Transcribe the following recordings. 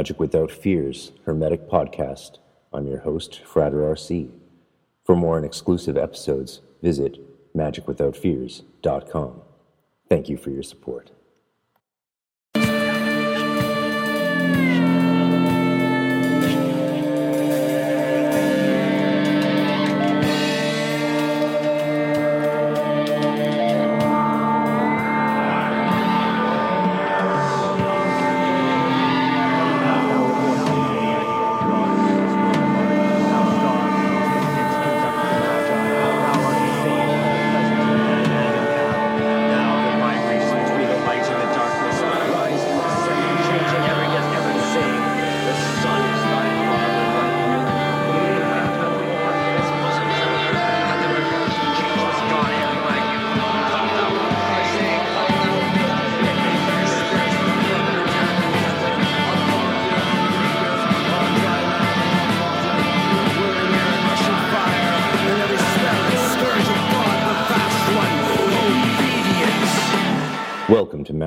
Magic Without Fears Hermetic Podcast. I'm your host, Frater RC. For more and exclusive episodes, visit magicwithoutfears.com. Thank you for your support.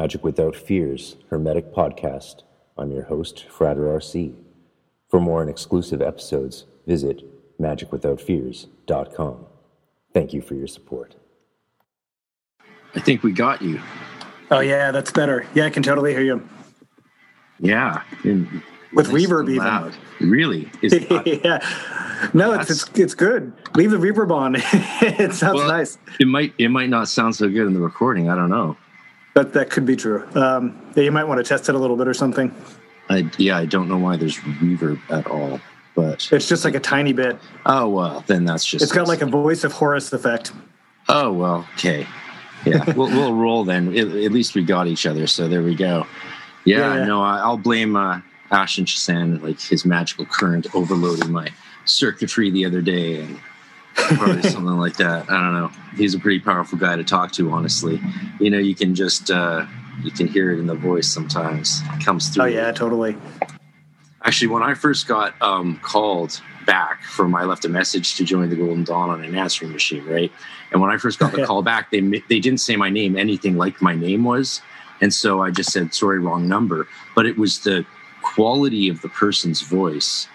Magic Without Fears Hermetic Podcast. I'm your host, Frater RC. For more and exclusive episodes, visit magicwithoutfears.com. Thank you for your support. I think we got you. Oh yeah, that's better. Yeah, I can totally hear you. Yeah. And With nice reverb and even. loud. Really? Is yeah. No, it's, it's it's good. Leave the reverb on. it sounds Well- nice. it might it might not sound so good in the recording. I don't know. But that could be true. Um, yeah, you might want to test it a little bit or something. I yeah, I don't know why there's reverb at all. But It's just like a tiny bit. oh well, then that's just It's got like a voice of Horus effect. Oh well, okay. Yeah, we'll, we'll roll then. At, at least we got each other, so there we go. Yeah, Yeah, no, I, I'll blame uh, and Chasan, like his magical current overloading my circuitry the other day, and probably something like that. I don't know. He's a pretty powerful guy to talk to, honestly. You know, you can just uh, you can hear it in the voice sometimes. It comes through. Oh yeah, totally. Actually, when I first got um, called back from, I left a message to join the Golden Dawn on an answering machine, right? And when I first got the call back, they they didn't say my name anything like my name was, and so I just said sorry, wrong number. But it was the quality of the person's voice,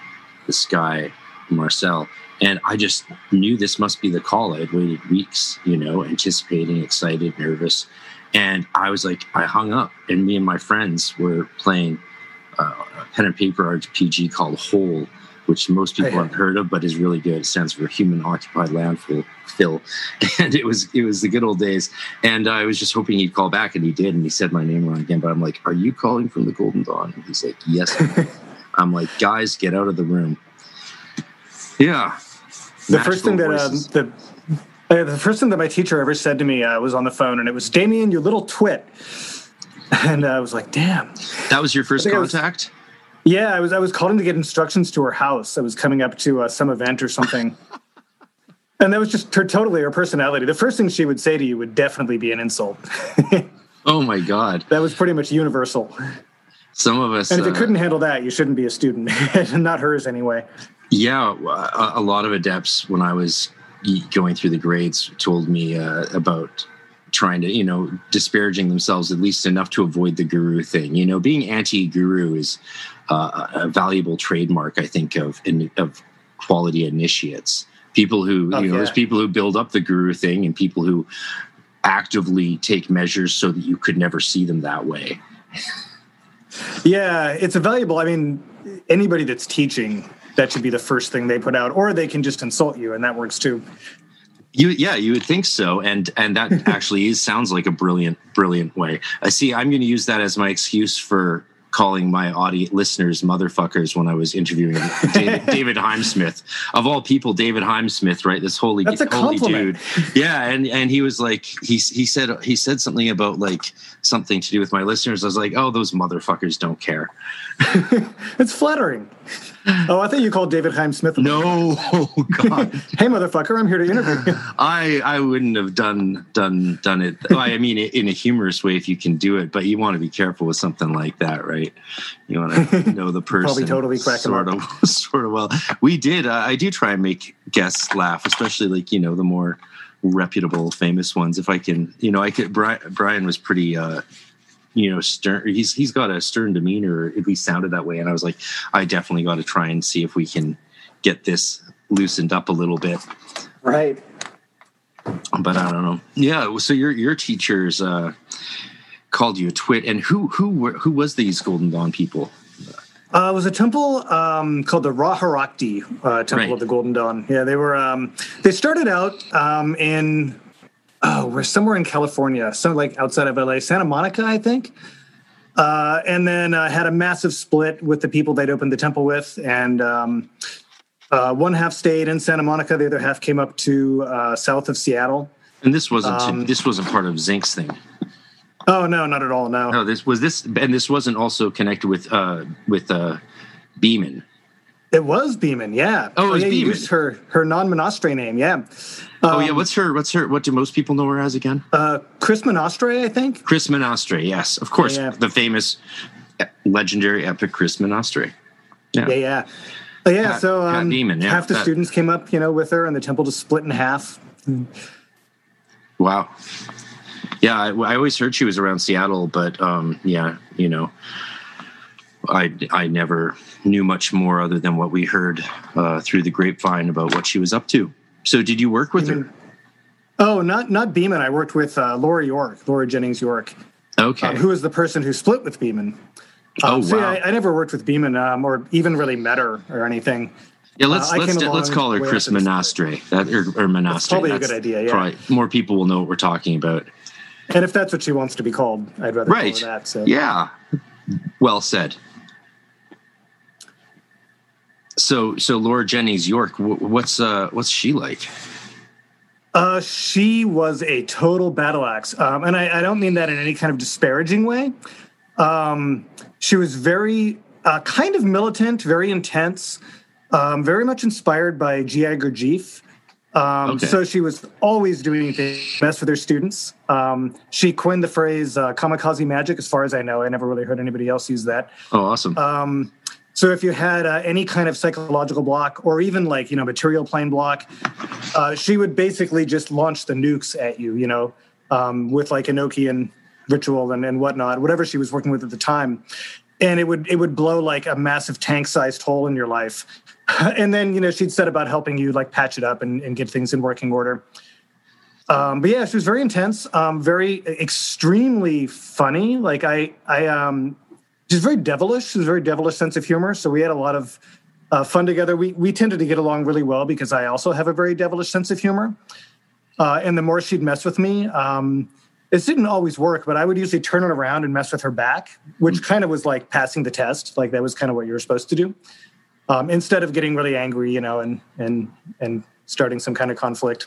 this guy Marcel, and I just knew this must be the call. I had waited weeks, you know, anticipating, excited, nervous, and I was like, I hung up, and me and my friends were playing uh, a pen and paper RPG called Hole, which most people haven't heard of, but is really good. It stands for Human Occupied Landfill. Phil, and it was it was the good old days. And I was just hoping he'd call back, and he did, and he said my name wrong again. But I'm like, "Are you calling from the Golden Dawn?" And he's like, "Yes." I'm like, "Guys, get out of the room." Yeah. The first thing that um, the uh, the first thing that my teacher ever said to me uh, was on the phone, and it was Damien, you little twit. And I was like, "Damn." that was your first think I was- contact. Yeah, I was I was called in to get instructions to her house. I was coming up to uh, some event or something. And that was just her totally her personality. The first thing she would say to you would definitely be an insult. Oh my God! that was pretty much universal. Some of us. And if you uh, couldn't handle that, you shouldn't be a student. Not hers anyway. Yeah, a, a lot of adepts when I was going through the grades told me uh, about trying to, you know, disparaging themselves at least enough to avoid the guru thing. You know, being anti-guru is uh, a valuable trademark, I think, of in, of quality initiates. People who, Oh, you know, yeah. there's people who build up the guru thing, and people who actively take measures so that you could never see them that way. Yeah, it's a valuable. I mean, anybody that's teaching, that should be the first thing they put out, or they can just insult you, and that works too. You, yeah, you would think so, and and that actually is sounds like a brilliant, brilliant way. I see. I'm going to use that as my excuse for calling my audience listeners motherfuckers when I was interviewing David, David Heimsmith. Of all people, David Heimsmith, right? This holy, That's a holy compliment. dude. Yeah, and and he was like, he he said he said something about like something to do with my listeners. I was like, oh, those motherfuckers don't care. It's flattering. Oh, I thought you called David Heim Smith. No, oh, God. Hey, motherfucker, I'm here to interview you. I I wouldn't have done done done it. Well, I mean, in a humorous way, if you can do it, but you want to be careful with something like that, right? You want to know the person. Probably totally crack 'em sort of sort of well. We did. Uh, I do try and make guests laugh, especially like you know the more reputable, famous ones. If I can, you know, I could. Brian, Brian was pretty. Uh, you know stern he's he's got a stern demeanor or at least sounded that way and i was like i definitely got to try and see if we can get this loosened up a little bit right but i don't know yeah so your your teachers uh called you a twit and who who were who was these golden dawn people uh, it was a temple um, called the Ra-Horakhti uh, Temple Right. of the Golden Dawn. Yeah, they were. Um, they started out um, in oh, we're somewhere in California, some like outside of LA, Santa Monica, I think. Uh, and then uh, had a massive split with the people they'd opened the temple with, and um, uh, one half stayed in Santa Monica, the other half came up to uh, south of Seattle. and this wasn't Um, this wasn't part of zinc's thing Oh no, not at all. No, no this was this and this wasn't also connected with uh with uh beeman it was Beeman. Yeah. Oh, it was yeah, Beeman. used her her non monastery name. Yeah. Oh yeah Um, what's her what's her what do most people know her as again Uh, Chris Monastre, I think. chris monastre yes of course Yeah. the famous legendary epic chris monastre Yeah, yeah. Uh, yeah, Pat- so um, Beeman, yeah, half the Pat. students came up, you know, with her, and the temple just split in half. Wow. Yeah, I, I always heard she was around Seattle, but um, yeah, you know, I I never knew much more other than what we heard uh, through the grapevine about what she was up to. So, did you work with her? Oh, not not Beeman. I worked with uh, Laura York, Laura Jennings York, Okay. um, who was the person who split with Beeman. oh Um, so yeah, wow. I, I never worked with Beeman um, or even really met her or anything. yeah, let's uh, let's let's call her Chris Monastre. That or, or Monastre. probably a good idea, yeah. Probably more people will know what we're talking about. And if that's what she wants to be called, I'd rather Right. call her that. So Yeah. Well said. So so Laura Jennings York, what's uh what's she like? Uh, she was a total battle axe, um, and I, I don't mean that in any kind of disparaging way. Um, she was very uh, kind of militant, very intense, um, very much inspired by G.I. Gurdjieff. Um, Okay. So she was always doing the best with her students. Um, she coined the phrase uh, "kamikaze magic." As far as I know, I never really heard anybody else use that. Oh, awesome. Um, so if you had uh, any kind of psychological block or even like, you know, material plane block, uh, she would basically just launch the nukes at you, you know, um, with like Enochian ritual and, and whatnot, whatever she was working with at the time. And it would it would blow like a massive tank sized hole in your life. and then, you know, she'd set about helping you like patch it up and, and get things in working order. Um, but yeah, she was very intense, um, very extremely funny. Like I, I, um, she's very devilish. She's a very devilish sense of humor. So we had a lot of uh, fun together. We we tended to get along really well because I also have a very devilish sense of humor. Uh, and the more she'd mess with me, um, it didn't always work, but I would usually turn it around and mess with her back, which kind of was like passing the test. Like that was kind of what you were supposed to do. Um, instead of getting really angry, you know, and and and starting some kind of conflict.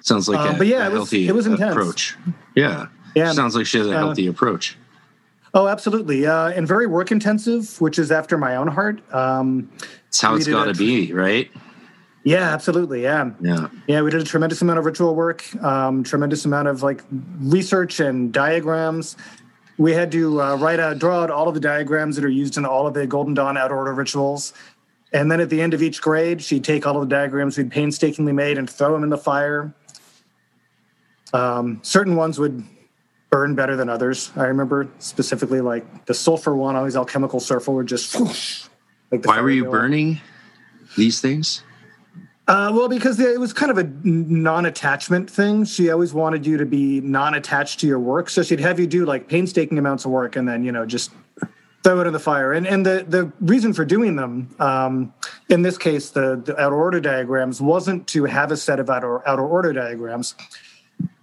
Sounds like um, a, but yeah, it was- healthy it was intense. approach. Yeah. Yeah. Sounds like she has a Uh, healthy approach. Oh, absolutely, uh, and very work intensive, which is after my own heart. Um, It's how it's got to be, right? yeah, absolutely, yeah. Yeah. Yeah, we did a tremendous amount of ritual work, um, tremendous amount of like research and diagrams. We had to uh, write out, draw out all of the diagrams that are used in all of the Golden Dawn out order rituals. And then at the end of each grade, she'd take all of the diagrams we'd painstakingly made and throw them in the fire. Um, certain ones would burn better than others. I remember specifically like the sulfur one, all these alchemical sulfur would just whoosh, like the Why were you go. burning these things? Uh, well, because it was kind of a non-attachment thing. She always wanted you to be non-attached to your work, so she'd have you do like painstaking amounts of work, and then you know just throw it in the fire. And and the the reason for doing them, um, in this case, the the outer order diagrams wasn't to have a set of outer outer order diagrams.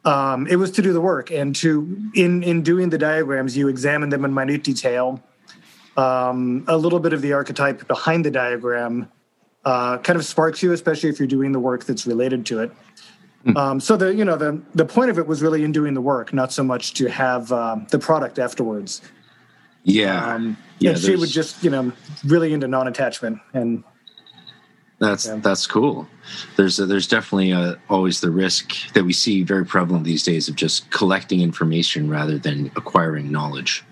Um, it was to do the work, and to in in doing the diagrams, you examine them in minute detail. Um, a little bit of the archetype behind the diagram uh, kind of sparks you, especially if you're doing the work that's related to it. Um, so the you know the the point of it was really in doing the work, not so much to have um, the product afterwards. Yeah. Um, yeah. and she would just you know really into non-attachment, and That's Yeah. that's cool. There's a, there's definitely a, always the risk that we see very prevalent these days of just collecting information rather than acquiring knowledge.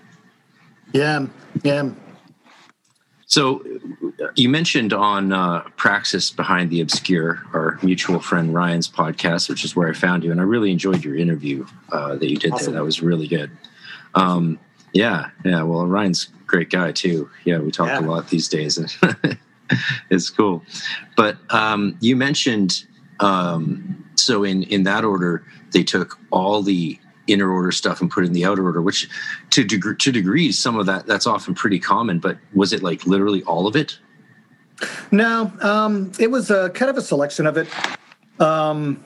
yeah, yeah. So you mentioned on uh, Praxis Behind the Obscure, our mutual friend Ryan's podcast, which is where I found you, and I really enjoyed your interview uh, that you did Awesome. there. That was really good. Um, yeah, yeah. Well, Ryan's a great guy too. Yeah, we talk Yeah. a lot these days, it's cool. But um, you mentioned um, so in in that order, they took all the inner order stuff and put it in the outer order, which to deg- to degrees, some of that that's often pretty common. But was it like literally all of it? No, um, it was a kind of a selection of it. Um,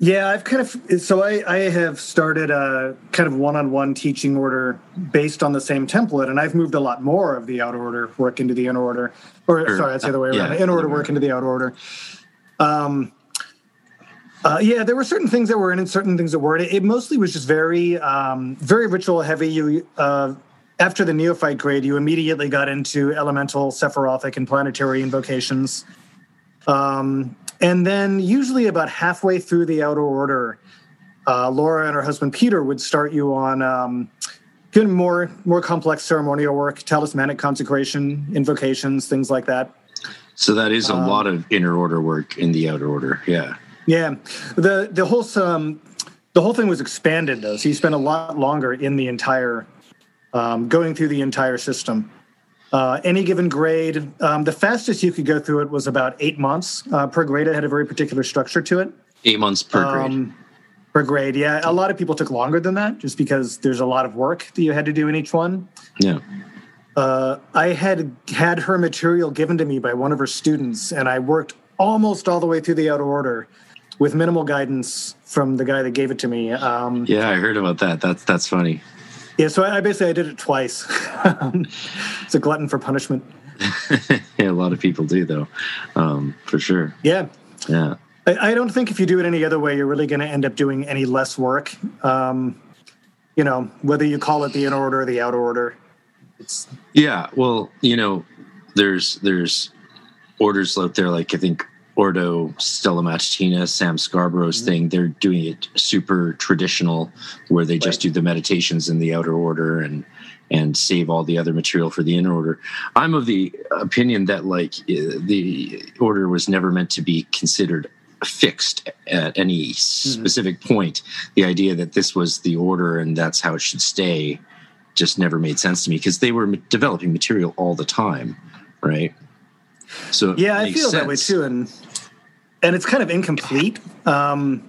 yeah, I've kind of so I, I have started a kind of one-on-one teaching order based on the same template, and I've moved a lot more of the outer order work into the inner order, or Or, sorry, I'd say the way yeah, around, inner order work into the outer order. Um, uh, yeah, there were certain things that were in and certain things that weren't. It, it mostly was just very, um, very ritual heavy. You uh, after the neophyte grade, you immediately got into elemental, sephirothic, and planetary invocations. Um, and then, usually about halfway through the outer order, uh, Laura and her husband Peter would start you on um, good, more more complex ceremonial work, talismanic consecration, invocations, things like that. So that is a Um, lot of inner order work in the outer order. Yeah. Yeah, the the whole um, the whole thing was expanded though, so you spent a lot longer in the entire um, going through the entire system. Uh, any given grade, um, the fastest you could go through it was about eight months uh, per grade. It had a very particular structure to it. Eight months per grade. Um, per grade, yeah. A lot of people took longer than that, just because there's a lot of work that you had to do in each one. Yeah. Uh, I had had her material given to me by one of her students, and I worked almost all the way through the outer order with minimal guidance from the guy that gave it to me. Um, yeah. Yeah, I heard about that. That's that's funny. So I, I basically I did it twice. it's a glutton for punishment. yeah, a lot of people do though, um, for sure. Yeah, Yeah. I, I don't think if you do it any other way, you're really going to end up doing any less work. Um, you know, whether you call it the in order or the out order. It's Yeah. Well, you know, there's there's orders out there like I think Ordo Stella Matutina, Sam Scarborough's thing. They're doing it super traditional, where they just do the meditations in the outer order and and save all the other material for the inner order. I'm of the opinion that like eh, the order was never meant to be considered fixed at any specific point. The idea that this was the order and that's how it should stay just never made sense to me because they were developing material all the time, right? So Yeah, I feel that way too, and and it's kind of incomplete. Um,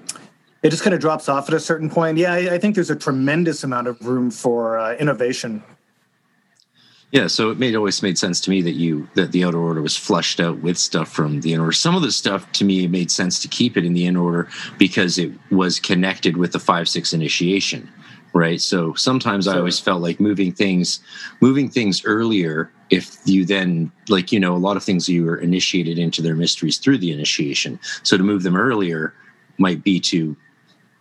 it just kind of drops off at a certain point. Yeah, I, I think there's a tremendous amount of room for uh, innovation. Yeah, so it made always made sense to me that you that the outer order was flushed out with stuff from the inner order. Some of the stuff to me made sense to keep it in the inner order because it was connected with the five six initiation, right? So sometimes I always felt like moving things moving things earlier. If you then like you know a lot of things you were initiated into their mysteries through the initiation, so to move them earlier might be to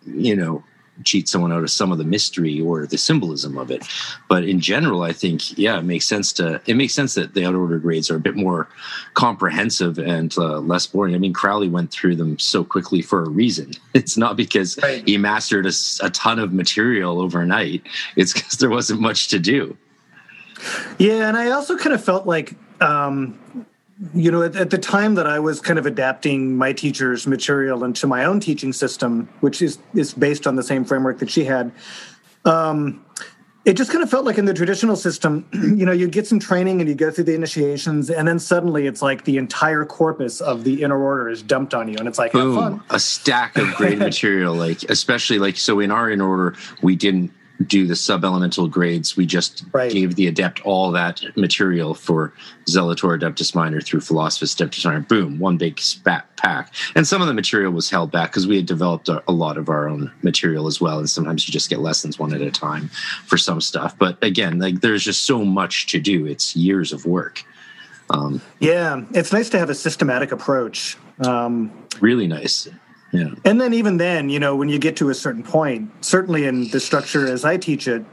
you know cheat someone out of some of the mystery or the symbolism of it. But in general i think yeah it makes sense to it makes sense that the outer order grades are a bit more comprehensive and uh, less boring. I mean crowley went through them so quickly for a reason. It's not because Right. he mastered a ton of material overnight. It's because there wasn't much to do. Yeah, and I also kind of felt like, um, you know, at, at the time that I was kind of adapting my teacher's material into my own teaching system, which is is based on the same framework that she had. Um, it just kind of felt like in the traditional system, you know, you get some training and you go through the initiations, and then suddenly it's like the entire corpus of the inner order is dumped on you, and it's like, boom a stack of great material like especially like so in our inner order we didn't do the sub elemental grades. We just Right. gave the adept all that material for zelator adeptus minor through philosophus adeptus minor. Boom one big spat pack. And some of the material was held back because we had developed a, a lot of our own material as well and sometimes you just get lessons one at a time for some stuff. But again like there's just so much to do. It's years of work. Um, Yeah, it's nice to have a systematic approach. Um, really nice yeah And then even then, you know, when you get to a certain point, certainly in the structure as I teach it,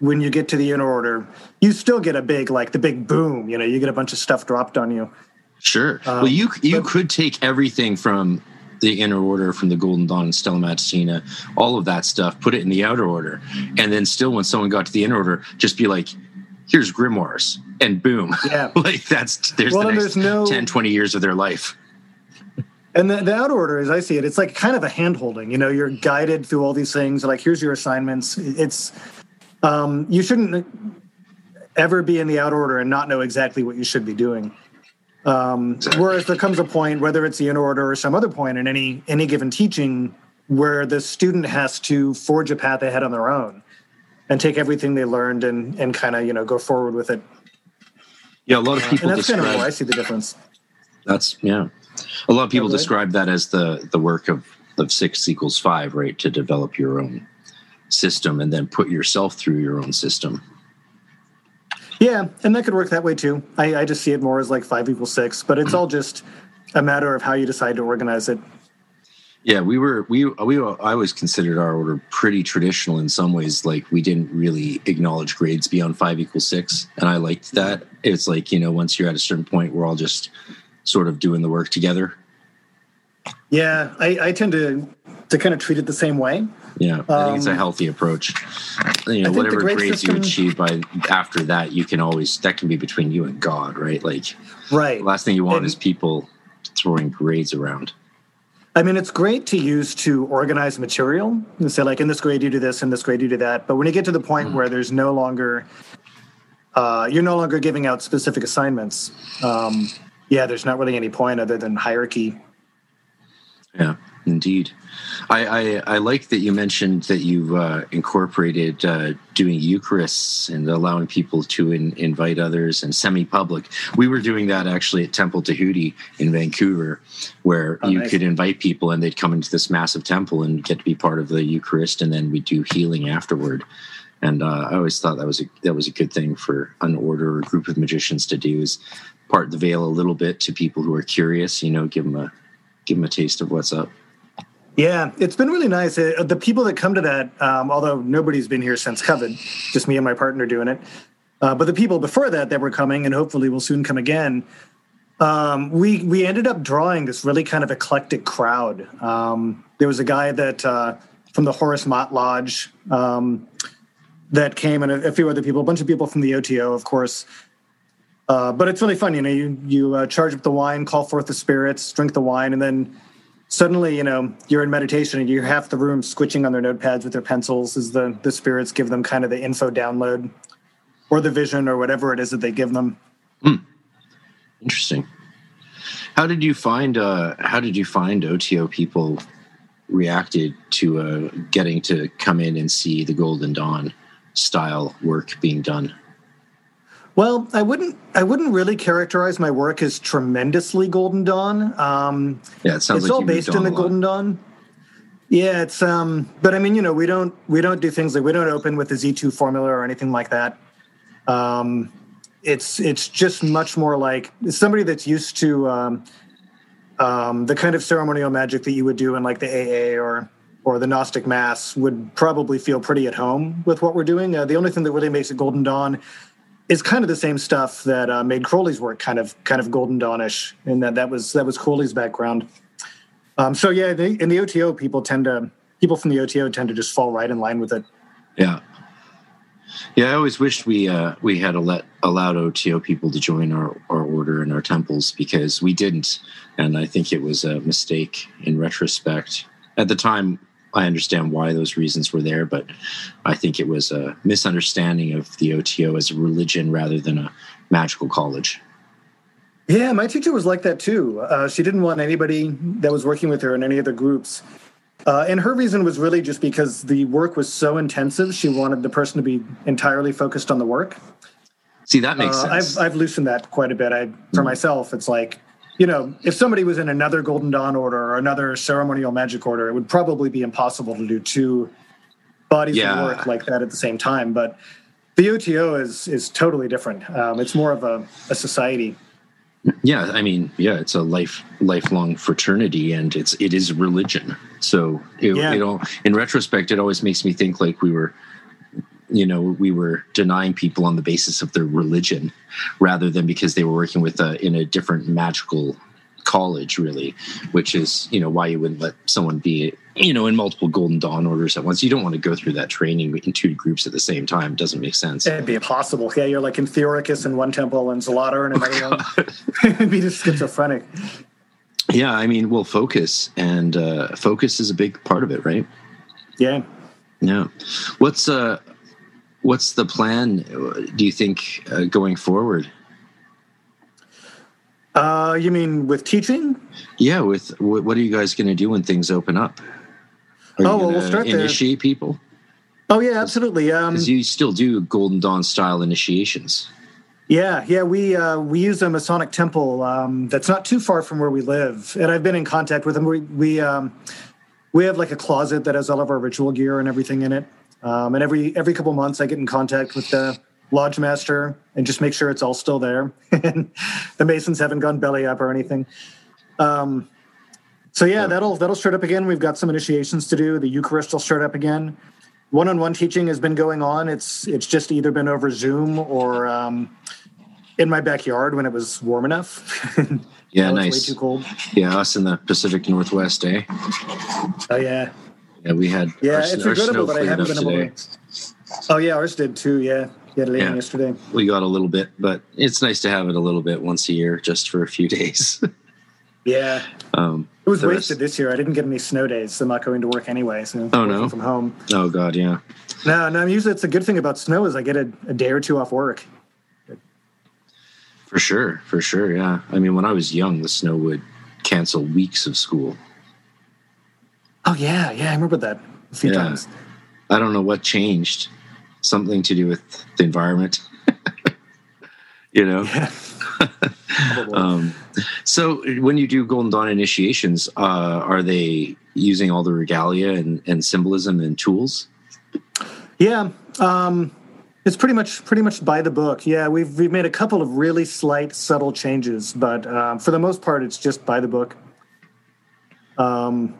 when you get to the inner order, you still get a big like the big boom, you know, you get a bunch of stuff dropped on you. Sure. Um, well, you you but- could take everything from the inner order, from the Golden Dawn and Stella Matutina, all of that stuff, put it in the outer order, and then still, when someone got to the inner order, just be like, "Here's grimoires," and boom, Yeah. like that's there's Well, the next there's no- 10, 20 years of their life. And the, the outer order, as I see it, it's like kind of a hand holding. You know, you're guided through all these things. Like, here's your assignments. It's um, you shouldn't ever be in the out order and not know exactly what you should be doing. Um, whereas there comes a point, whether it's the in order or some other point in any any given teaching, where the student has to forge a path ahead on their own and take everything they learned and and kind of you know go forward with it. Yeah, a lot of people. And that's describe, kind of where I see the difference. That's yeah. A lot of people describe that as the the work of of six equals five, right? To develop your own system and then put yourself through your own system. Yeah, and that could work that way too. I, I just see it more as like five equals six, but it's all just a matter of how you decide to organize it. Yeah, we were we we I always considered our order pretty traditional in some ways. Like we didn't really acknowledge grades beyond five equals six, and I liked that. It's like you know once you're at a certain point, we're all just sort of doing the work together. Yeah, I, I tend to to kind of treat it the same way. Yeah, I think it's a Um, healthy approach. You know, I think the whatever grades system- you achieve by after that, you can always that can be between you and God, right? Like Right. the last thing you want And- is people throwing grades around. I mean, it's great to use to organize material and say, like, in this grade you do this, in this grade you do that. But when you get to the point where there's no longer, uh, you're no longer giving out specific assignments. Um, yeah, there's not really any point other than hierarchy. Yeah, indeed. I, I, I like that you mentioned that you've uh, incorporated uh, doing Eucharists and allowing people to in, invite others and semi-public. We were doing that actually at Temple Tahuti in Vancouver, where Oh, you nice. could invite people and they'd come into this massive temple and get to be part of the Eucharist, and then we do healing afterward. And uh, I always thought that was a that was a good thing for an order or a group of magicians to do is part the veil a little bit to people who are curious. You know, give them a give them a taste of what's up. Yeah, it's been really nice. Uh, the people that come to that, um, although nobody's been here since COVID, just me and my partner doing it. Uh, but the people before that that were coming, and hopefully will soon come again, um, we we ended up drawing this really kind of eclectic crowd. Um, there was a guy that uh, from the Horus Maat Lodge um, that came, and a, a few other people, a bunch of people from the OTO, of course. Uh, but it's really fun, you know. You you uh, charge up the wine, call forth the spirits, drink the wine, and then suddenly you know you're in meditation and you're half the room switching on their notepads with their pencils as the the spirits give them kind of the info download or the vision or whatever it is that they give them Interesting. How did you find uh, how did you find OTO people reacted to uh, getting to come in and see the Golden Dawn style work being done? Well i wouldn't i wouldn't really characterize my work as tremendously golden dawn. Um Yeah, it sounds it's like all based in the golden dawn. Yeah it's um but i mean you know we don't we don't do things like we don't open with the z2 formula or anything like that. Um it's it's just much more like somebody that's used to um um the kind of ceremonial magic that you would do in like the aa or or the gnostic mass would probably feel pretty at home with what we're doing. Uh, the only thing that really makes it golden dawn is kind of the same stuff that uh, made Crowley's work kind of kind of golden dawnish, and that that was that was Crowley's background. Um, so yeah, they, in the OTO, people tend to people from the OTO tend to just fall right in line with it. Yeah. Yeah, I always wished we uh, we had let, allowed OTO people to join our, our order and our temples because we didn't, and I think it was a mistake in retrospect. At the time, I understand why those reasons were there, but I think it was a misunderstanding of the OTO as a religion rather than a magical college. Yeah, my teacher was like that too. Uh, she didn't want anybody that was working with her in any other groups. Uh, and her reason was really just because the work was so intensive. She wanted the person to be entirely focused on the work. See, that makes Uh, sense. I've I've loosened that quite a bit. I for myself, it's like you know, if somebody was in another Golden Dawn order or another ceremonial magic order, it would probably be impossible to do two bodies Yeah. of work like that at the same time. But the OTO is is totally different. Um, it's more of a, a society. yeah i mean yeah it's a life lifelong fraternity and it's it is religion so it, Yeah. it all in retrospect it always makes me think like we were you know we were denying people on the basis of their religion rather than because they were working with a in a different magical college really which is you know why you wouldn't let someone be you know in multiple golden dawn orders at once you don't want to go through that training in two groups at the same time it doesn't make sense It'd be impossible. Yeah, you're like in Theoricus in one temple and Zelator in another one. It'd be just schizophrenic. yeah i mean well focus and uh focus is a big part of it right Yeah. Yeah. What's uh what's the plan? Do you think uh, going forward? Uh, you mean with teaching? Yeah, with what, what are you guys going to do when things open up? Are Oh, well, we'll start there. initiate people Oh yeah, absolutely. Um, you still do Golden Dawn style initiations. Yeah, yeah, we uh, we use a Masonic temple um, that's not too far from where we live, and I've been in contact with them. We we um, we have like a closet that has all of our ritual gear and everything in it, um, and every every couple months I get in contact with the lodge master and just make sure it's all still there, and the masons haven't gone belly up or anything. Um, so yeah, that'll that'll start up again. We've got some initiations to do. The Eucharist will start up again. One-on-one teaching has been going on. It's it's just either been over Zoom or um, in my backyard when it was warm enough. Yeah, nice. Way too cold. Yeah, us in the Pacific Northwest, eh? Oh yeah, Yeah, we had yeah. our, it's our regrettable that I haven't been able to. Oh yeah, ours did too. Yeah, yeah, late Yeah. yesterday. We got a little bit, but it's nice to have it a little bit once a year, just for a few days. Yeah, um, it was The rest- wasted this year. I didn't get any snow days. So I'm not going to work anyway. So Oh, I'm no? from home. oh God, yeah. No, no. Usually, it's a good thing about snow is I get a, a day or two off work. For sure, for sure, yeah. I mean, when I was young, the snow would cancel weeks of school. Oh yeah, yeah. I remember that a few Yeah. times. I don't know what changed. Something to do with the environment. you know. Yeah. Um, so when you do Golden Dawn initiations, uh, are they using all the regalia and, and symbolism and tools? Yeah, um, it's pretty much pretty much by the book. Yeah, we've we've made a couple of really slight, subtle changes, but um, for the most part, it's just by the book. Um,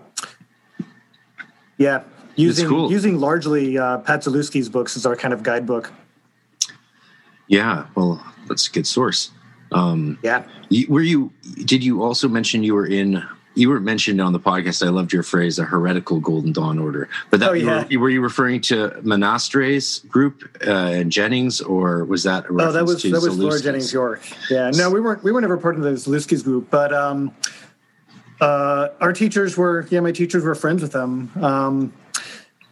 yeah, using cool. using largely uh, Pat Zalewski's books as our kind of guidebook. Yeah, well, that's a good source. Um, Yeah, were you? Did you also mention you were in? You were mentioned on the podcast. I loved your phrase, a heretical Golden Dawn order. But that Oh, yeah. were, were you referring to Monastre's group uh, and Jennings, or was that? A oh, that was that was Laura Jennings York. Yeah, no, we weren't we were never part of the Zalewski's group, but um, uh, our teachers were yeah, my teachers were friends with them. Um,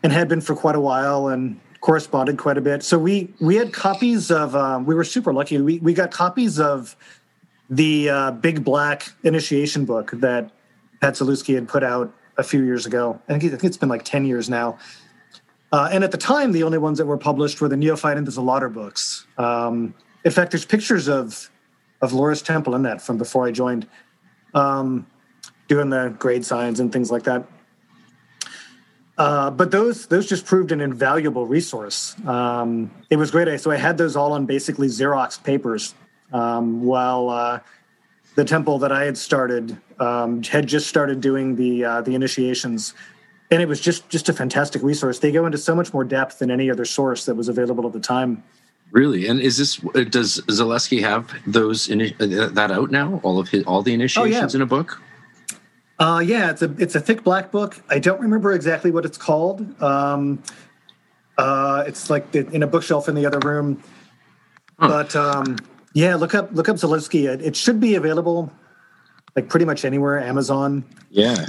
and had been for quite a while and corresponded quite a bit. So we we had copies of um, we were super lucky. We we got copies of the uh, Big Black initiation book that Pat Zalewski had put out a few years ago. I think, it's been like ten years now. Uh, and at the time, the only ones that were published were the Neophyte and the Zelator books. Um, in fact, there's pictures of of Laura's Temple in that from before I joined, um, doing the grade signs and things like that. Uh, but those those just proved an invaluable resource. Um, it was great. So I had those all on basically Xerox papers, um, while uh, the temple that I had started um, had just started doing the uh, the initiations, and it was just just a fantastic resource. They go into so much more depth than any other source that was available at the time. Really? And is this? Does Zalewski have those uh, that out now? All of his all the initiations in a book? Uh, yeah, it's a it's a thick black book. I don't remember exactly what it's called. Um, uh, it's like the, in a bookshelf in the other room. But um, yeah, look up look up Zalewski. It, it should be available like pretty much anywhere. Amazon. Yeah.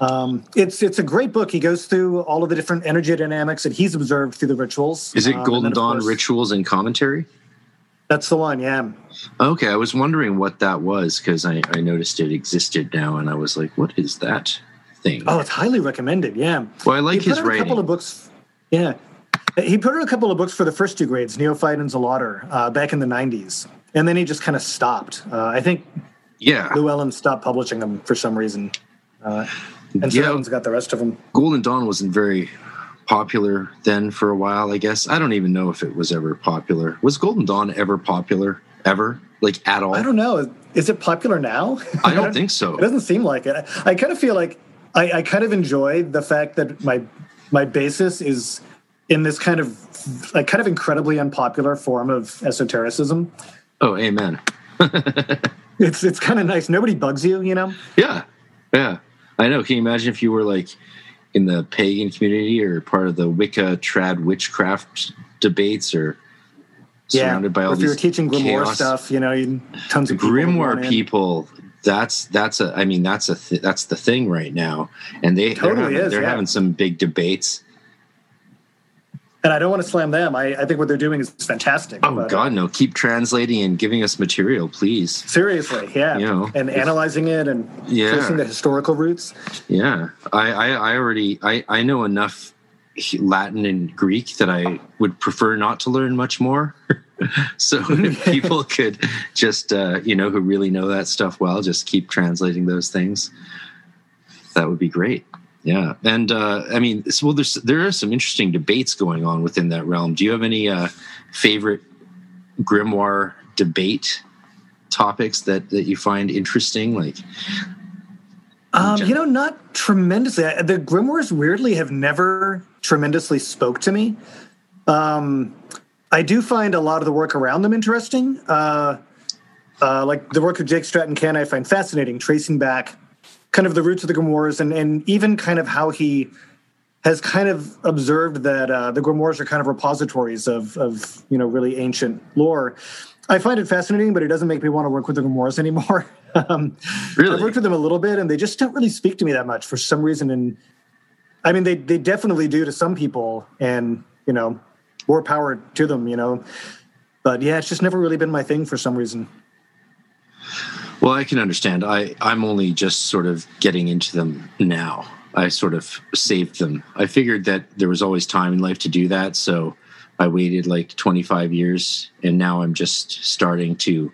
Um, it's it's a great book. He goes through all of the different energy dynamics that he's observed through the rituals. Is it Um, Golden then, Dawn course- Rituals and Commentary? That's the one. Yeah. Okay, I was wondering what that was because I, I noticed it existed now, and I was like, "What is that thing?" Oh, it's highly recommended. Yeah. well, I like he his put out a couple of books. Yeah, he put out a couple of books for the first two grades, Neophyte and Zelator, uh, back in the '90s, and then he just kind of stopped. Uh, I think yeah, Llewellyn stopped publishing them for some reason, uh, and so Yeah. one's got the rest of them. Golden Dawn wasn't very popular then for a while. I guess I don't even know if it was ever popular. Was Golden Dawn ever popular? Ever? Like at all? I don't know. Is it popular now? I don't think so. It doesn't seem like it. I, I kind of feel like I, I kind of enjoy the fact that my my basis is in this kind of like kind of incredibly unpopular form of esotericism. Oh, amen. It's it's kind of nice. Nobody bugs you, you know. Yeah, yeah. I know. Can you imagine if you were like in the pagan community or part of the Wicca trad witchcraft debates or surrounded by all these things. if you're these teaching grimoire chaos- stuff, you know, you, tons of grimoire in. people that's that's a i mean that's a th- that's the thing right now and they they're, having, is, they're yeah. having some big debates and I don't want to slam them. I, I think what they're doing is fantastic. Oh but, God, no! Keep translating and giving us material, please. Seriously, yeah. You know, and analyzing it and yeah. tracing the historical roots. Yeah, I, I, I already I, I know enough Latin and Greek that I would prefer not to learn much more. so if people could just uh, you know who really know that stuff well, just keep translating those things. That would be great. Yeah, and uh, I mean, well, there's there are some interesting debates going on within that realm. Do you have any uh, favorite grimoire debate topics that that you find interesting? Like, um, you know, not tremendously. The grimoires weirdly have never tremendously spoke to me. Um, I do find a lot of the work around them interesting. Uh, uh, like the work of Jake Stratton-Kent, I find fascinating, tracing back kind of the roots of the grimoires and, and even kind of how he has kind of observed that uh, the grimoires are kind of repositories of, of you know really ancient lore. I find it fascinating, but it doesn't make me want to work with the grimoires anymore. um, really, I've worked with them a little bit, and they just don't really speak to me that much for some reason. And I mean, they they definitely do to some people, and you know, more power to them. You know, but yeah, it's just never really been my thing for some reason. Well, I can understand. I, I'm only just sort of getting into them now. I sort of saved them. I figured that there was always time in life to do that. So I waited like 25 years and now I'm just starting to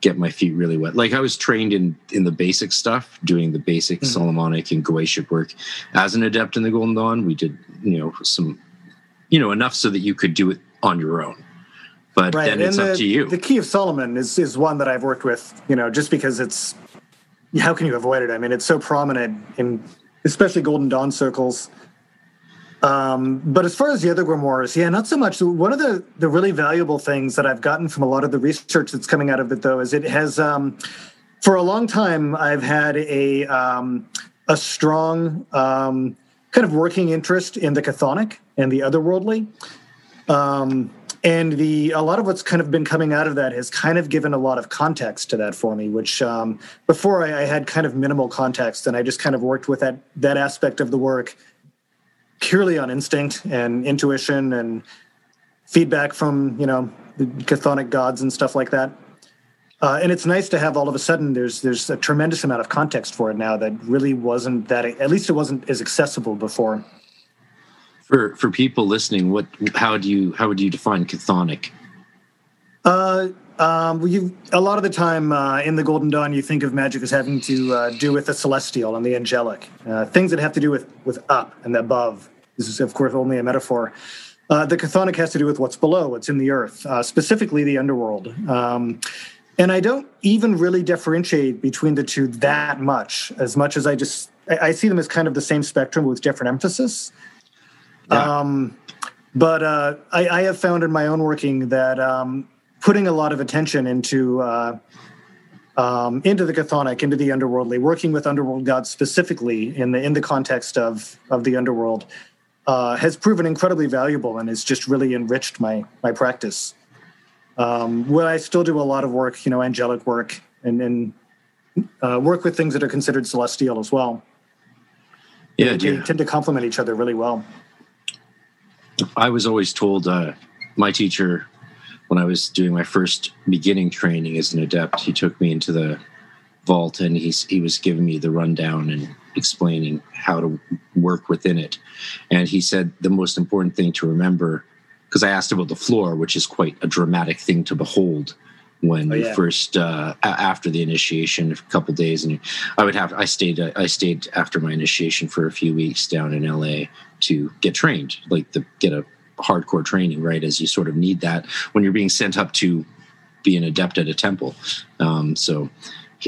get my feet really wet. Like I was trained in in the basic stuff, doing the basic mm-hmm. Solomonic and Goetic work as an adept in the Golden Dawn. We did, you know, some, you know, enough so that you could do it on your own but right. then it's the, up to you. The key of Solomon is is one that I've worked with, you know, just because it's how can you avoid it? I mean, it's so prominent in especially Golden Dawn circles. Um, but as far as the other grimoires, yeah, not so much. One of the the really valuable things that I've gotten from a lot of the research that's coming out of it, though, is it has um, for a long time I've had a um, a strong um, kind of working interest in the chthonic and the otherworldly. Um, and the a lot of what's kind of been coming out of that has kind of given a lot of context to that for me which um, before I, I, had kind of minimal context and i just kind of worked with that that aspect of the work purely on instinct and intuition and feedback from you know the chthonic gods and stuff like that. Uh, and it's nice to have all of a sudden there's there's a tremendous amount of context for it now that really wasn't that at least it wasn't as accessible before for for people listening, what how do you how would you define chthonic? Uh, um, you, a lot of the time uh, in the Golden Dawn, you think of magic as having to uh, do with the celestial and the angelic, uh, things that have to do with with up and above. This is, of course, only a metaphor. Uh, the chthonic has to do with what's below, what's in the earth, uh, specifically the underworld. Um, and I don't even really differentiate between the two that much, as much as I just I, I see them as kind of the same spectrum with different emphasis. Yeah. Um, but uh, I, I, have found in my own working that um, putting a lot of attention into uh, um, into the chthonic, into the underworldly, working with underworld gods specifically in the in the context of of the underworld, uh, has proven incredibly valuable and has just really enriched my my practice. Um, well, I still do a lot of work, you know, angelic work, and, and uh, work with things that are considered celestial as well. Yeah, they, they tend to complement each other really well. I was always told uh, my teacher when I was doing my first beginning training as an adept, he took me into the vault and he's he was giving me the rundown and explaining how to work within it. And he said the most important thing to remember, because I asked about the floor, which is quite a dramatic thing to behold when oh, yeah. first uh, after the initiation a couple days and i would have i stayed i stayed after my initiation for a few weeks down in la to get trained like to get a hardcore training right as you sort of need that when you're being sent up to be an adept at a temple um, so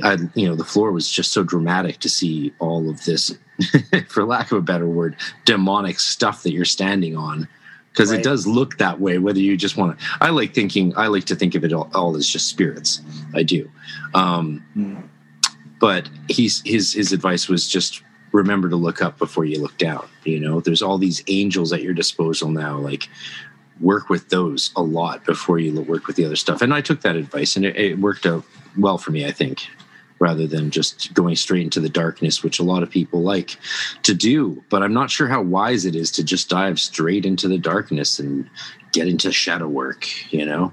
I, you know, the floor was just so dramatic to see all of this, for lack of a better word, demonic stuff that you're standing on because right. it does look that way whether you just want to i like thinking i like to think of it all, all as just spirits i do um, mm. but he's his his advice was just remember to look up before you look down you know there's all these angels at your disposal now like work with those a lot before you work with the other stuff and i took that advice and it, it worked out well for me i think rather than just going straight into the darkness, which a lot of people like to do. But I'm not sure how wise it is to just dive straight into the darkness and get into shadow work, you know?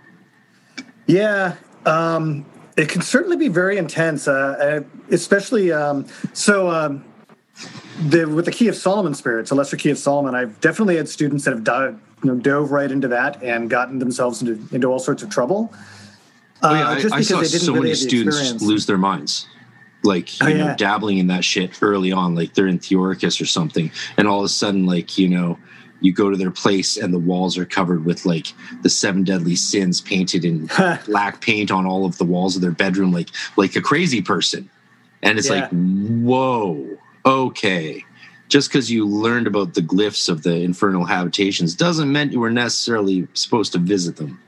Yeah. Um, it can certainly be very intense, uh, especially um, so. Um, the, with the Key of Solomon spirits, the Lesser Key of Solomon, I've definitely had students that have dove, you know, dove right into that and gotten themselves into, into all sorts of trouble. Oh, yeah, uh, just I, I saw so really many students experience. lose their minds, like you oh, know, dabbling in that shit early on, like they're in Theoricus or something, and all of a sudden, like you know, you go to their place and the walls are covered with like the seven deadly sins painted in black paint on all of the walls of their bedroom like like a crazy person and it's yeah. like whoa okay just because you learned about the glyphs of the infernal habitations doesn't mean you were necessarily supposed to visit them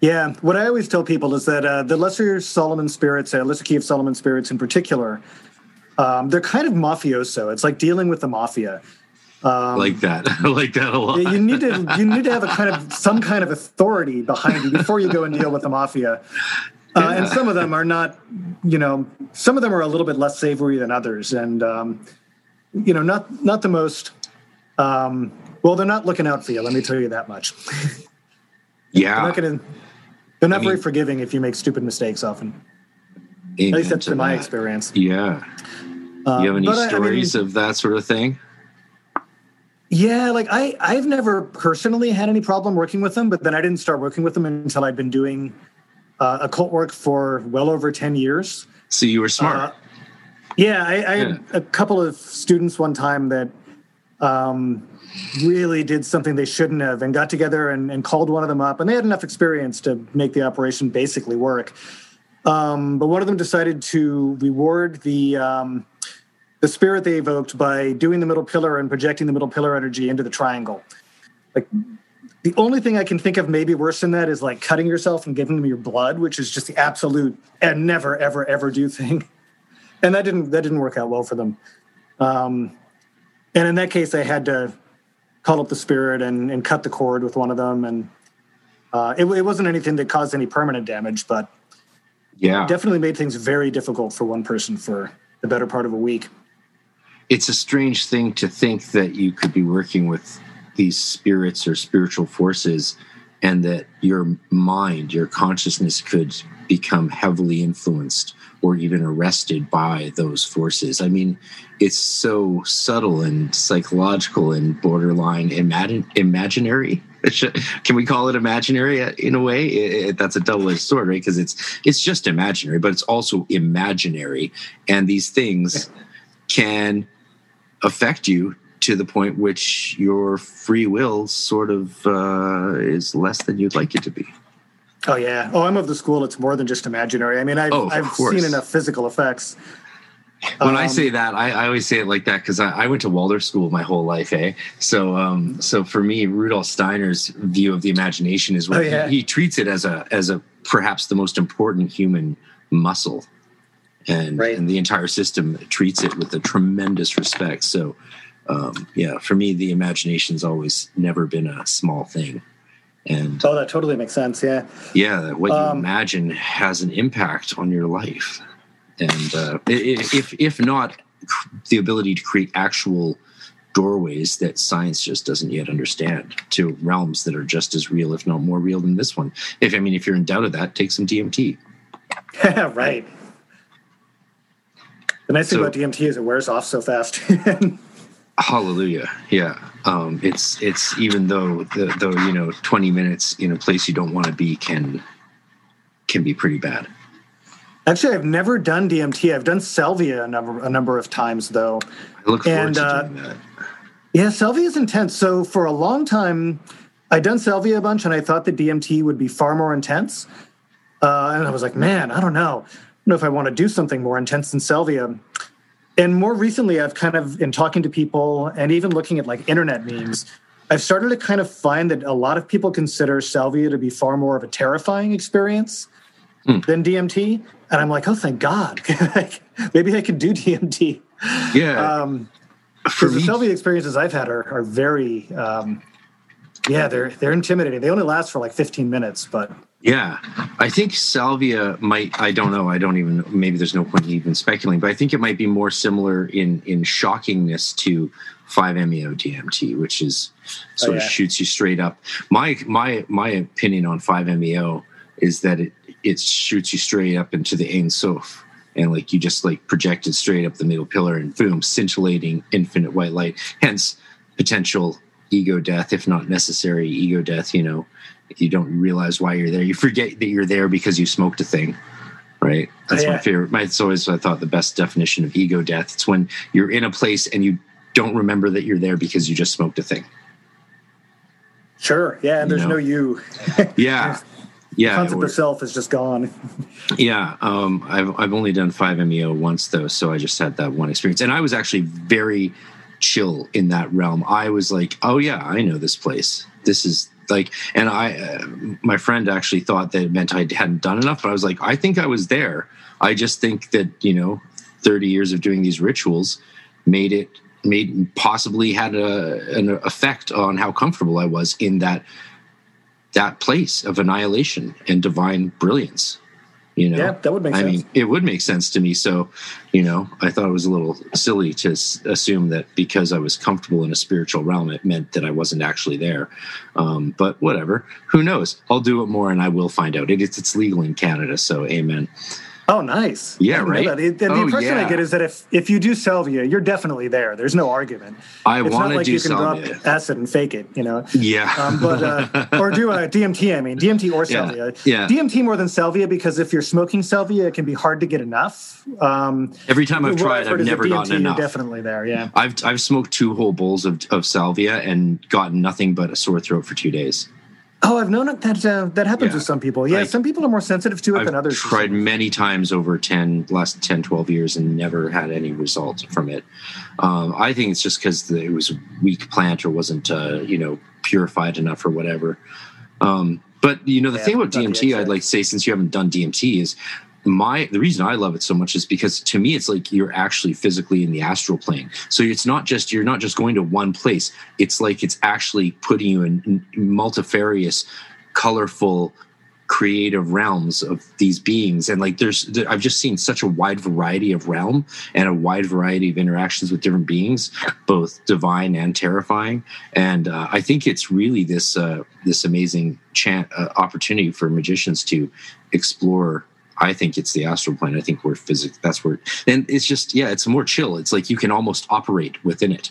yeah what i always tell people is that uh, the lesser solomon spirits uh, lesser key of solomon spirits in particular um, they're kind of mafioso it's like dealing with the mafia um, like that. I like that a lot. You need to you need to have a kind of some kind of authority behind you before you go and deal with the mafia. Uh, yeah. And some of them are not, you know, some of them are a little bit less savory than others, and um, you know, not not the most. Um, well, they're not looking out for you. Let me tell you that much. Yeah, they're not, gonna, they're not I very mean, forgiving if you make stupid mistakes. Often, at least that's been my experience. Yeah. Uh, you have any stories I mean, of that sort of thing? Yeah, like I I've never personally had any problem working with them, but then I didn't start working with them until I'd been doing uh, occult work for well over ten years. So you were smart. Uh, yeah, I, I yeah. had a couple of students one time that um, really did something they shouldn't have, and got together and, and, called one of them up, and they had enough experience to make the operation basically work. Um, but one of them decided to reward the um, the spirit they evoked by doing the middle pillar and projecting the middle pillar energy into the triangle. Like the only thing I can think of maybe worse than that is like cutting yourself and giving them your blood, which is just the absolute and never ever ever do thing. And that didn't that didn't work out well for them. Um, and in that case, I had to call up the spirit and, and cut the cord with one of them, and uh, it, it wasn't anything that caused any permanent damage, but yeah, definitely made things very difficult for one person for the better part of a week it's a strange thing to think that you could be working with these spirits or spiritual forces and that your mind, your consciousness could become heavily influenced or even arrested by those forces. I mean, it's so subtle and psychological and borderline imagine, imaginary. Can we call it imaginary uh, in a way? It, it, that's a double-edged sword, right? Because it's it's just imaginary, but it's also imaginary, and these things can affect you to the point which your free will sort of uh, is less than you'd like it to be. Oh yeah. Oh, I'm of the school. It's more than just imaginary. I mean, I've, oh, I've seen enough physical effects. When um, I say that, I, I, always say it like that because I, I, went to Waldorf school my whole life, eh? So, um, so for me, Rudolf Steiner's view of the imagination is what oh, yeah. he, he treats it as a as a perhaps the most important human muscle and right. and the entire system treats it with a tremendous respect. So, um, yeah, for me, the imagination's always never been a small thing. And oh, that totally makes sense. Yeah, yeah, what you um, imagine has an impact on your life, and uh, if if not the ability to create actual doorways that science just doesn't yet understand to realms that are just as real, if not more real than this one. If I mean, if you're in doubt of that, take some DMT. right. The nice thing so, about DMT is it wears off so fast. hallelujah. Yeah. Um, it's it's even though the, though you know 20 minutes in a place you don't want to be can can be pretty bad. Actually, I've never done DMT. I've done salvia a number a number of times though. I look forward and, to uh, doing that. Yeah, salvia is intense. So for a long time, I'd done salvia a bunch, and I thought that DMT would be far more intense. Uh, and I was like, man, I don't know know if I want to do something more intense than salvia. And more recently, I've kind of, in talking to people and even looking at like internet memes, I've started to kind of find that a lot of people consider salvia to be far more of a terrifying experience mm. than DMT. And I'm like, oh, thank God. Maybe I could do DMT. Yeah. Um, For the salvia experiences I've had are, are very, um, yeah, they're they're intimidating. They only last for like 15 minutes, but Yeah, I think salvia might. I don't know. I don't even. Maybe there's no point in even speculating, but I think it might be more similar in in shockingness to 5-MeO DMT, which is oh, sort oh, yeah. of shoots you straight up. My my my opinion on 5-MeO is that it it shoots you straight up into the Ein Sof, and like you just like projected straight up the middle pillar and boom, scintillating infinite white light. Hence potential ego death, if not necessary ego death. You know you don't realize why you're there. You forget that you're there because you smoked a thing, right? That's oh, yeah. my favorite. My, it's always I thought the best definition of ego death. It's when you're in a place and you don't remember that you're there because you just smoked a thing. Sure. Yeah. And there's you know? no you. yeah. Yeah. The concept of self is just gone. yeah. Um, I've I've only done 5-MeO once though, so I just had that one experience, and I was actually very chill in that realm. I was like, oh yeah, I know this place. This is like and i uh, my friend actually thought that it meant i hadn't done enough but i was like i think i was there. I just think that you know 30 years of doing these rituals made it made possibly had a, an effect on how comfortable i was in that that place of annihilation and divine brilliance you know? Yeah that would make i sense. mean it would make sense to me. So you know i thought it was a little silly to assume that because i was comfortable in a spiritual realm it meant that i wasn't actually there. Um, but whatever. Who knows? I'll do it more and i will find out. It, it's, it's legal in canada so amen Oh, nice. Yeah, right. The, the oh, impression yeah. I get is that if if you do salvia, you're definitely there. There's no argument. I want to like do you can salvia. drop acid and fake it, you know. Yeah. Um, but uh, or do a DMT. I mean, DMT or salvia. Yeah. DMT more than salvia because if you're smoking salvia, it can be hard to get enough. Um, Every time I've tried, I've, I've never DMT, gotten enough. definitely there. Yeah. I've I've smoked two whole bowls of of salvia and gotten nothing but a sore throat for two days. Oh, I've known that uh, that happens yeah. with some people. Yeah, like, some people are more sensitive to it I've than others. Tried many times over 10 last 10 12 years and never had any result from it. Um, I think it's just cuz it was a weak plant or wasn't uh, you know purified enough or whatever. Um, but you know the yeah, thing about DMT I'd like to say since you haven't done DMT is my the reason I love it so much is because to me it's like you're actually physically in the astral plane. So it's not just you're not just going to one place. It's like it's actually putting you in multifarious, colorful, creative realms of these beings. And like there's I've just seen such a wide variety of realm and a wide variety of interactions with different beings, both divine and terrifying. And uh, I think it's really this uh, this amazing chant uh, opportunity for magicians to explore I think it's the astral plane. I think we're physics. That's where, and it's just yeah, it's more chill. It's like you can almost operate within it.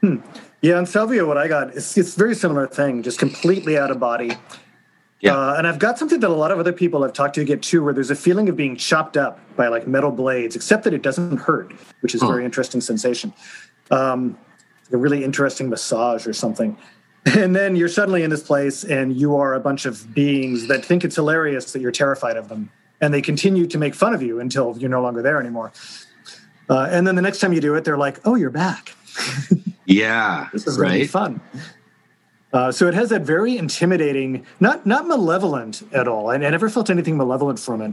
Hmm. Yeah, and Salvia, what I got is it's very similar thing, just completely out of body. Yeah. Uh, and I've got something that a lot of other people I've talked to get too, where there's a feeling of being chopped up by like metal blades, except that it doesn't hurt, which is a very interesting sensation. Um, a really interesting massage or something. And then you're suddenly in this place and you are a bunch of beings that think it's hilarious that you're terrified of them. And they continue to make fun of you until you're no longer there anymore. Uh, and then the next time you do it, they're like, oh, you're back. yeah. this is right? really fun. Uh, so it has that very intimidating, not not malevolent at all. I, I never felt anything malevolent from it,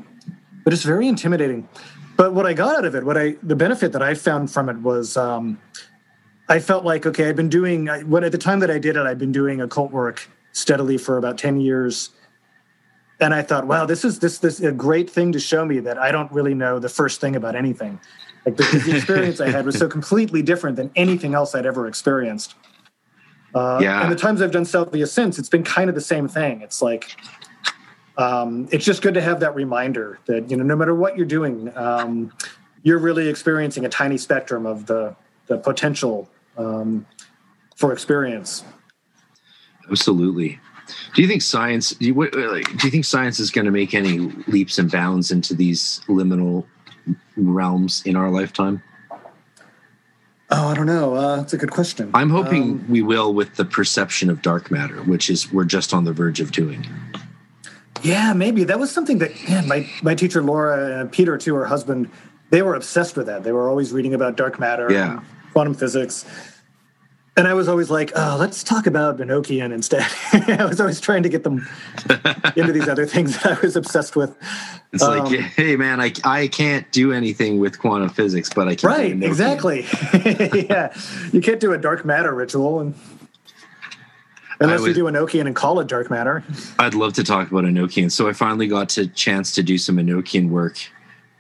but it's very intimidating. But what I got out of it, what I the benefit that I found from it was um, I felt like okay, I've been doing when at the time that I did it, I'd been doing occult work steadily for about ten years, and I thought, wow, this is this this a great thing to show me that I don't really know the first thing about anything. Like the, the experience I had was so completely different than anything else I'd ever experienced. Uh, yeah. And the times I've done Salvia since, it's been kind of the same thing. It's like um, it's just good to have that reminder that you know no matter what you're doing, um, you're really experiencing a tiny spectrum of the the potential um, for experience. Absolutely. Do you think science? Do you, do you think science is going to make any leaps and bounds into these liminal realms in our lifetime? Oh, I don't know. Uh, that's a good question. I'm hoping um, we will with the perception of dark matter, which is we're just on the verge of doing. Yeah, maybe that was something that man, my my teacher Laura and Peter too, her husband, they were obsessed with that. They were always reading about dark matter. Yeah quantum physics. And I was always like, oh, let's talk about Enochian instead. I was always trying to get them into these other things that I was obsessed with. It's um, like, hey, man, I, I can't do anything with quantum physics, but I can. Right, exactly. yeah. You can't do a dark matter ritual. And Unless was, you do Enochian and call it dark matter. I'd love to talk about Enochian. So I finally got to chance to do some Enochian work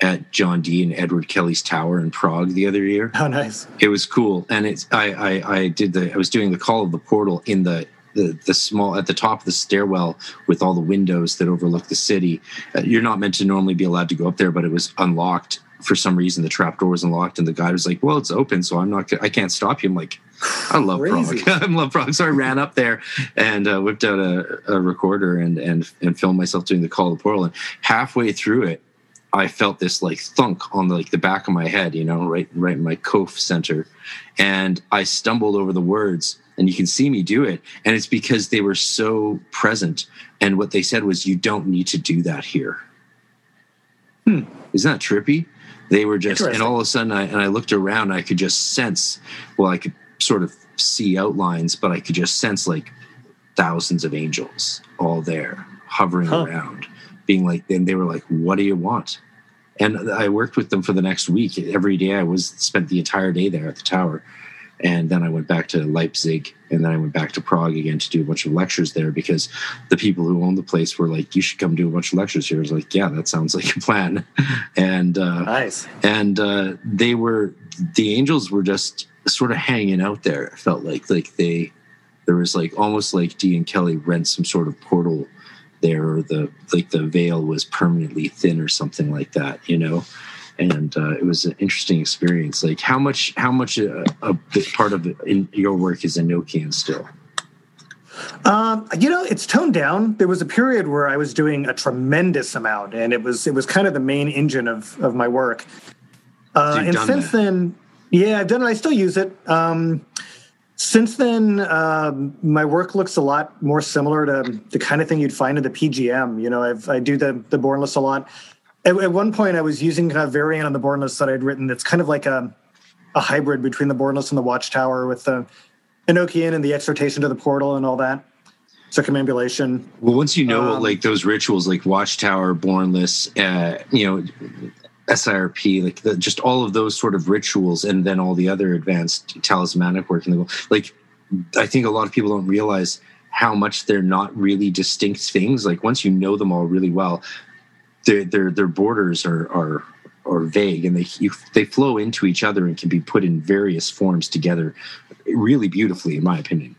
at John Dee and Edward Kelly's tower in Prague the other year. Oh, nice! It was cool, and it's I I, I did the I was doing the call of the portal in the the, the small at the top of the stairwell with all the windows that overlook the city. Uh, you're not meant to normally be allowed to go up there, but it was unlocked for some reason. The trap door was unlocked, and the guy was like, "Well, it's open, so I'm not. I can't stop you." I'm like, "I love Crazy. Prague. I love Prague." So I ran up there and uh, whipped out a, a recorder and and and filmed myself doing the call of the portal. And halfway through it, I felt this like thunk on the, like the back of my head, you know, right right in my cove center, and I stumbled over the words and you can see me do it. And it's because they were so present. And what they said was you don't need to do that here. Hmm. isn't that trippy? They were just and all of a sudden I, and i looked around i could just sense well i could sort of see outlines but i could just sense like thousands of angels all there hovering huh. around being like and they were like what do you want and i worked with them for the next week every day i was spent the entire day there at the tower and then I went back to Leipzig, and then I went back to Prague again to do a bunch of lectures there because the people who owned the place were like, "You should come do a bunch of lectures here." I was like, "Yeah, that sounds like a plan." and uh, nice. And uh, they were the angels were just sort of hanging out there. It felt like like they there was like almost like Dee and Kelly rent some sort of portal there, or the like the veil was permanently thin or something like that, you know and uh, it was an interesting experience. Like how much how much a, uh, a big part of in your work is Enochian still? Um, you know, it's toned down. There was a period where I was doing a tremendous amount, and it was it was kind of the main engine of of my work. Uh, and since that. then, yeah, I've done it. I still use it. Um, since then, um, my work looks a lot more similar to the kind of thing you'd find in the PGM. You know, I've, I do the the Bornless a lot at, at, one point I was using kind of variant on the Bornless that I'd written that's kind of like a, a hybrid between the Bornless and the Watchtower with the Enochian and the exhortation to the portal and all that circumambulation. Well, once you know um, like those rituals like Watchtower, Bornless, uh, you know, SIRP, like the, just all of those sort of rituals, and then all the other advanced talismanic work in the world. Like, I think a lot of people don't realize how much they're not really distinct things. Like once you know them all really well, their their their borders are are are vague and they you, they flow into each other and can be put in various forms together really beautifully in my opinion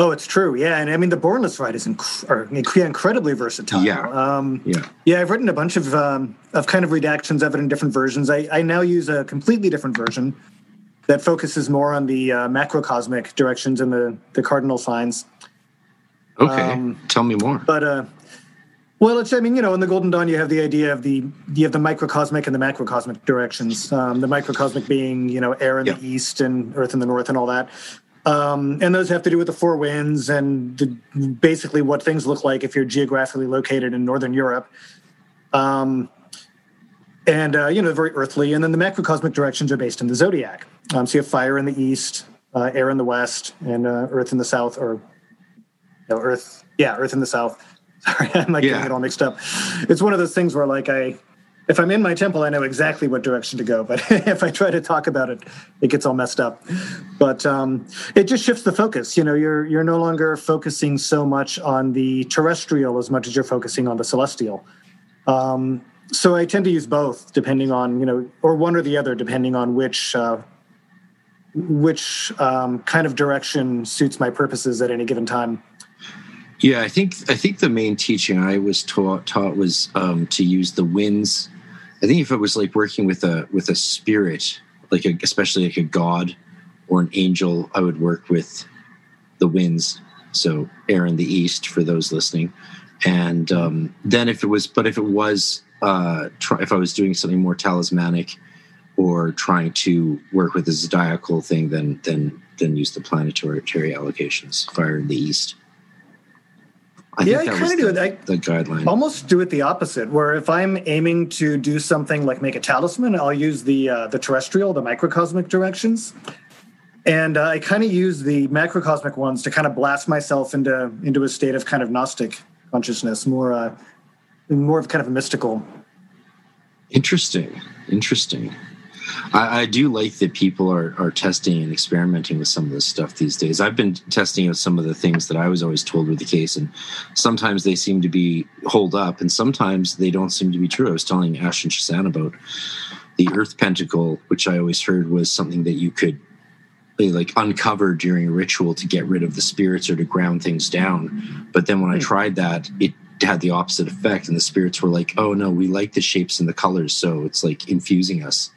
oh it's true. Yeah and i mean the bornless rite is inc- incredibly versatile. Yeah. Um, yeah. yeah i've written a bunch of um, of kind of redactions of it in different versions. I, I now use a completely different version that focuses more on the uh, macrocosmic directions and the the cardinal signs. Okay. Um, tell me more. but uh well, it's, I mean, you know, in the Golden Dawn, you have the idea of the, you have the microcosmic and the macrocosmic directions. Um, the microcosmic being, you know, air in the east and earth in the north and all that. Um, and those have to do with the four winds and the, basically what things look like if you're geographically located in Northern Europe. Um, and, uh, you know, very earthly. And then the macrocosmic directions are based in the zodiac. Um, so you have fire in the east, uh, air in the west, and uh, earth in the south, or no, earth, yeah, earth in the south Sorry, I'm like yeah. getting it all mixed up. It's one of those things where like I if I'm in my temple, I know exactly what direction to go. But if I try to talk about it, it gets all messed up. But um, it just shifts the focus. You know, you're you're no longer focusing so much on the terrestrial as much as you're focusing on the celestial. Um, so I tend to use both, depending on you know, or one or the other, depending on which uh, which um, kind of direction suits my purposes at any given time. Yeah, I think I think the main teaching I was taught taught was um, to use the winds. I think if it was like working with a with a spirit, like a, especially like a god or an angel, I would work with the winds. So air in the east for those listening, and um, then if it was, but if it was, uh, try, if I was doing something more talismanic or trying to work with the zodiacal thing, then then then use the planetary allocations. Fire in the east. I yeah, I kind of do it. I the guideline. Almost do it the opposite. Where if I'm aiming to do something like make a talisman, I'll use the uh, the terrestrial, the microcosmic directions, and uh, I kind of use the macrocosmic ones to kind of blast myself into into a state of kind of gnostic consciousness, more uh, more of kind of a mystical. Interesting. Interesting. I, I, do like that people are are testing and experimenting with some of this stuff these days. I've been testing with some of the things that I was always told were the case, and sometimes they seem to be hold up, and sometimes they don't seem to be true. I was telling Ash and Shasan about the Earth Pentacle, which I always heard was something that you could like uncover during a ritual to get rid of the spirits or to ground things down. But then when I hmm. tried that, it had the opposite effect, and the spirits were like, "Oh no, we like the shapes and the colors, so it's like infusing us."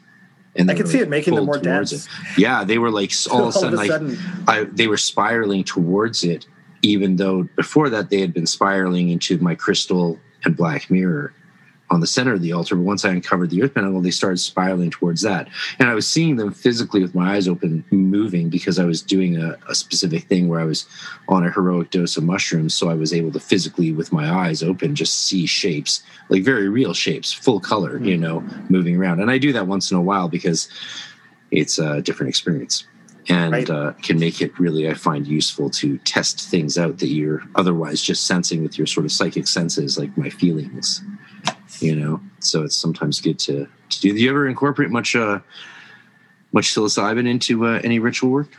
And I can see it making them more dense. It. Yeah, they were like all, all of a sudden, like sudden. I, they were spiraling towards it, even though before that they had been spiraling into my crystal and black mirror on the center of the altar. But once I uncovered the earth pentacle, they started spiraling towards that. And I was seeing them physically with my eyes open, moving because I was doing a, a, specific thing where I was on a heroic dose of mushrooms. So I was able to physically, with my eyes open, just see shapes, like very real shapes, full color, you know, moving around. And I do that once in a while because it's a different experience and right. uh, can make it really, I find, useful to test things out that you're otherwise just sensing with your sort of psychic senses, like my feelings you know. So it's sometimes good to, to do. Do you ever incorporate much uh, much psilocybin into uh, any ritual work?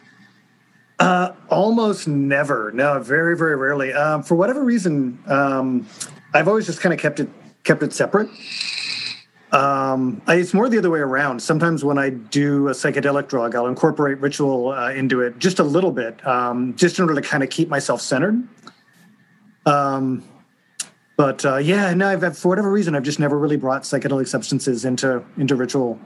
Uh, almost never. No, very very rarely. Um, for whatever reason, um, I've always just kind of kept it kept it separate. Um, I, it's more the other way around. Sometimes when I do a psychedelic drug, I'll incorporate ritual uh, into it just a little bit, um, just in order to kind of keep myself centered. Um, but uh, yeah, no, I've, for whatever reason, I've just never really brought psychedelic substances into into ritual.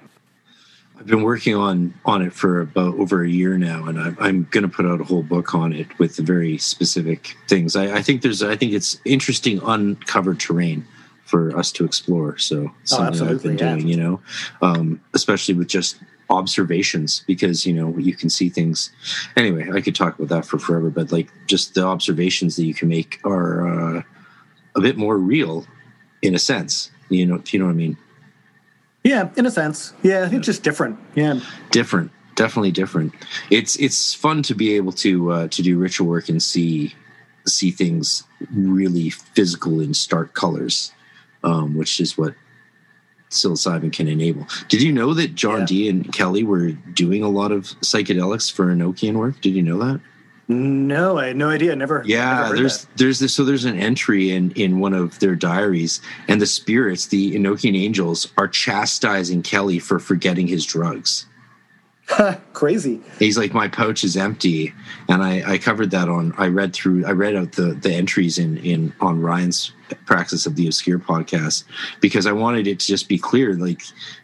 I've been working on on it for about over a year now, and I'm, I'm going to put out a whole book on it with very specific things. I, I, think there's, I think it's interesting uncovered terrain for us to explore. So something oh, I've been yeah. doing, you know, um, especially with just observations because you know you can see things anyway i could talk about that for forever but like just the observations that you can make are uh, a bit more real in a sense. You know, you know what I mean? Yeah, in a sense. Yeah, it's just different. Yeah. Different. Definitely different. It's it's fun to be able to uh, to do ritual work and see see things really physical in stark colors, um, which is what psilocybin can enable. Did you know that John yeah. Dee and Kelly were doing a lot of psychedelics for Enochian work? Did you know that? No, I had no idea. Never. Yeah, never there's that. there's this so there's an entry in in one of their diaries, and the spirits, the Enochian angels, are chastising Kelly for forgetting his drugs. Crazy. He's like, my pouch is empty, and I I covered that on. I read through. I read out the the entries in in on Ryan's Praxis of the Obscure podcast because I wanted it to just be clear, like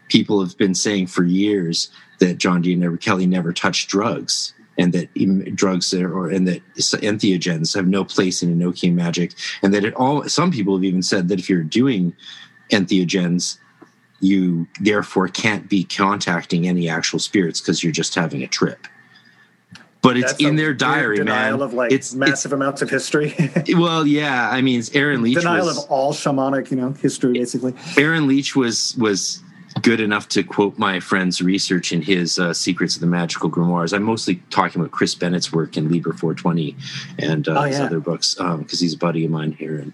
people have been saying for years that John Dee never Kelly never touched drugs and that drugs or and that entheogens have no place in Enochian magic, and that it all. Some people have even said that if you're doing entheogens, you therefore can't be contacting any actual spirits because you're just having a trip. But it's That's in their diary, denial man. Of like it's massive it's, amounts of history. well, yeah, I mean, Aaron Leitch Denial was, of all shamanic, you know, history, basically. Aaron Leitch was was good enough to quote my friend's research in his uh, Secrets of the Magickal Grimoires. I'm mostly talking about Chris Bennett's work in Liber 420 and uh, oh, his other books because um, he's a buddy of mine here. And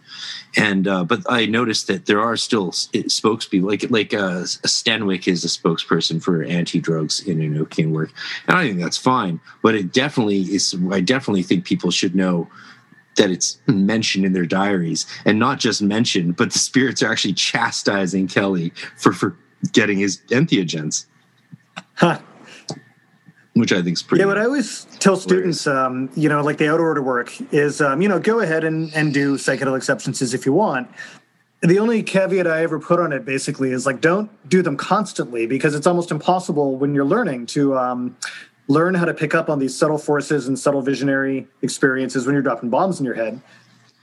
and uh, but I noticed that there are still spokespeople like like uh, Stenwick is a spokesperson for anti-drugs in Enochian work, and I think that's fine. But it definitely is. I definitely think people should know that it's mentioned in their diaries and not just mentioned, but the spirits are actually chastising Kelly for for getting his entheogens. Huh. Which I think is pretty. Yeah, what I always tell students, um, you know, like the outer order work is, um, you know, go ahead and, and do psychedelic substances if you want. The only caveat I ever put on it basically is like, don't do them constantly because it's almost impossible when you're learning to um, learn how to pick up on these subtle forces and subtle visionary experiences when you're dropping bombs in your head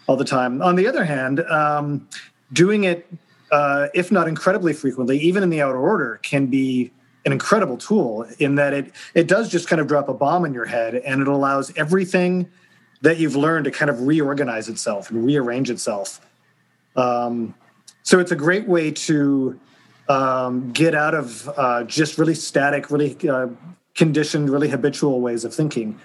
all the time. On the other hand, um, doing it uh, if not incredibly frequently, even in the outer order, can be an incredible tool in that it it does just kind of drop a bomb in your head and it allows everything that you've learned to kind of reorganize itself and rearrange itself. Um, so it's a great way to um, get out of uh, just really static, really uh, conditioned, really habitual ways of thinking.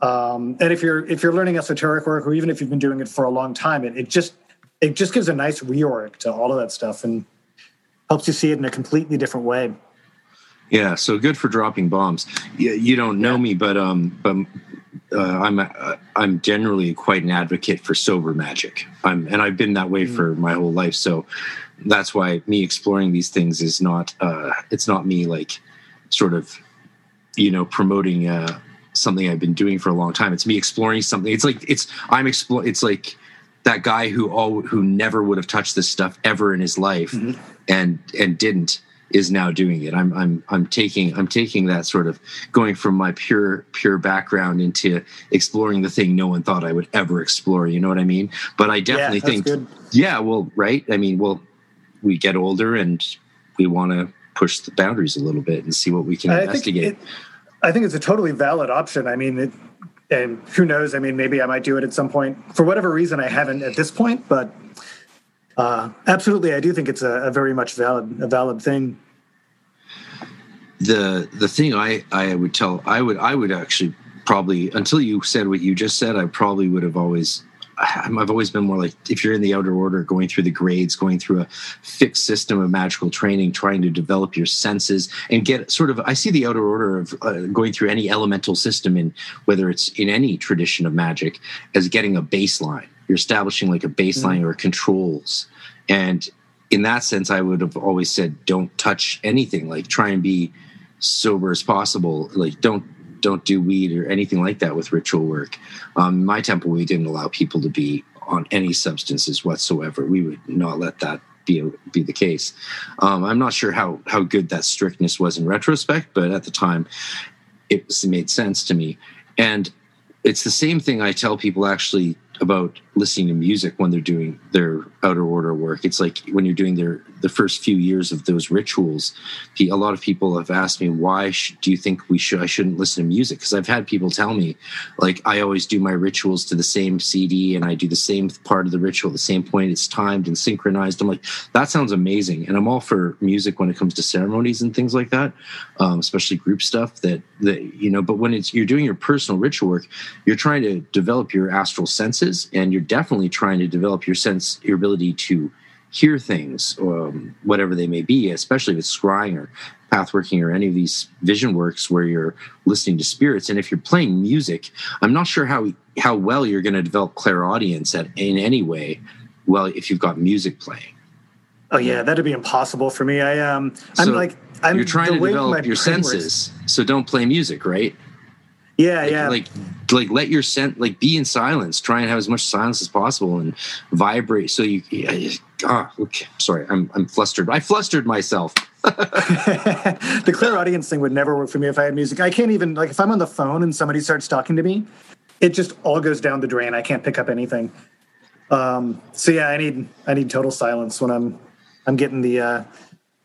Um, and if you're if you're learning esoteric work, or even if you've been doing it for a long time, it, it just it just gives a nice reorg to all of that stuff and helps you see it in a completely different way. Yeah, so good for dropping bombs. You, you don't know yeah. me, but um, but uh, I'm uh, I'm generally quite an advocate for sober magic. I'm and I've been that way mm. for my whole life. So that's why me exploring these things is not uh, it's not me like sort of you know promoting uh, something I've been doing for a long time. It's me exploring something. It's like it's I'm explore. It's like that guy who all who never would have touched this stuff ever in his life mm-hmm. and and didn't is now doing it. I'm I'm I'm taking I'm taking that sort of going from my pure pure background into exploring the thing no one thought I would ever explore. You know what I mean? But I definitely yeah, think good. yeah, well, right. I mean, well, we get older and we want to push the boundaries a little bit and see what we can I investigate. Think it, I think it's a totally valid option. I mean, it, and who knows? I mean, maybe I might do it at some point. For whatever reason, I haven't at this point, but uh, absolutely, I do think it's a, a, very much valid a valid thing. The the thing I I would tell I would I would actually probably until you said what you just said I probably would have always I've always been more like if you're in the outer order, going through the grades, going through a fixed system of magical training, trying to develop your senses and get sort of. I see the outer order of uh, going through any elemental system, in whether it's in any tradition of magic, as getting a baseline. You're establishing like a baseline mm-hmm. or controls, and in that sense, I would have always said, don't touch anything. Like try and be sober as possible. Like don't don't do weed or anything like that with ritual work. Um, my temple, we didn't allow people to be on any substances whatsoever. We would not let that be be the case. Um, I'm not sure how how good that strictness was in retrospect, but at the time, it made sense to me. And it's the same thing I tell people actually about listening to music when they're doing their outer order work. It's like when you're doing their the first few years of those rituals. A lot of people have asked me, "Why do you think we should? I shouldn't listen to music?" Because I've had people tell me, like, I always do my rituals to the same CD and I do the same part of the ritual, at the same point. It's timed and synchronized. I'm like, that sounds amazing, and I'm all for music when it comes to ceremonies and things like that, um, especially group stuff. That that you know, but when it's you're doing your personal ritual work, you're trying to develop your astral senses, and you're definitely trying to develop your sense, your ability to hear things, um, whatever they may be, especially if it's scrying or pathworking or any of these vision works where you're listening to spirits. And if you're playing music, I'm not sure how how well you're going to develop clairaudience at, in any way. Well, if you've got music playing. Oh yeah, that'd be impossible for me. I um, I'm so like I'm you're trying to develop your senses, works. so don't play music, right? Yeah, like, yeah. Like like let your scent like be in silence. Try and have as much silence as possible and vibrate. So you, ah, okay. sorry, I'm I'm flustered. I flustered myself. the clairaudience thing would never work for me if I had music. I can't even like if I'm on the phone and somebody starts talking to me, it just all goes down the drain. I can't pick up anything. Um, so yeah, I need I need total silence when I'm I'm getting the uh,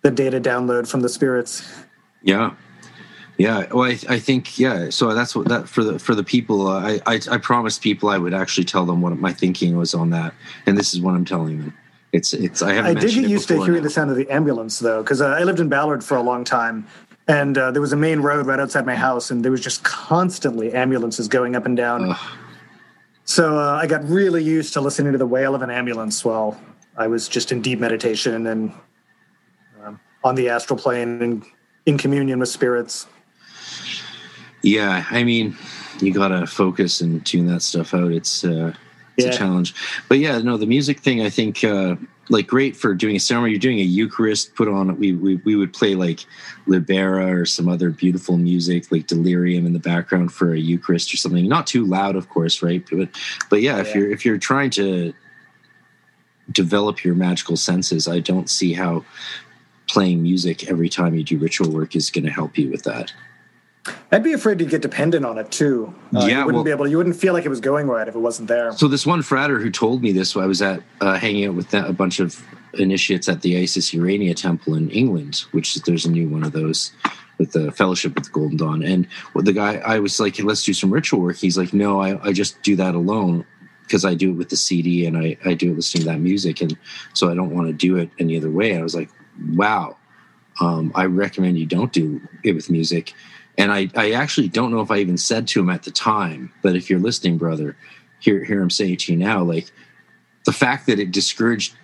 the data download from the spirits. Yeah, yeah, well, I, I, think yeah. So that's what that for the for the people. Uh, I, I I promised people I would actually tell them what my thinking was on that, and this is what I'm telling them. It's it's. I haven't. I did get used to hearing now. the sound of the ambulance though, because uh, I lived in Ballard for a long time, and uh, there was a main road right outside my house, and there was just constantly ambulances going up and down. Ugh. So uh, I got really used to listening to the wail of an ambulance while I was just in deep meditation and um, on the astral plane and in communion with spirits. Yeah, I mean, you gotta focus and tune that stuff out. It's uh, it's yeah. a challenge, but yeah, no, the music thing. I think uh, like great for doing a ceremony. You're doing a Eucharist. Put on we we we would play like Libera or some other beautiful music like Delerium in the background for a Eucharist or something. Not too loud, of course, right? But but yeah, yeah. if you're if you're trying to develop your magical senses, I don't see how playing music every time you do ritual work is going to help you with that. I'd be afraid to get dependent on it too. Uh, yeah, you wouldn't well, be able. To, You wouldn't feel like it was going right if it wasn't there. So this one frater who told me this, I was at uh, hanging out with a bunch of initiates at the Isis Urania Temple in England, which there's a new one of those with the Fellowship with the Golden Dawn. And the guy, I was like, hey, let's do some ritual work. He's like, no, I, I just do that alone because I do it with the CD and I, I do it listening to that music, and so I don't want to do it any other way. And I was like, wow. Um, I recommend you don't do it with music and I, I actually don't know if I even said to him at the time, but if you're listening, brother, hear, here I'm saying to you now, like the fact that it discouraged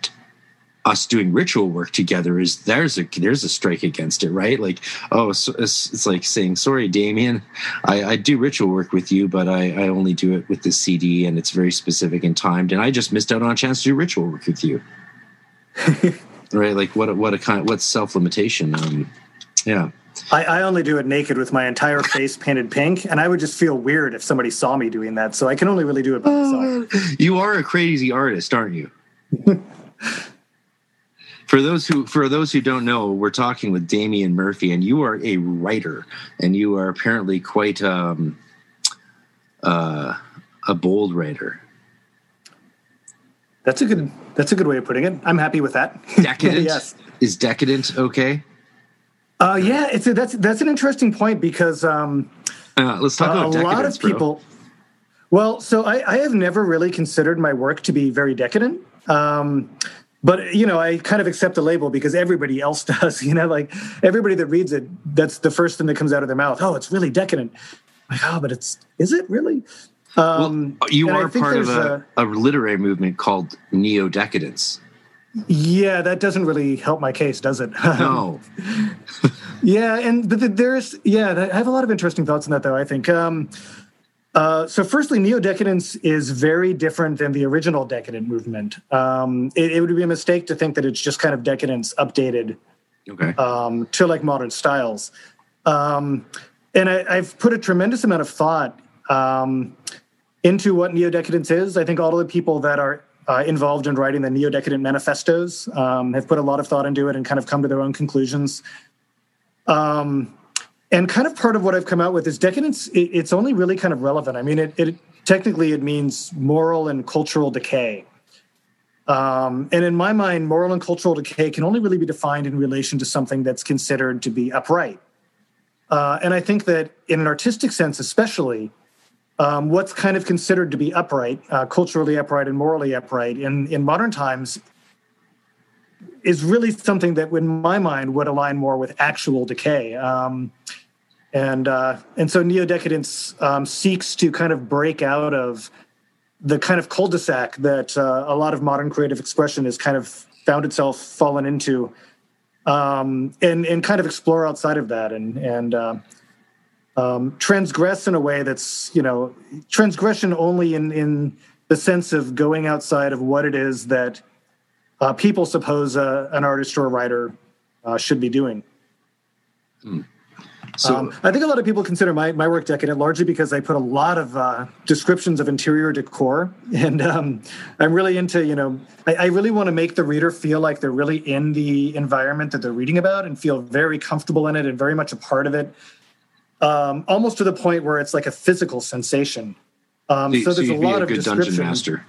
us doing ritual work together is there's a there's a strike against it right? Like oh so it's, it's like saying sorry damian I, I do ritual work with you but I, I only do it with the cd and it's very specific and timed and i just missed out on a chance to do ritual work with you. Right? Like what a, what a kind what self-limitation um yeah I, I, only do it naked with my entire face painted pink, and I would just feel weird if somebody saw me doing that. So I can only really do it by myself. you are a crazy artist, aren't you? for those who for those who don't know, we're talking with Damian Murphy, and you are a writer, and you are apparently quite um, uh, a bold writer. That's a good. That's a good way of putting it. I'm happy with that. Decadent. yes. Is decadent okay? Uh, yeah, it's a, that's that's an interesting point because um, uh, let's talk about a lot of people. Bro. Well, so I, I, have never really considered my work to be very decadent. Um, but you know i kind of accept the label because everybody else does you know like everybody that reads it that's the first thing that comes out of their mouth oh it's really decadent like oh but it's is it really um, well, you are part of a, a, a, literary movement called neo decadence yeah that doesn't really help my case does it no yeah and but there's yeah i have a lot of interesting thoughts on that though i think um, uh, so, firstly, neo decadence is very different than the original decadent movement. Um, it, it, would be a mistake to think that it's just kind of decadence updated okay. um, to like modern styles. Um, and I, have put a tremendous amount of thought um, into what neo decadence is. I think all of the people that are uh, involved in writing the neo decadent manifestos um, have put a lot of thought into it and kind of come to their own conclusions. Um, and kind of part of what I've come out with is decadence. It, it's only really kind of relevant. I mean, it, it technically it means moral and cultural decay. Um, and in my mind, moral and cultural decay can only really be defined in relation to something that's considered to be upright. Uh, and I think that in an artistic sense, especially, um, what's kind of considered to be upright, uh, culturally upright and morally upright in, in modern times is really something that, in my mind, would align more with actual decay. Um, and uh, and so neo decadence um, seeks to kind of break out of the kind of cul-de-sac that uh, a lot of modern creative expression has kind of found itself fallen into, um, and and kind of explore outside of that and and uh, um, transgress in a way that's you know transgression only in in the sense of going outside of what it is that uh, people suppose uh, an artist or a writer uh, should be doing. Hmm. So um, I think a lot of people consider my, my work decadent largely because I put a lot of uh, descriptions of interior decor, and um, I'm really into you know I, I really want to make the reader feel like they're really in the environment that they're reading about and feel very comfortable in it and very much a part of it, um, almost to the point where it's like a physical sensation. Um, so, so there's so a lot a of description. Dungeon master.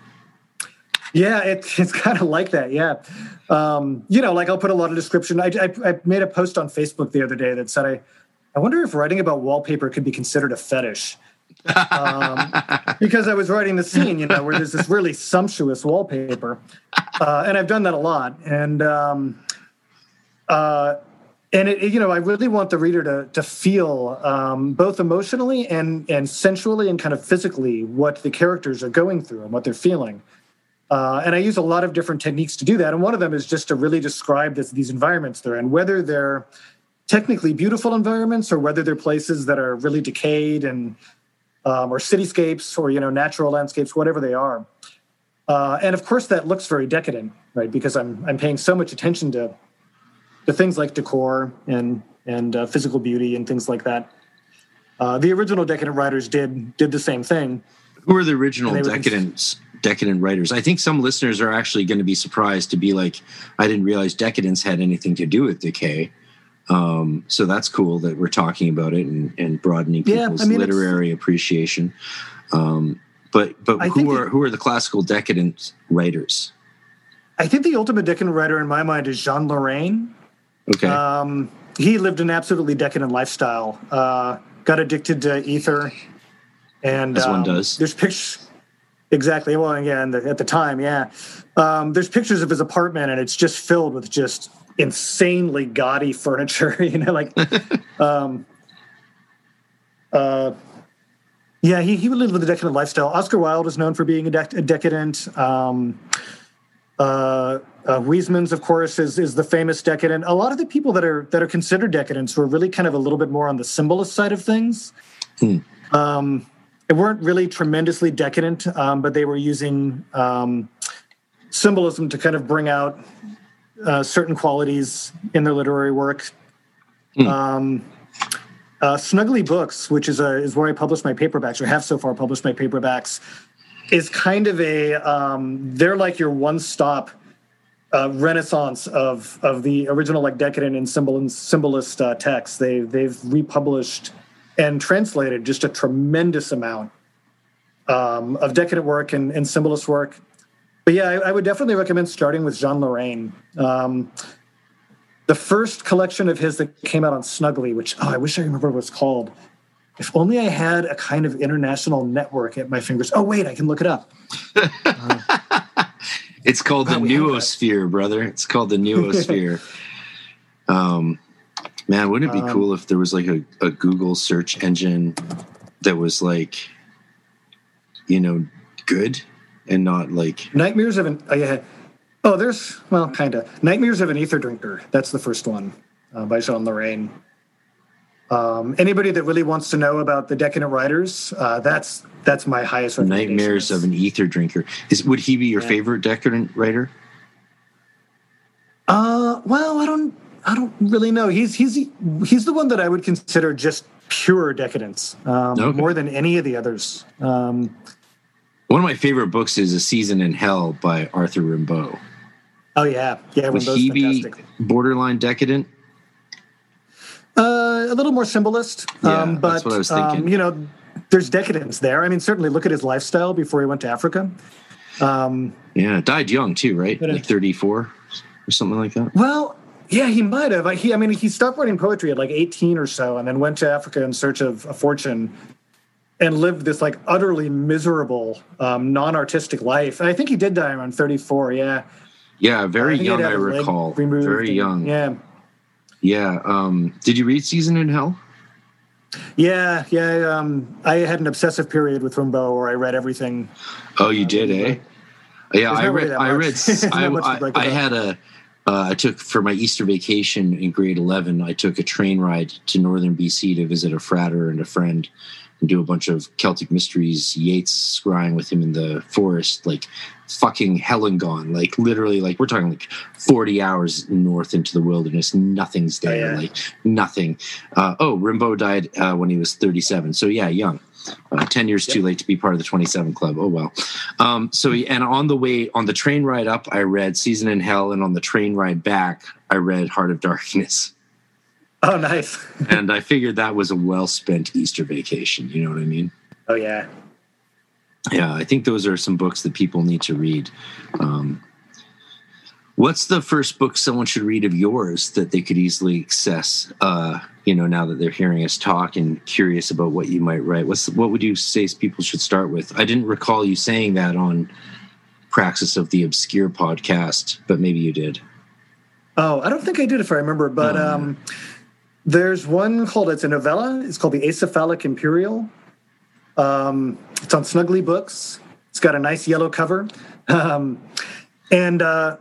Yeah, it, it's kind of like that. Yeah. Um, you know, like I'll put a lot of description. I, I, I, made a post on Facebook the other day that said I I wonder if writing about wallpaper could be considered a fetish. um, because I was writing the scene, you know, where there's this really sumptuous wallpaper, uh, and I've done that a lot, and um, uh, and it, you know, I really want the reader to to feel um, both emotionally and and sensually and kind of physically what the characters are going through and what they're feeling. Uh, and I use a lot of different techniques to do that, and one of them is just to really describe this, these environments they're in, whether they're technically beautiful environments or whether they're places that are really decayed and um, or cityscapes or you know natural landscapes whatever they are. Uh, and of course that looks very decadent right? Because i'm i'm paying so much attention to to things like decor and and uh, physical beauty and things like that uh, the original decadent writers did did the same thing who are the original decadent decadent writers i think some listeners are actually going to be surprised to be like i didn't realize decadence had anything to do with decay um, so that's cool that we're talking about it and, and broadening people's yeah, I mean, literary appreciation. Um, but but who are it, who are the classical decadent writers? I think the ultimate decadent writer in my mind is Jean Lorrain. Okay. Um, he lived an absolutely decadent lifestyle. Uh, got addicted to ether, and as one um, does. There's pictures. Exactly. Well, yeah, the, at the time, yeah. Um, there's pictures of his apartment, and it's just filled with just insanely gaudy furniture. You know, like, um, uh, yeah, he he lived with a decadent lifestyle. Oscar Wilde is known for being a, dec- a decadent. Um, Uh, uh, Huysmans, of course, is is the famous decadent. A lot of the people that are that are considered decadents were really kind of a little bit more on the symbolist side of things. Hmm. Um, they weren't really tremendously decadent, um, but they were using um, symbolism to kind of bring out uh, certain qualities in their literary work. Hmm. Um, uh, Snuggly Books, which is a, is where I publish my paperbacks, or have so far published my paperbacks, is kind of a um, they're like your one stop uh, renaissance of of the original like decadent and symbol symbolist uh, texts. They they've republished and translated just a tremendous amount um, of decadent work and, and symbolist work. But yeah, I, I, would definitely recommend starting with Jean Lorrain. Um, the first collection of his that came out on Snuggly, which oh, I wish I remember what it's called. If only I had a kind of international network at my fingers. Oh wait, I can look it up. Uh, it's called the noosphere, brother. It's called the noosphere. um, man, wouldn't it be um, cool if there was like a, a Google search engine that was like, you know, good and not like nightmares of an. Oh, yeah. Oh, there's well, kind of Nightmares of an Ether Drinker. That's the first one uh, by Jean Lorrain. Um, anybody that really wants to know about the decadent writers, uh, that's that's my highest. Nightmares of an Ether Drinker. Is would he be your yeah. favorite decadent writer? Uh, well, I don't, I don't really know. He's he's he's the one that I would consider just pure decadence um, okay. more than any of the others. Um, one of my favorite books is A Season in Hell by Arthur Rimbaud. Oh yeah, yeah. Would he be borderline decadent? Uh, a little more symbolist. Yeah, um, but, that's what I was thinking. Um, you know, there's decadence there. I mean, certainly look at his lifestyle before he went to Africa. Um, yeah, died young too, right? Like 34 or something like that. Well, yeah, he might have. He, I mean, he stopped writing poetry at like 18 or so, and then went to Africa in search of a fortune, and lived this like utterly miserable, um, non-artistic life. And I think he did die around 34. Yeah. Yeah, very I young. I recall. Very and, young. Yeah. Yeah. Um, did you read Season in Hell? Yeah, yeah. Um, I had an obsessive period with Rimbaud where I read everything. Oh, you uh, did, eh? Yeah, I read. I read. I, I, I had a. Uh, I took for my Easter vacation in grade eleven. I took a train ride to northern BC to visit a frater and a friend, and do a bunch of Celtic mysteries, Yeats scrying with him in the forest, like fucking hell and gone. Like literally, like we're talking like 40 hours north into the wilderness. Nothing's there. Oh, yeah. Like nothing. Uh, oh, Rimbaud died uh, when he was 37. So yeah, young. Uh, 10 years yep. too late to be part of the 27 club. Oh, well. Um, so, and on the way, on the train ride up, I read Season in Hell. And on the train ride back, I read Heart of Darkness. Oh, nice. and I figured that was a well spent Easter vacation. You know what I mean? Oh, yeah. Yeah, I think those are some books that people need to read. Um, what's the first book someone should read of yours that they could easily access? Uh, you know, now that they're hearing us talk and curious about what you might write, what's what would you say people should start with? I didn't recall you saying that on Praxis of the Obscure podcast, but maybe you did. Oh, I don't think I did, if I remember. But oh, um, there's one called, it's a novella. It's called The Acephalic Imperial. Um, it's on Snuggly Books. It's got a nice yellow cover. Um, and uh,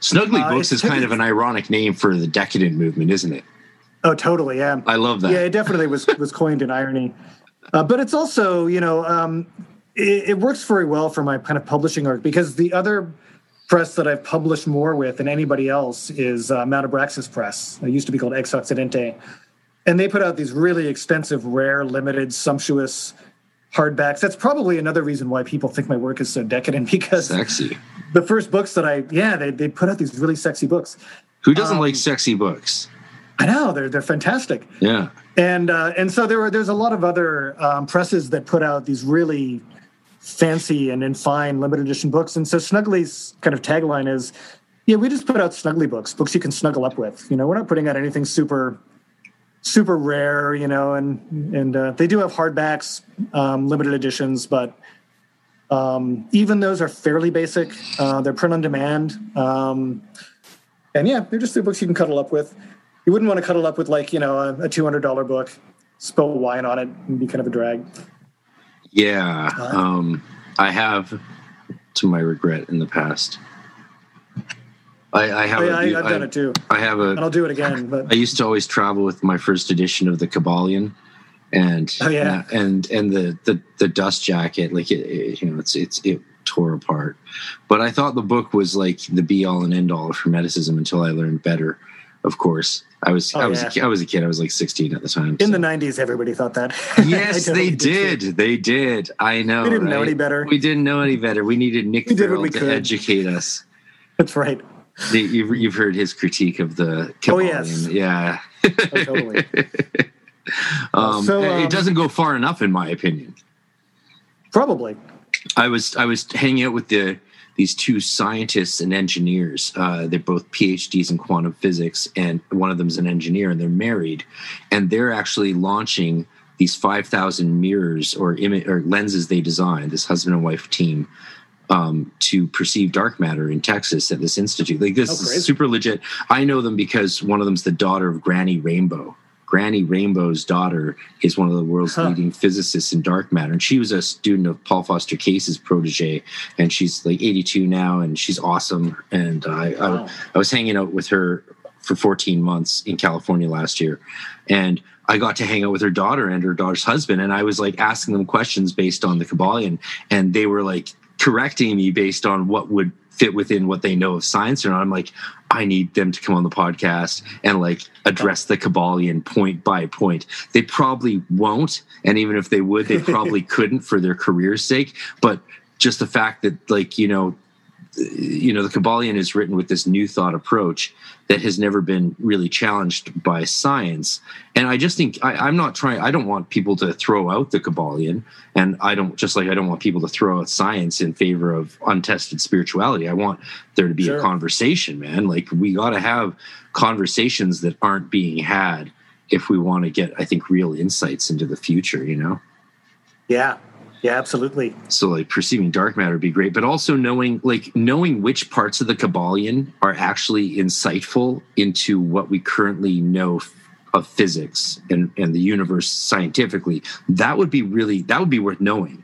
Snuggly uh, Books is kind of an ironic name for the decadent movement, isn't it? Oh, totally. Yeah. I love that. Yeah, it definitely was, was coined in irony. Uh, but it's also, you know, um, it, it works very well for my kind of publishing art because the other press that I've published more with than anybody else is uh, Mount Abraxas Press. It used to be called Ex Occidente. And they put out these really expensive, rare, limited, sumptuous hardbacks. That's probably another reason why people think my work is so decadent because sexy. The first books that I, yeah, they, they put out these really sexy books. Who doesn't um, like sexy books? I know they're they're fantastic. Yeah, and uh, and so there were there's a lot of other um, presses that put out these really fancy and, in fine limited edition books. And so Snuggly's kind of tagline is, yeah, we just put out Snuggly books, books you can snuggle up with. You know, we're not putting out anything super, super rare. You know, and and uh, they do have hardbacks, um, limited editions, but um, even those are fairly basic. Uh, they're print on demand, um, and yeah, they're just the books you can cuddle up with. You wouldn't want to cuddle up with like you know a, a two hundred dollar book, spill wine on it, and be kind of a drag. Yeah, um, I have, to my regret, in the past. I, I have. Oh, yeah, I, I've I- done it too, I have a. and I'll do it again. But I used to always travel with my first edition of the Kybalion, and Oh, yeah. and and the the the dust jacket, like it, it, you know, it's it's it tore apart. But I thought the book was like the be all and end all of Hermeticism until I learned better. Of course, I was Oh, I was yeah. a, I was a kid. I was like sixteen at the time. in so- the '90s, everybody thought that. Yes, totally they did. They did. I know. We didn't know any better. We didn't know any better. We needed Nick We did what Farrell we to could. educate us. That's right. You've, you've heard his critique of the Oh, Kybalion. yes. Yeah. Oh, totally. Um, So, um, it doesn't go far enough, in my opinion. Probably. I was I was hanging out with the these two scientists and engineers. Uh, they're both PhDs in quantum physics, and one of them's an engineer, and they're married, and they're actually launching these five thousand mirrors or ima- or lenses they designed. This husband and wife team. Um, to perceive dark matter in Texas at this institute, like this Oh, is super legit. I know them because one of them's the daughter of Granny Rainbow. Granny Rainbow's daughter is one of the world's Huh. leading physicists in dark matter, and she was a student of Paul Foster Case's protege, and she's like 82 now, and she's awesome. And I, Wow. I, I was hanging out with her for 14 months in California last year, and I got to hang out with her daughter and her daughter's husband, and I was like asking them questions based on the Kybalion, and they were like correcting me based on what would fit within what they know of science or not. I'm like, I need them to come on the podcast and like address the Kybalion point by point. They probably won't, and even if they would, they probably couldn't for their career's sake. But just the fact that, like, you know, you know, the Kybalion is written with this new thought approach that has never been really challenged by science. And I just think I, I'm not trying. I don't want people to throw out the Kybalion, and I don't just like I don't want people to throw out science in favor of untested spirituality. I want there to be Sure. a conversation, man. Like we got to have conversations that aren't being had if we want to get, I think, real insights into the future. You know. Yeah. Yeah. Absolutely. so like perceiving dark matter would be great but also knowing like knowing which parts of the kybalion are actually insightful into what we currently know of physics and and the universe scientifically that would be really that would be worth knowing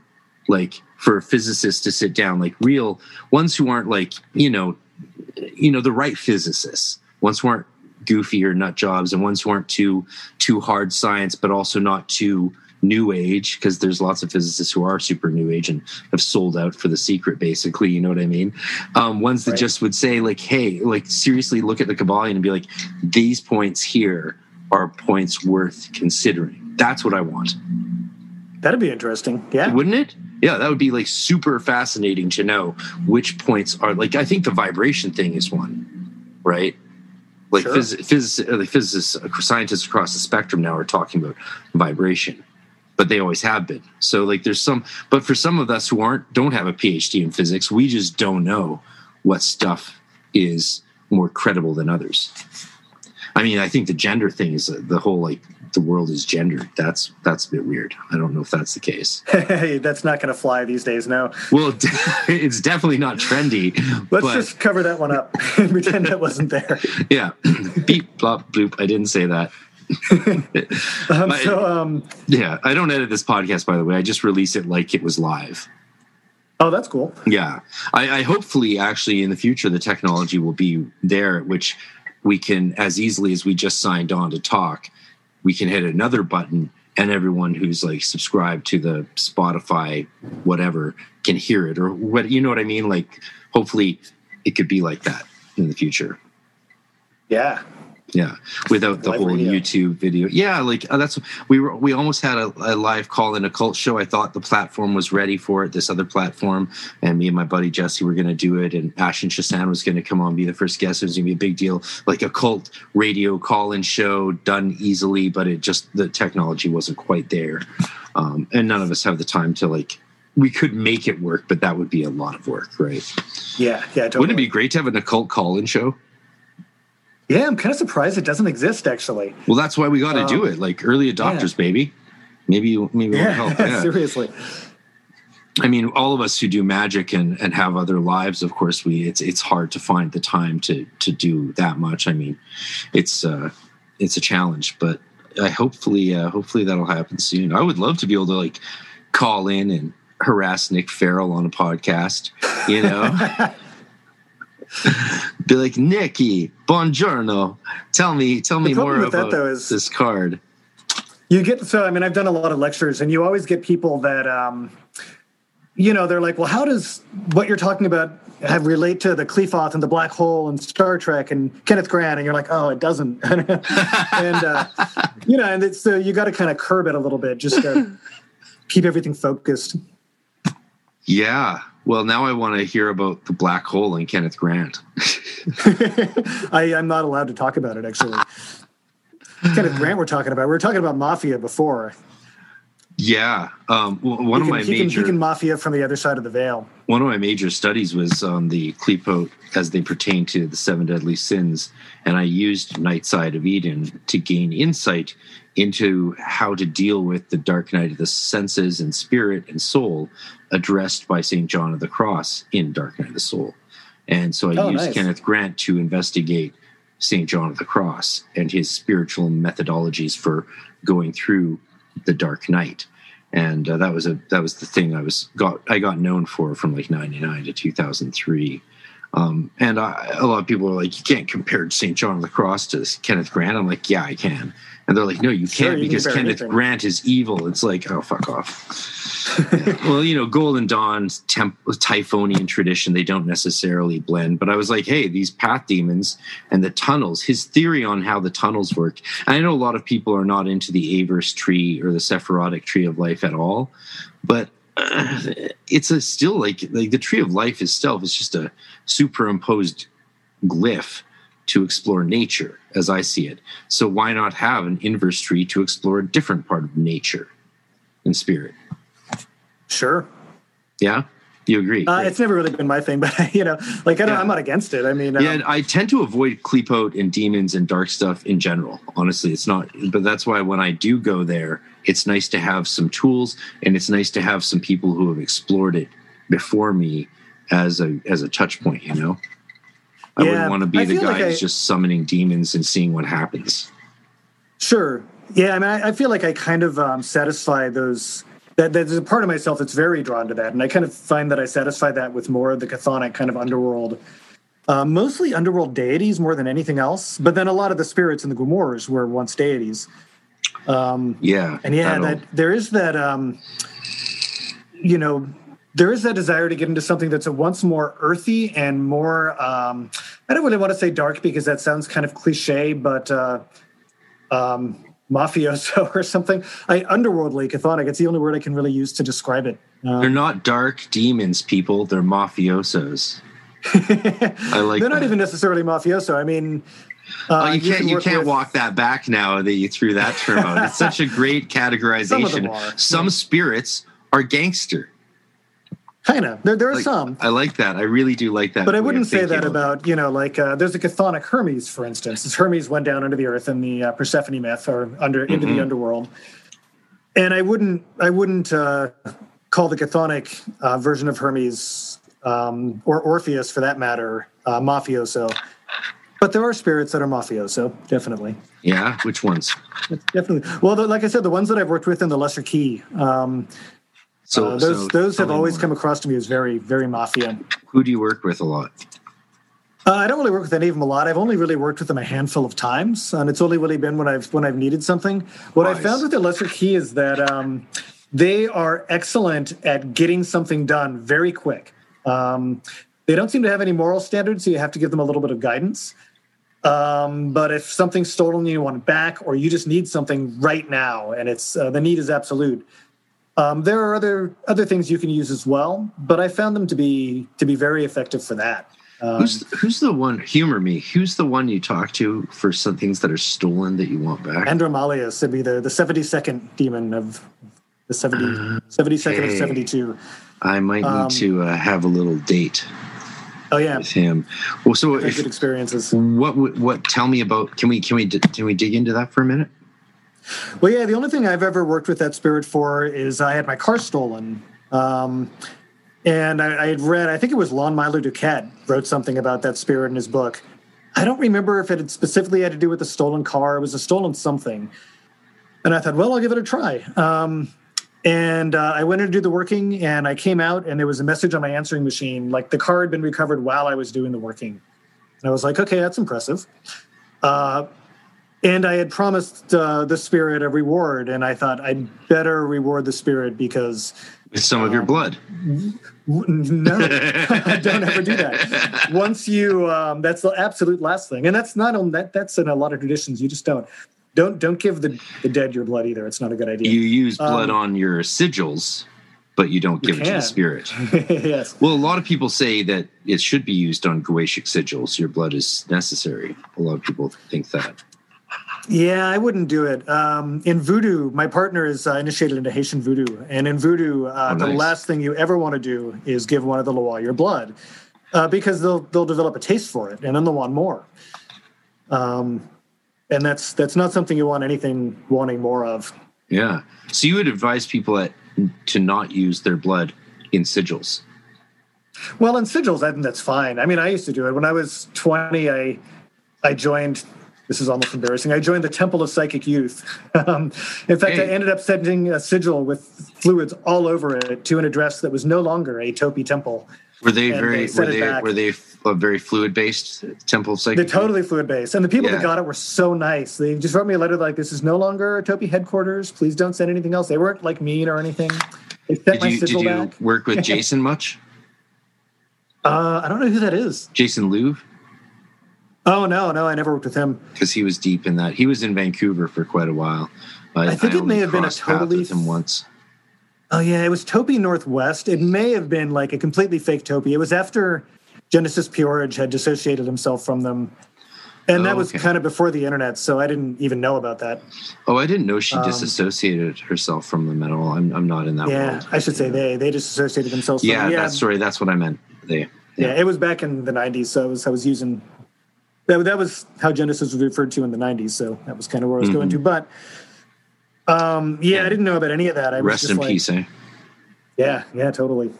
like for a physicist to sit down like real ones who aren't like you know you know the right physicists ones who aren't goofy or nut jobs and ones who aren't too too hard science but also not too new age because there's lots of physicists who are super new age and have sold out for the secret basically you know what i mean um, ones that Right. just would say like hey like seriously look at the kybalion and be like these points here are points worth considering that's what i want That'd be interesting. Yeah. wouldn't it yeah that would be like super fascinating to know which points are like i think the vibration thing is one right like Sure. phys- phys- like physicists scientists across the spectrum now are talking about vibration but they always have been so like there's some but for some of us who aren't don't have a phd in physics we just don't know what stuff is more credible than others i mean i think the gender thing is uh, the whole like the world is gendered that's that's a bit weird i don't know if that's the case Hey, That's not going to fly these days. No. well, it's definitely not trendy. Let's but just cover that one up and pretend that wasn't there. yeah, beep, blop, bloop. I didn't say that. Um, My- so, um, Yeah, I don't edit this podcast, by the way. I just release it like it was live. oh, that's cool. Yeah, I, I hopefully actually in the future the technology will be there, which we can as easily as we just signed on to talk, we can hit another button and everyone who's like subscribed to the Spotify whatever can hear it or what you know what I mean. Like hopefully it could be like that in the future. Yeah. Yeah, without the Live whole radio. YouTube video. Yeah, like uh, that's we were we almost had a, a live call in a cult show. I thought the platform was ready for it. This other platform, and me and my buddy Jesse were going to do it, and Ashton Chassan was going to come on, be the first guest. It was going to be a big deal, like a cult radio call-in show done easily, but it just the technology wasn't quite there, um, and none of us have the time to like. We could make it work, but that would be a lot of work, right? Yeah. Yeah. Totally. Wouldn't it be great to have an occult call-in show? Yeah. I'm kind of surprised it doesn't exist, actually. Well, that's why we got to Um, do it. Like early adopters, baby. Maybe maybe Yeah. help. Yeah. Seriously. I mean, all of us who do magic and, and have other lives, of course, we it's it's hard to find the time to to do that much. I mean, it's uh it's a challenge, but I hopefully uh, hopefully that'll happen soon. I would love to be able to like call in and harass Nick Farrell on a podcast. You know, Be like, Nikki, buongiorno. Tell me, tell me more with that, about though, is- this card. You get so I mean I've done a lot of lectures and you always get people that um you know they're like well how does what you're talking about have relate to the Qliphoth and the black hole and Star Trek and Kenneth Grant and you're like oh it doesn't and uh, you know and it's so you got to kind of curb it a little bit just to keep everything focused Yeah. Well, now I want to hear about the black hole and Kenneth Grant. I, I'm not allowed to talk about it actually Kenneth Grant we're talking about we were talking about mafia before Yeah. Um, one he of my he, can, major he can mafia from the other side of the veil one of my major studies was on the Qliphoth as they pertain to the seven deadly sins, and I used Night Side of Eden to gain insight into how to deal with the dark night of the senses and spirit and soul addressed by St. John of the Cross in Dark Night of the Soul. And so I Oh, used nice. Kenneth Grant to investigate St. John of the Cross and his spiritual methodologies for going through the dark night and uh, that was a that was the thing I was got I got known for from like '99 to 2003. Um, and I, a lot of people are like, you can't compare St. John of the Cross to Kenneth Grant. I'm like, yeah, I can. And they're like, no, you Sure, can't you can because compare Kenneth anything. Grant is evil. It's like, oh, fuck off. Yeah. Well, you know, Golden Dawn's temp- Typhonian tradition, they don't necessarily blend. But I was like, hey, these path demons and the tunnels, his theory on how the tunnels work. And I know a lot of people are not into the Averse tree or the Sephirotic tree of life at all, but uh, it's a still like like the tree of life itself is just a superimposed glyph to explore nature as I see it. So why not have an inverse tree to explore a different part of nature and spirit? sure Yeah, you agree? Uh, it's never really been my thing, but you know, like I don't, Yeah. I'm not against it. I mean, um, yeah, I tend to avoid Qliphoth and demons and dark stuff in general. Honestly, it's not, but that's why when I do go there, it's nice to have some tools and it's nice to have some people who have explored it before me as a as a touch point. You know, I Yeah, wouldn't want to be I the guy like who's I- just summoning demons and seeing what happens. sure. Yeah, I mean, I, I feel like I kind of um, satisfy those. That there's a part of myself that's very drawn to that, and I kind of find that I satisfy that with more of the chthonic kind of underworld, uh, mostly underworld deities more than anything else. But then a lot of the spirits in the Grimoires were once deities. Um, Yeah, and yeah, that there is that. Um, you know, there is that desire to get into something that's a once more earthy and more. Um, I don't really want to say dark because that sounds kind of cliche, but uh, um, mafioso or something. I underworldly chthonic. It's the only word I can really use to describe it. Um, they're not dark demons, people. They're mafiosos. I like. they're not even necessarily mafioso. I mean, uh, Oh, you can't can you can't with- walk that back now that you threw that term out. It's such a great categorization. Some of them are, Some yeah. spirits are gangster. Kind of. There, there are Like, some. I like that. I really do like that. But I wouldn't say that about, you know, like uh, there's a chthonic Hermes, for instance. As Hermes went down into the earth in the uh, Persephone myth or under into Mhm. the underworld. And I wouldn't, I wouldn't uh, call the chthonic uh, version of Hermes um, or Orpheus, for that matter, uh, mafioso. But there are spirits that are mafioso, definitely. Yeah, which ones? Definitely. Well, the, like I said, the ones that I've worked with in the Lesser Key, um, So uh, those so those have always more. come across to me as very, very mafia. Who do you work with a lot? Uh, I don't really work with any of them a lot. I've only really worked with them a handful of times, and it's only really been when I've when I've needed something. What I Wise. found with the Lesser Key is that um, they are excellent at getting something done very quick. Um, they don't seem to have any moral standards, so you have to give them a little bit of guidance. Um, but if something's stolen, you want it back, or you just need something right now, and it's uh, the need is absolute. Um, there are other other things you can use as well, but I found them to be to be very effective for that. Um, Who's who's the one? Humor me. Who's the one you talk to for some things that are stolen that you want back? Andromalius would be the, the 72nd demon of the 70, 72nd Okay. of 72. I might need um, to uh, have a little date Oh, yeah. with him. Well, so if, good experiences. what would- what? Tell me about. Can we can we can we dig into that for a minute? Well, yeah, the only thing I've ever worked with that spirit for is I had my car stolen. Um, and I, I had read, I think it was Lon Milo DuQuette wrote something about that spirit in his book. I don't remember if it had specifically had to do with the stolen car. It was a stolen something. And I thought, well, I'll give it a try. Um, And uh, I went in to do the working, and I came out, and there was a message on my answering machine, like the car had been recovered while I was doing the working. And I was like, okay, that's impressive. Uh, and I had promised uh, the spirit a reward, and I thought I'd better reward the spirit because with some of your Um, blood. no, don't ever do that. Once you, um, that's the absolute last thing, and that's not on that. That's in a lot of traditions. You just don't, don't, don't give the, the dead your blood either. It's not a good idea. You use blood Um, on your sigils, but you don't You give it to the spirit. yes. Well, a lot of people say that it should be used on Goetic sigils. Your blood is necessary. A lot of people think that. Yeah, I wouldn't do it. Um, in voodoo, my partner is uh, initiated into Haitian voodoo, and in voodoo, uh, Oh, the last thing you ever want to do is give one of the Loa your blood, uh, because they'll they'll develop a taste for it, and then they'll want more. Um, and that's that's not something you want anything wanting more of. Yeah. So you would advise people that, to not use their blood in sigils. Well, in sigils, I think that's fine. I mean, I used to do it when I was twenty. I I joined. This is almost embarrassing. I joined the Temple of Psychic Youth. Um, in fact, I ended up sending a sigil with fluids all over it to an address that was no longer a TOPY temple. Were they And very they were they back. were they A very fluid based temple of psychic? They're totally fluid based, and the people Yeah. that got it were so nice. They just wrote me a letter like, "This is no longer a TOPY headquarters. Please don't send anything else." They weren't like mean or anything. They sent Did my you did you back. work with Jason much? Uh, I don't know who that is. Jason Louv? Oh no, no, I never worked with him. because he was deep in that. He was in Vancouver for quite a while. I think it may have been a totally with him once. Oh yeah, it was TOPY Northwest. It may have been like a completely fake TOPY. It was after Genesis P-Orridge had dissociated himself from them. And that Oh, was okay. kind of before the internet, so I didn't even know about that. Oh, I didn't know she Um, disassociated herself from them at all. I'm, I'm not in that yeah, world. I should say they they disassociated themselves. From Yeah, them. yeah, that's sorry. That's what I meant. They. yeah. It was back in the '90s, so I was I was using that. That was how Genesis was referred to in the '90s, so that was kind of where I was going to. But um, yeah, I didn't know about any of that. I was Rest in like, peace, eh? Yeah, yeah, totally.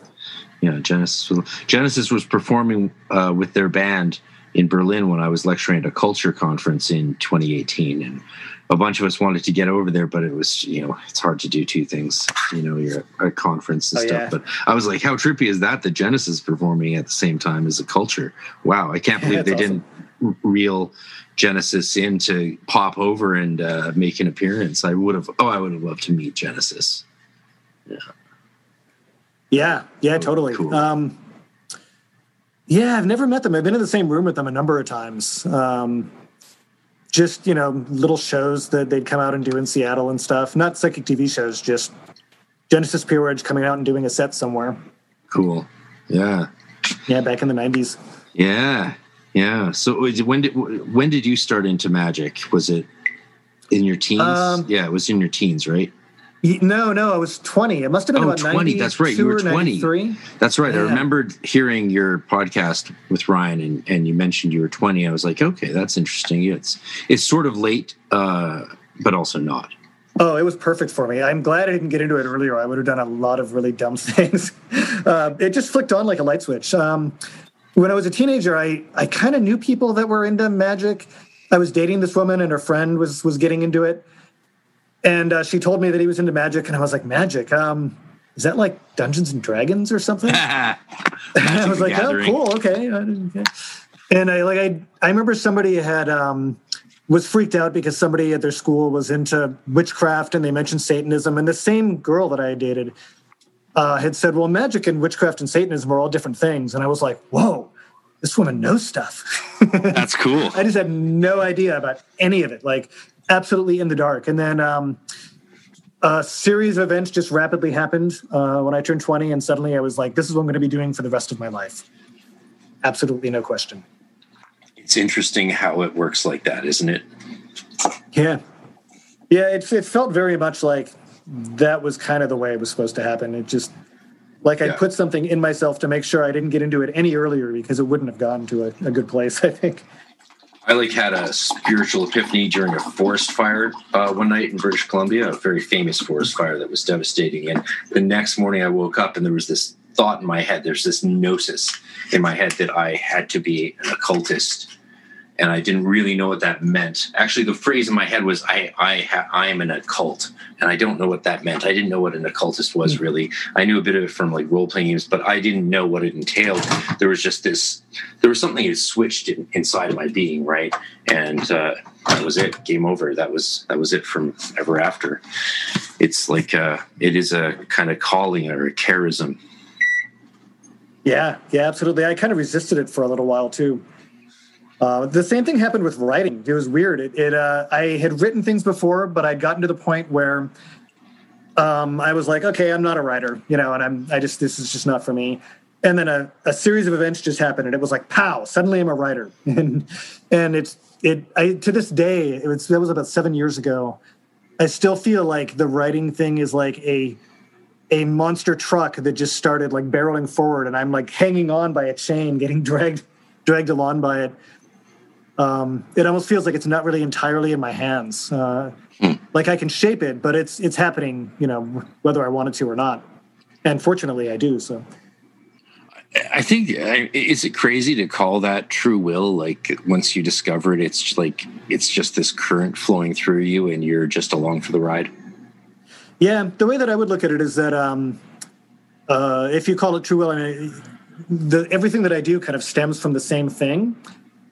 Yeah, Genesis. was- Genesis was performing uh, with their band in Berlin when I was lecturing at a culture conference in 2018, and a bunch of us wanted to get over there, but it was you know it's hard to do two things. You know, you're at a conference and Oh, stuff. yeah. But I was like, how trippy is that? That Genesis is performing at the same time as a culture. Wow, I can't believe they That's didn't r- reel Genesis in to pop over and uh, make an appearance. I would have. Oh, I would have loved to meet Genesis. Yeah, yeah, Yeah. totally. Cool. Um, yeah, I've never met them. I've been in the same room with them a number of times. Um, just you know, little shows that they'd come out and do in Seattle and stuff. Not psychic TV shows, just Genesis P-Orridge coming out and doing a set somewhere. Cool. Yeah. Yeah, back in the '90s. Yeah, yeah. So when did when did you start into magic? Was it in your teens? Um, yeah, it was in your teens, right? No, no, I was 20. It must have been Oh, about 20, that's right, you were or 20. That's right. I Yeah. remembered hearing your podcast with Ryan, and, and you mentioned you were twenty. I was like, okay, that's interesting. It's it's sort of late, uh, but also not. Oh, it was perfect for me. I'm glad I didn't get into it earlier. I would have done a lot of really dumb things. Uh, it just flicked on like a light switch. Um, when I was a teenager, I, I kind of knew people that were into magic. I was dating this woman, and her friend was was getting into it, and uh, she told me that he was into magic, and I was like, "Magic? Um, is that like Dungeons and Dragons or something?" I was like, "Oh, cool, okay." I didn't- okay. And I like I I remember somebody had um, was freaked out because somebody at their school was into witchcraft and they mentioned Satanism, and the same girl that I dated uh, had said, "Well, magic and witchcraft and Satanism are all different things," and I was like, "Whoa." This woman knows stuff. That's cool. I just had no idea about any of it, like absolutely in the dark. And then um, a series of events just rapidly happened uh, when I turned 20, and suddenly I was like, this is what I'm going to be doing for the rest of my life. Absolutely no question. It's interesting how it works like that, isn't it? Yeah. Yeah, it, it felt very much like that was kind of the way it was supposed to happen. It just, like I put something in myself to make sure I didn't get into it any earlier because it wouldn't have gotten to a, a good place, I think. I like had a spiritual epiphany during a forest fire uh, one night in British Columbia, a very famous forest fire that was devastating. And the next morning, I woke up and there was this thought in my head. There's this gnosis in my head that I had to be an occultist and I didn't really know what that meant. Actually, the phrase in my head was "I I ha- I am an occult," and I don't know what that meant. I didn't know what an occultist was hmm. really. I knew a bit of it from like role playing games, but I didn't know what it entailed. There was just this. There was something that switched in, inside of my being, right, and uh, that was it. Game over. That was that was it from ever after. It's like uh, it is a kind of calling or a charism. Yeah, yeah, absolutely. I kind of resisted it for a little while too. Uh, the same thing happened with writing. It was weird. It, it uh, I had written things before, but I'd gotten to the point where um, I was like, okay, I'm not a writer, you know, and I'm I just this is just not for me. And then a, a series of events just happened, and it was like, pow! Suddenly, I'm a writer, and and it's it. I to this day, it was that was about seven years ago. I still feel like the writing thing is like a a monster truck that just started like barreling forward, and I'm like hanging on by a chain, getting dragged dragged along by it um, it almost feels like it's not really entirely in my hands. Uh, hmm. Like I can shape it, but it's it's happening, you know, whether I wanted to or not. And fortunately, I do. So. I think is it crazy to call that true will? Like once you discover it, it's like it's just this current flowing through you, and you're just along for the ride. Yeah, the way that I would look at it is that um, uh, if you call it true will, I mean, the, everything that I do kind of stems from the same thing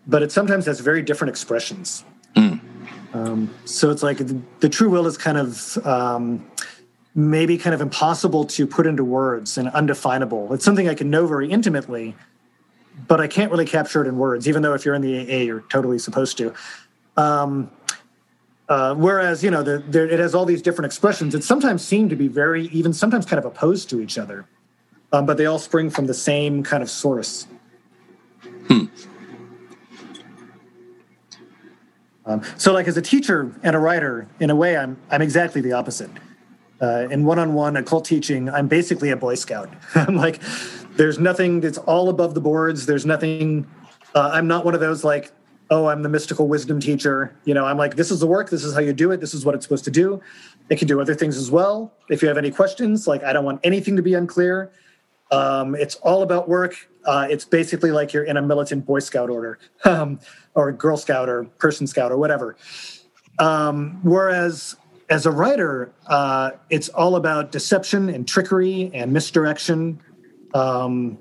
but it sometimes has very different expressions. Mm. Um, so it's like the, the, true will is kind of um, maybe kind of impossible to put into words and undefinable. It's something I can know very intimately, but I can't really capture it in words, even though if you're in the AA, you're totally supposed to. Um, uh, whereas, you know, the, the, it has all these different expressions that sometimes seem to be very, even sometimes kind of opposed to each other, um, but they all spring from the same kind of source. Hmm. Um, so, like as a teacher and a writer, in a way, I'm I'm exactly the opposite. Uh, in one-on-one occult teaching, I'm basically a Boy Scout. I'm like, there's nothing that's all above the boards. There's nothing. Uh, I'm not one of those like, oh, I'm the mystical wisdom teacher. You know, I'm like, this is the work. This is how you do it. This is what it's supposed to do. It can do other things as well. If you have any questions, like I don't want anything to be unclear. Um, it's all about work. Uh, it's basically like you're in a militant Boy Scout order. Um, or Girl Scout or Person Scout or whatever. Um, whereas as a writer, uh, it's all about deception and trickery and misdirection. Um,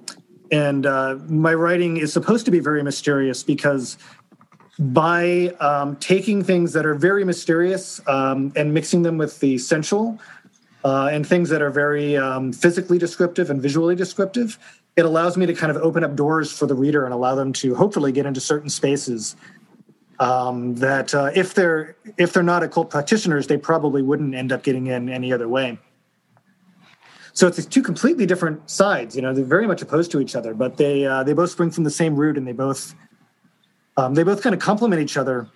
and uh, my writing is supposed to be very mysterious because by um, taking things that are very mysterious um, and mixing them with the sensual uh, and things that are very um, physically descriptive and visually descriptive, it allows me to kind of open up doors for the reader and allow them to hopefully get into certain spaces um, that uh, if they're if they're not occult practitioners, they probably wouldn't end up getting in any other way. So it's two completely different sides. You know, they're very much opposed to each other, but they uh, they both spring from the same root, and they both um, they both kind of complement each other.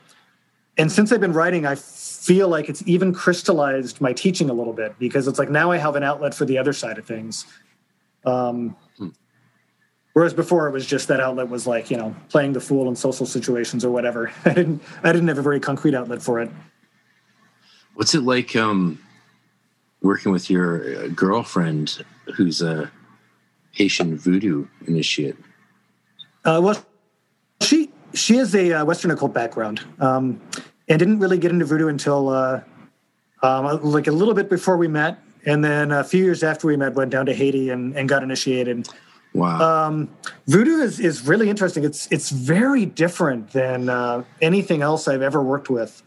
And since I've been writing, I feel like it's even crystallized my teaching a little bit because it's like now I have an outlet for the other side of things. Um, Whereas before it was just that outlet was like, you know, playing the fool in social situations or whatever. I didn't I didn't have a very concrete outlet for it. What's it like um working with your uh, girlfriend who's a Haitian voodoo initiate? Uh, well, she she has a uh, Western occult background, um, and didn't really get into voodoo until uh, um, like a little bit before we met, and then a few years after we met, went down to Haiti and, and got initiated. Wow. Um, voodoo is, is really interesting. It's it's very different than uh, anything else I've ever worked with.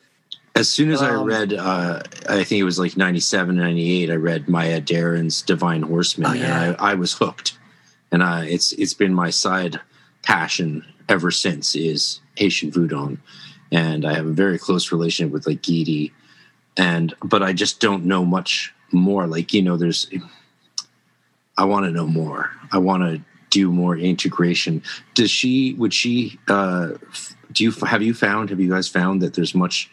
As soon as um, I read, uh, I think it was like 97, 98, I read Maya Deren's Divine Horsemen, oh, yeah. and I, I, was hooked. And I, it's it's been my side passion ever since is Haitian voodoo, and I have a very close relationship with like Gidi, and but I just don't know much more. Like you know, there's I want to know more. I want to do more integration. Does she? Would she? Uh, do you have you found? Have you guys found that there's much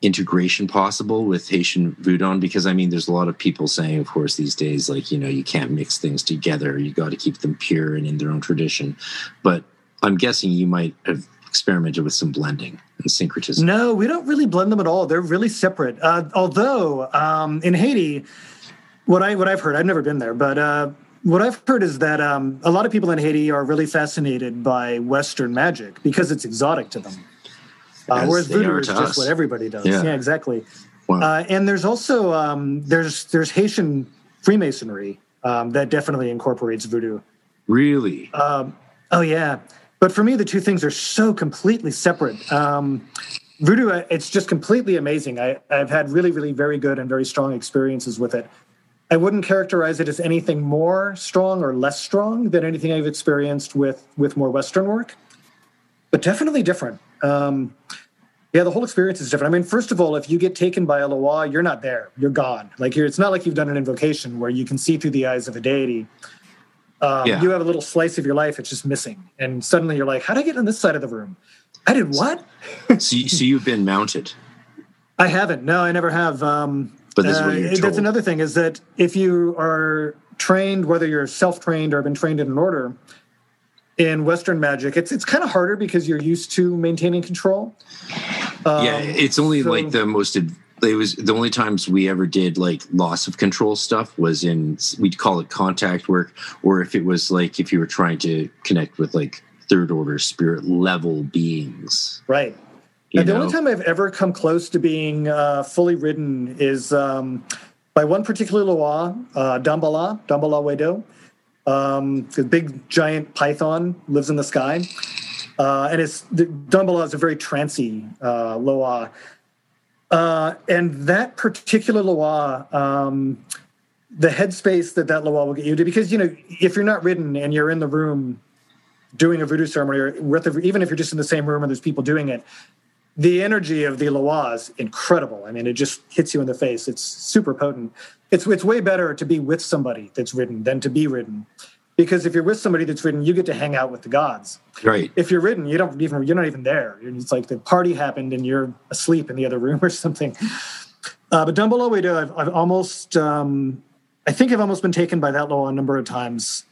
integration possible with Haitian voodoo? Because I mean, there's a lot of people saying, of course, these days, like you know, you can't mix things together. You got to keep them pure and in their own tradition. But I'm guessing you might have experimented with some blending and syncretism. No, we don't really blend them at all. They're really separate. Uh, although um, in Haiti what I what I've heard, I've never been there, but uh, what I've heard is that um, a lot of people in Haiti are really fascinated by Western magic because it's exotic to them. Uh, whereas voodoo is just us. what everybody does. Yeah, yeah exactly. Wow. Uh, and there's also um, there's there's Haitian Freemasonry um, that definitely incorporates voodoo. Really? Um, oh yeah. But for me, the two things are so completely separate. Um, voodoo, uh, it's just completely amazing. I, I've had really, really very good and very strong experiences with it. I wouldn't characterize it as anything more strong or less strong than anything I've experienced with with more Western work, but definitely different. Um, yeah, the whole experience is different. I mean, first of all, if you get taken by a loa, you're not there. You're gone. Like it's not like you've done an invocation where you can see through the eyes of a deity. Um, yeah. You have a little slice of your life; it's just missing, and suddenly you're like, "How did I get on this side of the room? I did what?" so, so you've been mounted? I haven't. No, I never have. Um, but this uh, is what you're told. That's another thing: is that if you are trained, whether you're self-trained or been trained in an order, in Western magic, it's it's kind of harder because you're used to maintaining control. Um, yeah, it's only so, like the most. It was the only times we ever did like loss of control stuff was in we'd call it contact work, or if it was like if you were trying to connect with like third order spirit level beings. Right. The know? only time I've ever come close to being uh, fully ridden is um, by one particular Loa, uh, Dambala, Dambala Wedo. Um, the big giant python lives in the sky. Uh, and it's the Dambala is a very trancy uh, Loa. Uh, and that particular Loa, um, the headspace that that Loa will get you to, because, you know, if you're not ridden and you're in the room doing a voodoo ceremony, or even if you're just in the same room and there's people doing it, the energy of the Loa is incredible. I mean, it just hits you in the face. It's super potent. It's it's way better to be with somebody that's ridden than to be ridden. Because if you're with somebody that's ridden you get to hang out with the gods. Right. If you're ridden you don't even you're not even there. It's like the party happened and you're asleep in the other room or something. Uh, but Dambala Wedo i've, I've almost um, i think i've almost been taken by that Loa a number of times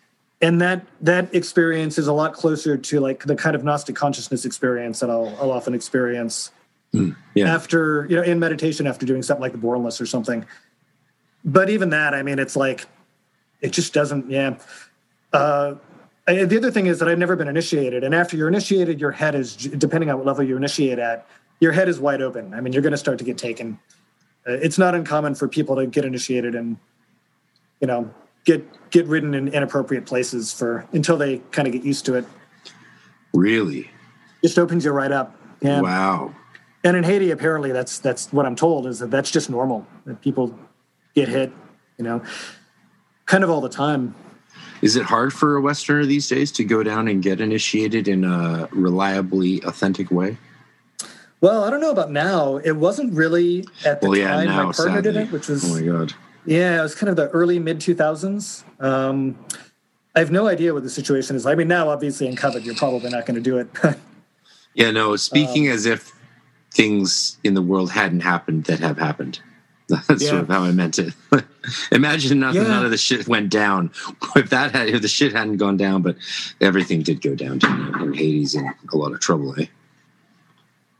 and that that experience is a lot closer to like the kind of gnostic consciousness experience that i'll, I'll often experience mm, yeah. after you know in meditation after doing something like the bornless or something but even that, I mean, it's like it just doesn't. Yeah. Uh, I, the other thing is that I've never been initiated, and after you're initiated, your head is depending on what level you initiate at, your head is wide open. I mean, you're going to start to get taken. Uh, it's not uncommon for people to get initiated and you know get get ridden in inappropriate places for until they kind of get used to it. Really? Just opens you right up. Yeah. Wow. And in Haiti, apparently, that's that's what I'm told is that that's just normal. That people get hit, you know, kind of all the time. Is it hard for a Westerner these days to go down and get initiated in a reliably authentic way? Well, I don't know about now. It wasn't really at the well, yeah, time now, my partner sadly. did it, which was oh my god, yeah, it was kind of the early mid two thousands. Um, I have no idea what the situation is. I mean, now obviously in COVID, you're probably not going to do it. yeah, no. Speaking um, as if things in the world hadn't happened that have happened. That's yeah. sort of how I meant it. Imagine nothing, yeah. none of the shit went down. If that had, if the shit hadn't gone down, but everything did go down. And Haiti's in a lot of trouble, eh?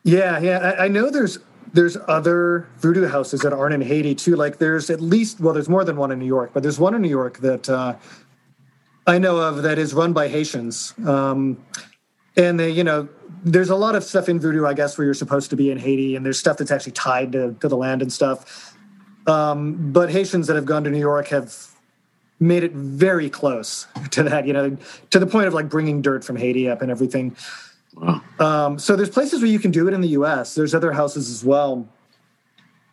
Yeah, yeah. I, I, know there's there's other voodoo houses that aren't in Haiti too. Like there's at least well, there's more than one in New York, but there's one in New York that uh, I know of that is run by Haitians. Um, and they, you know, there's a lot of stuff in voodoo, I guess, where you're supposed to be in Haiti, and there's stuff that's actually tied to, to the land and stuff. Um, but Haitians that have gone to New York have made it very close to that, you know, to the point of like bringing dirt from Haiti up and everything. Wow. Um, so there's places where you can do it in the U.S. There's other houses as well.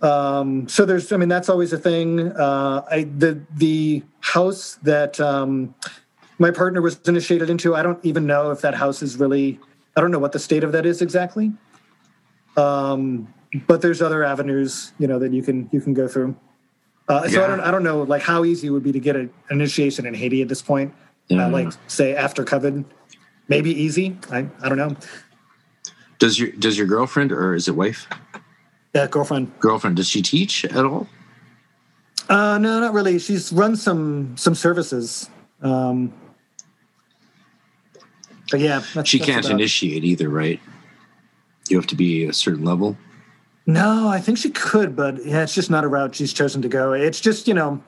Um, so there's, I mean, that's always a thing. Uh, I, the the house that um, my partner was initiated into, I don't even know if that house is really. I don't know what the state of that is exactly. Um, but there's other avenues you know that you can you can go through uh, so yeah. I don't I don't know like how easy it would be to get an initiation in Haiti at this point. Uh, like say after COVID, maybe easy. I, I don't know. Does your does your girlfriend or is it wife? Yeah, girlfriend. Girlfriend. Does she teach at all? Uh, no, not really. She's run some some services. Um, but yeah, that's, she that's can't initiate either, right? You have to be a certain level. No, I think she could, but yeah, it's just not a route she's chosen to go. It's just, you know,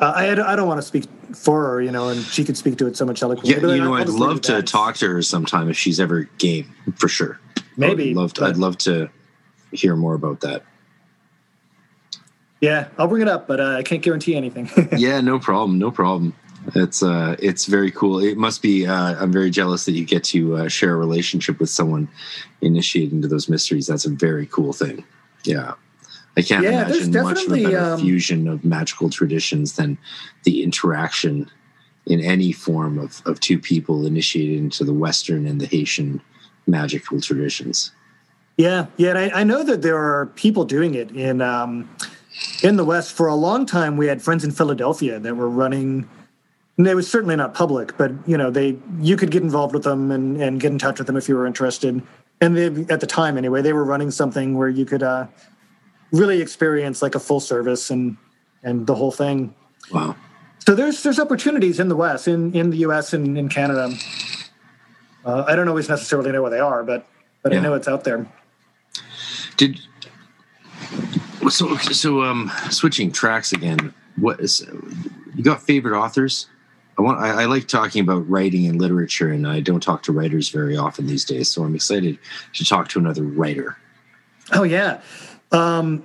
Uh, I, I don't want to speak for her, you know, and she could speak to it so much eloquently. Yeah, you know, I'd love to talk to her sometime if she's ever game, for sure. Maybe, I'd love to, I'd love to hear more about that. Yeah, I'll bring it up, but uh, I can't guarantee anything. yeah, no problem, no problem. It's uh, it's very cool. It must be. Uh, I'm very jealous that you get to uh, share a relationship with someone initiated into those mysteries. That's a very cool thing. Yeah, I can't Yeah, imagine much of a better um, fusion of magical traditions than the interaction in any form of of two people initiated into the Western and the Haitian magical traditions. Yeah, yeah, and I, I know that there are people doing it in um, in the West. For a long time, we had friends in Philadelphia that were running. And they was certainly not public, but you know, they you could get involved with them and, and get in touch with them if you were interested. And they, at the time, anyway, they were running something where you could uh, really experience like a full service and and the whole thing. Wow. So there's there's opportunities in the West, in in the U.S. and in Canada. Uh, I don't always necessarily know where they are, but but Yeah. I know it's out there. Did so so um switching tracks again. What is you got favorite authors? I want I, I like talking about writing and literature, and I don't talk to writers very often these days. So I'm excited to talk to another writer. Oh yeah. Um,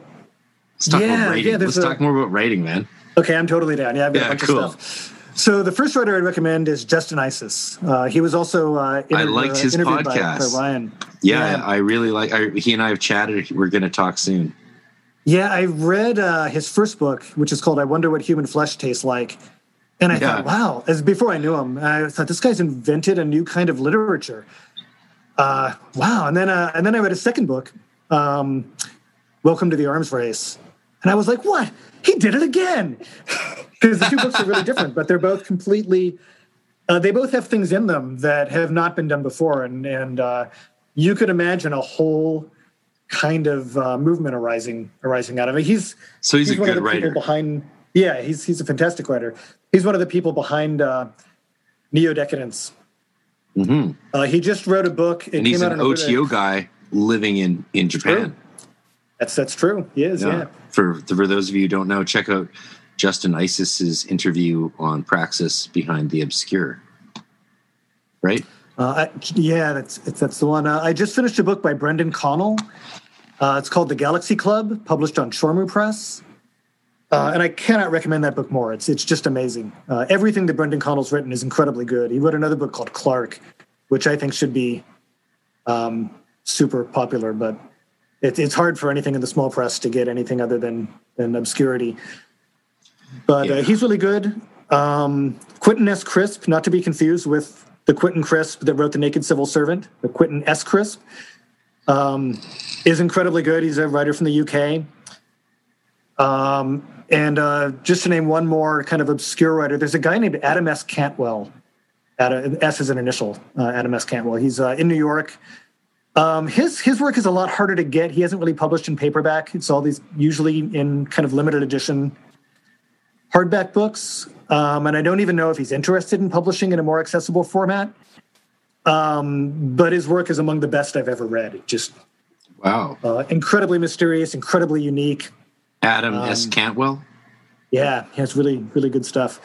Let's talk Yeah, about yeah, Let's a- talk more about writing, man. okay, I'm totally down. Yeah, I've got Yeah, a bunch cool. of stuff. So the first writer I'd recommend is Justin Isis. Uh, he was also uh, I liked uh, his interviewed by- podcast. by Ryan. Yeah, Yeah. I really like. I, he and I have chatted. We're going to talk soon. Yeah, I read uh, his first book, which is called "I Wonder What Human Flesh Tastes Like," and I Yeah. thought, wow. As before I knew him, I thought this guy's invented a new kind of literature. Uh, wow! And then uh, and then I read a second book, um, "Welcome to the Arms Race," and I was like, what? He did it again! Because the two books are really different, but they're both completely. Uh, they both have things in them that have not been done before, and and uh, you could imagine a whole kind of uh, movement arising arising out of it. He's So he's, a one of good the people behind. Yeah, he's he's a fantastic writer. He's one of the people behind uh, Neo Decadence. hmm Uh, he just wrote a book. It And he's out an OTO guy living in in Japan. That's that's true. He is. Yeah. For for those of you who don't know, check out Justin Isis's interview on Praxis Behind the Obscure. Right? Uh, I, yeah, that's that's the one. Uh, I just finished a book by Brendan Connell. Uh, it's called The Galaxy Club, published on Shormu Press. Uh, and I cannot recommend that book more. It's it's just amazing. Uh, everything that Brendan Connell's written is incredibly good. He wrote another book called Clark, which I think should be um, super popular, but it, it's hard for anything in the small press to get anything other than than obscurity. But Yeah. uh, he's really good. Um, Quentin S. Crisp, not to be confused with the Quentin Crisp that wrote The Naked Civil Servant. The Quentin S. Crisp um, is incredibly good. He's a writer from the UK. Um, and uh, just to name one more kind of obscure writer, there's a guy named Adam S. Cantwell. Adam, S is an initial, uh, Adam S. Cantwell. He's uh, in New York. Um, his his work is a lot harder to get. He hasn't really published in paperback. It's all these usually in kind of limited edition hardback books. Um, and I don't even know if he's interested in publishing in a more accessible format. Um, but his work is among the best I've ever read. It just Wow. uh, incredibly mysterious, incredibly unique. Adam Um, S. Cantwell. Yeah, he has really, really good stuff.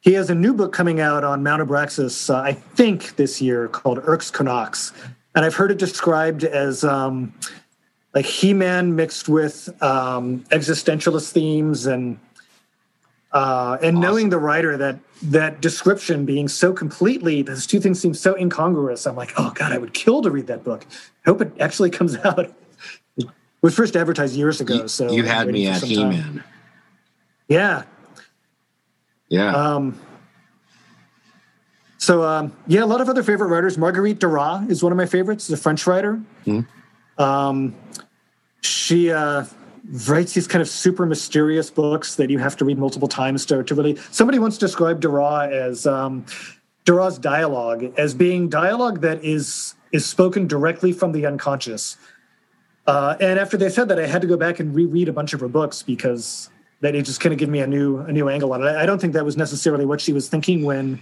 He has a new book coming out on Mount Abraxas, uh, I think this year, called Erks Knox. And I've heard it described as um, like He Man mixed with um, existentialist themes and uh, and knowing the writer that that description being so completely those two things seem so incongruous. I'm like, oh god, I would kill to read that book. I hope it actually comes out. It was first advertised years ago, You- so you I'm had me at some He time. Man. Yeah, Yeah. Um, so um, yeah, a lot of other favorite writers. Marguerite Duras is one of my favorites. She's a French writer. Mhm. Um, she uh, writes these kind of super mysterious books that you have to read multiple times to, to really. Somebody once described Duras as um, Duras' dialogue as being dialogue that is is spoken directly from the unconscious. Uh, and after they said that, I had to go back and reread a bunch of her books because that it just kind of gave me a new a new angle on it. I don't think that was necessarily what she was thinking when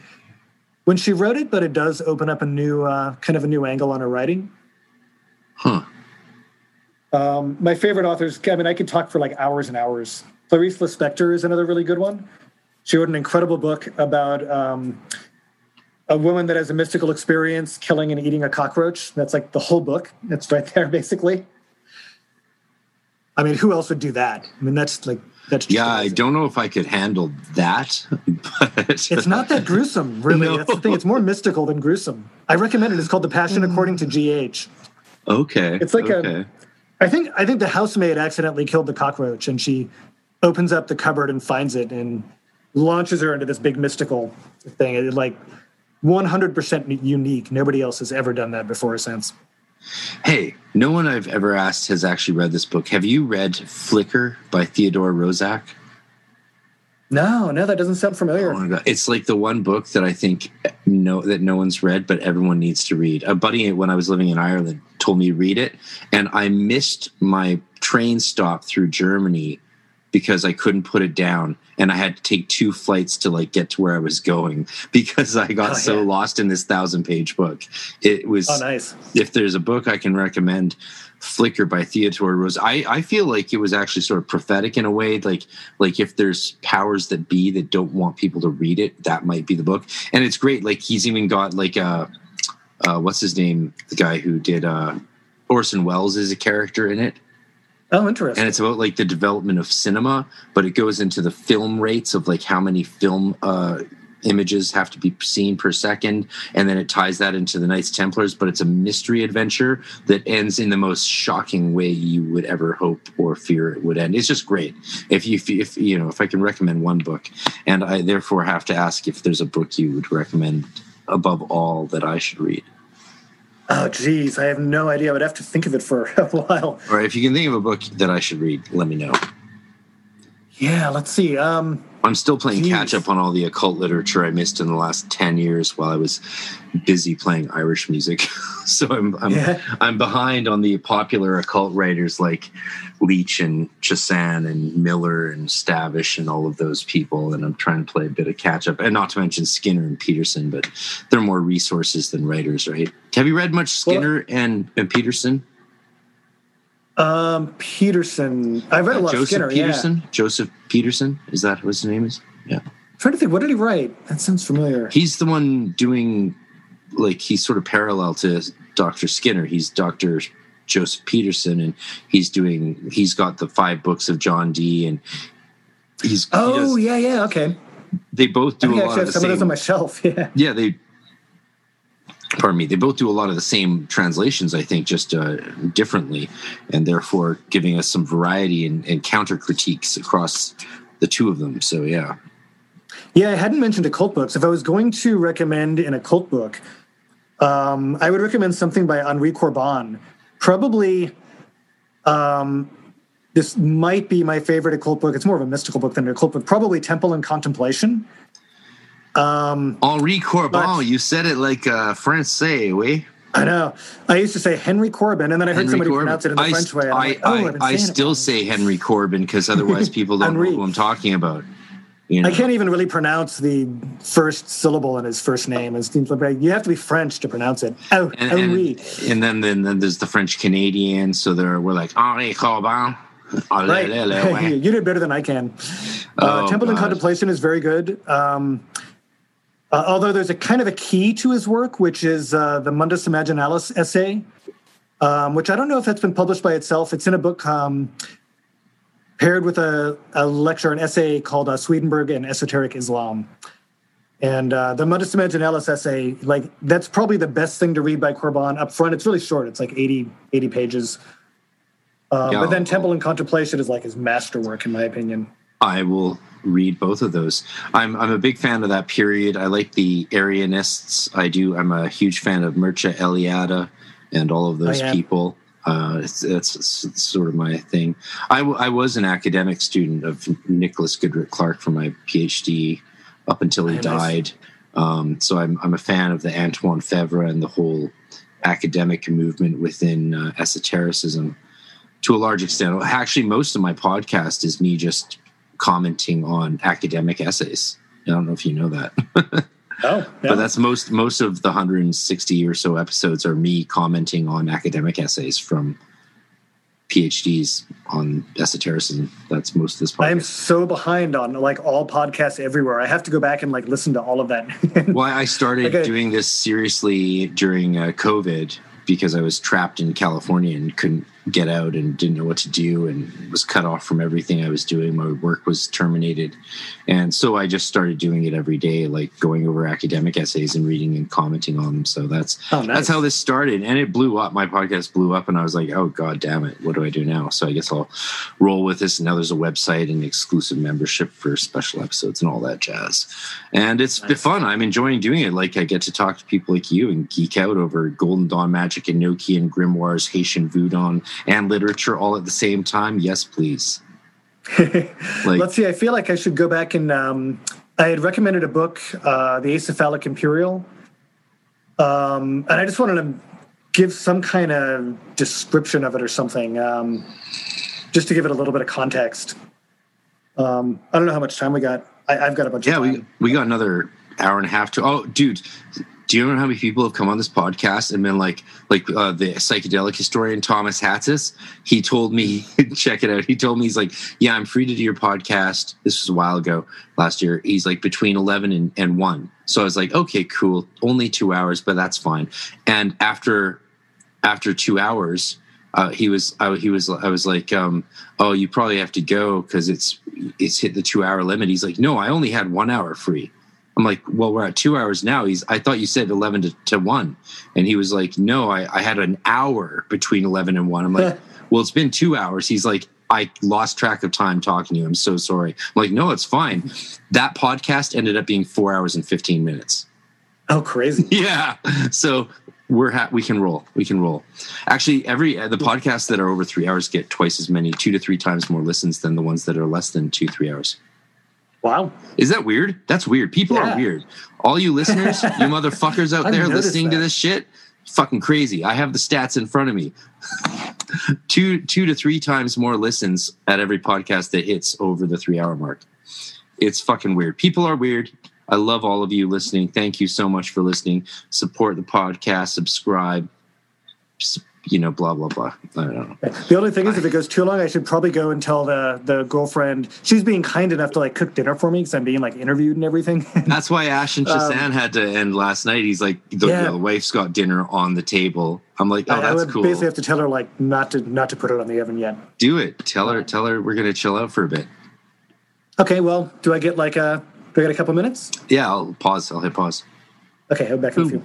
when she wrote it, but it does open up a new uh, kind of a new angle on her writing. huh. Um, my favorite authors, I mean, I could talk for like hours and hours. Clarice Lispector is another really good one. She wrote an incredible book about um, a woman that has a mystical experience killing and eating a cockroach. That's like the whole book. That's right there, basically. I mean, who else would do that? I mean, that's like that's yeah. Amazing. I don't know if I could handle that, but it's not that gruesome, really. No. That's the thing. It's more mystical than gruesome. I recommend it. It's called The Passion According to GH. Okay. It's like okay. a. I think I think the housemaid accidentally killed the cockroach, and she opens up the cupboard and finds it, and launches her into this big mystical thing. It, like 100% unique. Nobody else has ever done that before or since. Hey, no one I've ever asked has actually read this book. Have you read Flicker by Theodore Roszak? No, no, that doesn't sound familiar. Oh it's like the one book that I think no that no one's read, but everyone needs to read. A buddy when I was living in Ireland told me read it, and I missed my train stop through Germany because I couldn't put it down and I had to take two flights to like get to where I was going because I got oh, so yeah. lost in this thousand page book. It was oh, nice. If there's a book I can recommend, Flicker by Theodore Rose. I, I feel like it was actually sort of prophetic in a way. Like like if there's powers that be that don't want people to read it, that might be the book. And it's great. Like he's even got like a uh, uh, what's his name? The guy who did uh, Orson Welles is a character in it. Oh, interesting. And it's about like the development of cinema, but it goes into the film rates of like how many film uh, images have to be seen per second, and then it ties that into the Knights Templars. But it's a mystery adventure that ends in the most shocking way you would ever hope or fear it would end. It's just great. If you, if you know, if I can recommend one book, and I therefore have to ask if there's a book you would recommend above all that I should read. Oh, geez, I have no idea. I would have to think of it for a while. Right, if you can think of a book that I should read, let me know. Yeah, let's see. Um, I'm still playing geez. catch up on all the occult literature I missed in the last ten years while I was busy playing Irish music. so I'm I'm, yeah. I'm behind on the popular occult writers like Leitch and Chassan and Miller and Stavish and all of those people. And I'm trying to play a bit of catch up. And not to mention Skinner and Peterson, but they're more resources than writers, right? Have you read much Skinner well, and, and Peterson? Um, Peterson. I've read uh, a lot Joseph of Skinner. Joseph Peterson? Yeah. Joseph Peterson? Is that what his name is? Yeah. I'm trying to think, what did he write? That sounds familiar. He's the one doing, like, he's sort of parallel to Dr. Skinner. He's Dr. Joseph Peterson, and he's doing he's got the five books of John Dee, and he's oh he does, yeah yeah okay. They both do I a lot of the some same. Of those on my shelf. Yeah. Yeah, they. Pardon me. They both do a lot of the same translations, I think, just uh, differently, and therefore giving us some variety and, and counter critiques across the two of them. So yeah. Yeah, I hadn't mentioned occult books. If I was going to recommend an occult book, um, I would recommend something by Henri Corbin, probably um, this might be my favorite occult book. It's more of a mystical book than an occult book. Probably Temple and Contemplation. Um, Henri Corbin. You said it like uh, Francais, oui? I know. I used to say Henry Corbin, and then I heard Henry somebody Corbin. pronounce it in the I, French way. I, like, oh, I, I still say Henry Corbin because otherwise people don't know who I'm talking about. You know? I can't even really pronounce the first syllable in his first name. It seems like you have to be French to pronounce it. Oh, and, and, and then, then, then there's the French Canadian, so there we're like Henri Corbin. Right. you did better than I can. Uh, oh, Temple God. and Contemplation is very good. Um, uh, although there's a kind of a key to his work, which is uh, the Mundus Imaginalis essay, um, which I don't know if that's been published by itself. It's in a book um, paired with a, a lecture, an essay called uh, Swedenborg and Esoteric Islam. And uh, the Mundus Imaginalis essay, like that's probably the best thing to read by Corbin up front. It's really short. It's like 80, 80 pages. Uh, yeah, but then Temple and Contemplation is like his masterwork, in my opinion. I will read both of those. I'm I'm a big fan of that period. I like the Arianists. I do. I'm a huge fan of Mircea Eliade and all of those oh, people. Uh, it's, it's, it's, sort of my thing. I, w- I was an academic student of Nicholas Goodrick-Clarke for my PhD up until he died. Um, so I'm, I'm a fan of the Antoine Faivre and the whole academic movement within uh, esotericism to a large extent. Actually, most of my podcast is me just commenting on academic essays. I don't know if you know that. Oh, but that's most most of the 160 or so episodes are me commenting on academic essays from PhDs on esotericism. That's most of this podcast. I'm so behind on like all podcasts everywhere. I have to go back and like listen to all of that. well, I started Okay. doing this seriously during uh, COVID because I was trapped in California and couldn't get out and didn't know what to do and was cut off from everything I was doing. My work was terminated. And so I just started doing it every day, like going over academic essays and reading and commenting on them. So that's Oh, nice. that's how this started. And it blew up. My podcast blew up and I was like, oh god damn it, what do I do now? So I guess I'll roll with this. And now there's a website and exclusive membership for special episodes and all that jazz. And it's been fun. I'm enjoying doing it. Like I get to talk to people like you and geek out over Golden Dawn magic and Nokian grimoires, Haitian voodoo, and literature all at the same time. Yes, please. Like Let's see. I feel like I should go back and um, I had recommended a book, uh, The Acephalic Imperial, um, and I just wanted to give some kind of description of it or something, um, just to give it a little bit of context. Um, I don't know how much time we got. I, I've got a bunch yeah, of we we got another hour and a half to. Oh, dude. Do you know how many people have come on this podcast and been like, like uh, the psychedelic historian Thomas Hatsis? He told me, check it out. He told me he's like, yeah, I'm free to do your podcast. This was a while ago, last year. He's like between eleven and, and one. So I was like, okay, cool, only two hours, but that's fine. And after after two hours, uh, he was I, he was I was like, um, oh, you probably have to go because it's it's hit the two hour limit. He's like, no, I only had one hour free. I'm like, well, we're at two hours now. He's I thought you said eleven to, to one, and he was like, no, I, I had an hour between eleven and one. I'm like, well, it's been two hours. He's like, I lost track of time talking to you. I'm so sorry. I'm like, no, it's fine. That podcast ended up being four hours and fifteen minutes. Oh, crazy! Yeah. So we're ha- we can roll. We can roll. Actually, every uh, the podcasts that are over three hours get twice as many, two to three times more listens than the ones that are less than two three hours. Wow. Is that weird? That's weird. People Yeah. are weird. All you listeners, you motherfuckers out there listening to this shit, fucking crazy. I have the stats in front of me. two two to three times more listens at every podcast that hits over the three hour mark. It's fucking weird. People are weird. I love all of you listening. Thank you so much for listening. Support the podcast, subscribe, you know, blah blah blah. I don't know. The only thing is, if it goes too long, I should probably go and tell the the girlfriend. She's being kind enough to like cook dinner for me because I'm being like interviewed and everything. That's why Ashen Chassan had to end last night. He's like, the, Um, Yeah. the wife's got dinner on the table. I'm like, oh, I- I that's would cool. basically have to tell her like not to not to put it on the oven yet. Do it. Tell her. Tell her we're gonna chill out for a bit. Okay, well, do I get like a do I get a couple minutes? Yeah, I'll pause. I'll hit pause. Okay, I'll be back in a few.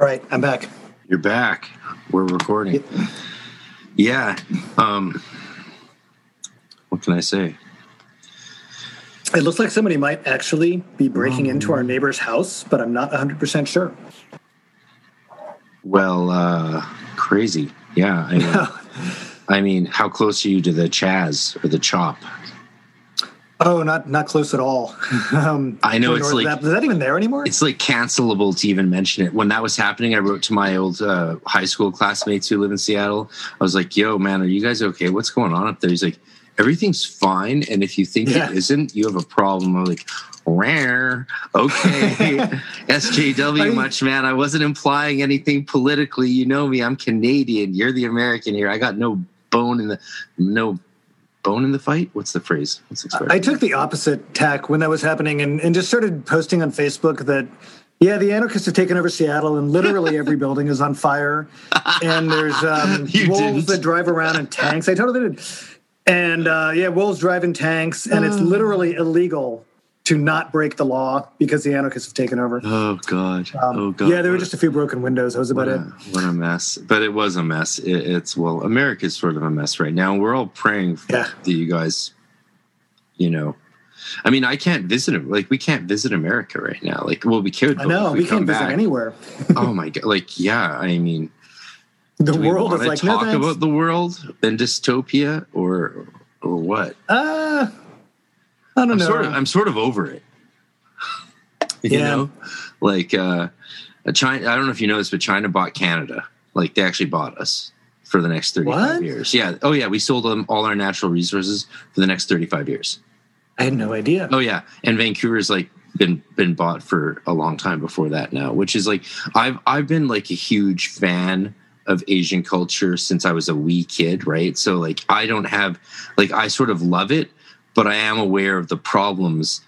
All right, I'm back. You're back. We're recording. Yeah. Um. What can I say? It looks like somebody might actually be breaking into our neighbor's house, but I'm not 100% sure. Well, uh, crazy. Yeah. I mean, I mean, how close are you to the Chaz or the Chop? Oh, not not close at all. um, I know, it's is like- that, is that even there anymore? It's like cancelable to even mention it. When that was happening, I wrote to my old uh, high school classmates who live in Seattle. I was like, "Yo, man, are you guys okay? What's going on up there?" He's like, "Everything's fine, and if you think Yeah. it isn't, you have a problem." I'm like, "Rare, okay, SJW, I- much man. I wasn't implying anything politically. You know me. I'm Canadian. You're the American here. I got no bone in the no." Bone in the fight? What's the phrase? What's the expression? I took the opposite tack when that was happening and, and just started posting on Facebook that, yeah, the anarchists have taken over Seattle and literally every building is on fire. And there's um, wolves didn't. that drive around in tanks. I totally did. And uh, yeah, wolves drive in tanks, and it's literally illegal to not break the law because the anarchists have taken over. Oh God! Um, oh God! yeah, there were just a few broken windows. That was about what it. what a mess. But it was a mess. It, it's well, America's sort of a mess right now. We're all praying for Yeah. that you guys. You know, I mean, I can't visit it. Like we can't visit America right now. Like, well, we could. I know if we, can't visit anywhere. oh my God! Like, yeah. I mean, The we world is like talk thanks. about the world and dystopia, or or what? uh, I don't I'm know. sort of. I'm sort of over it. you Yeah. know, like uh, China. I don't know if you know this, but China bought Canada. Like they actually bought us for the next 35 What? years. Yeah. Oh yeah, we sold them all our natural resources for the next 35 years. I had no idea. Oh yeah, and Vancouver's like been been bought for a long time before that now, which is like I've I've been like a huge fan of Asian culture since I was a wee kid, right? So like I don't have like I sort of love it, but I am aware of the problems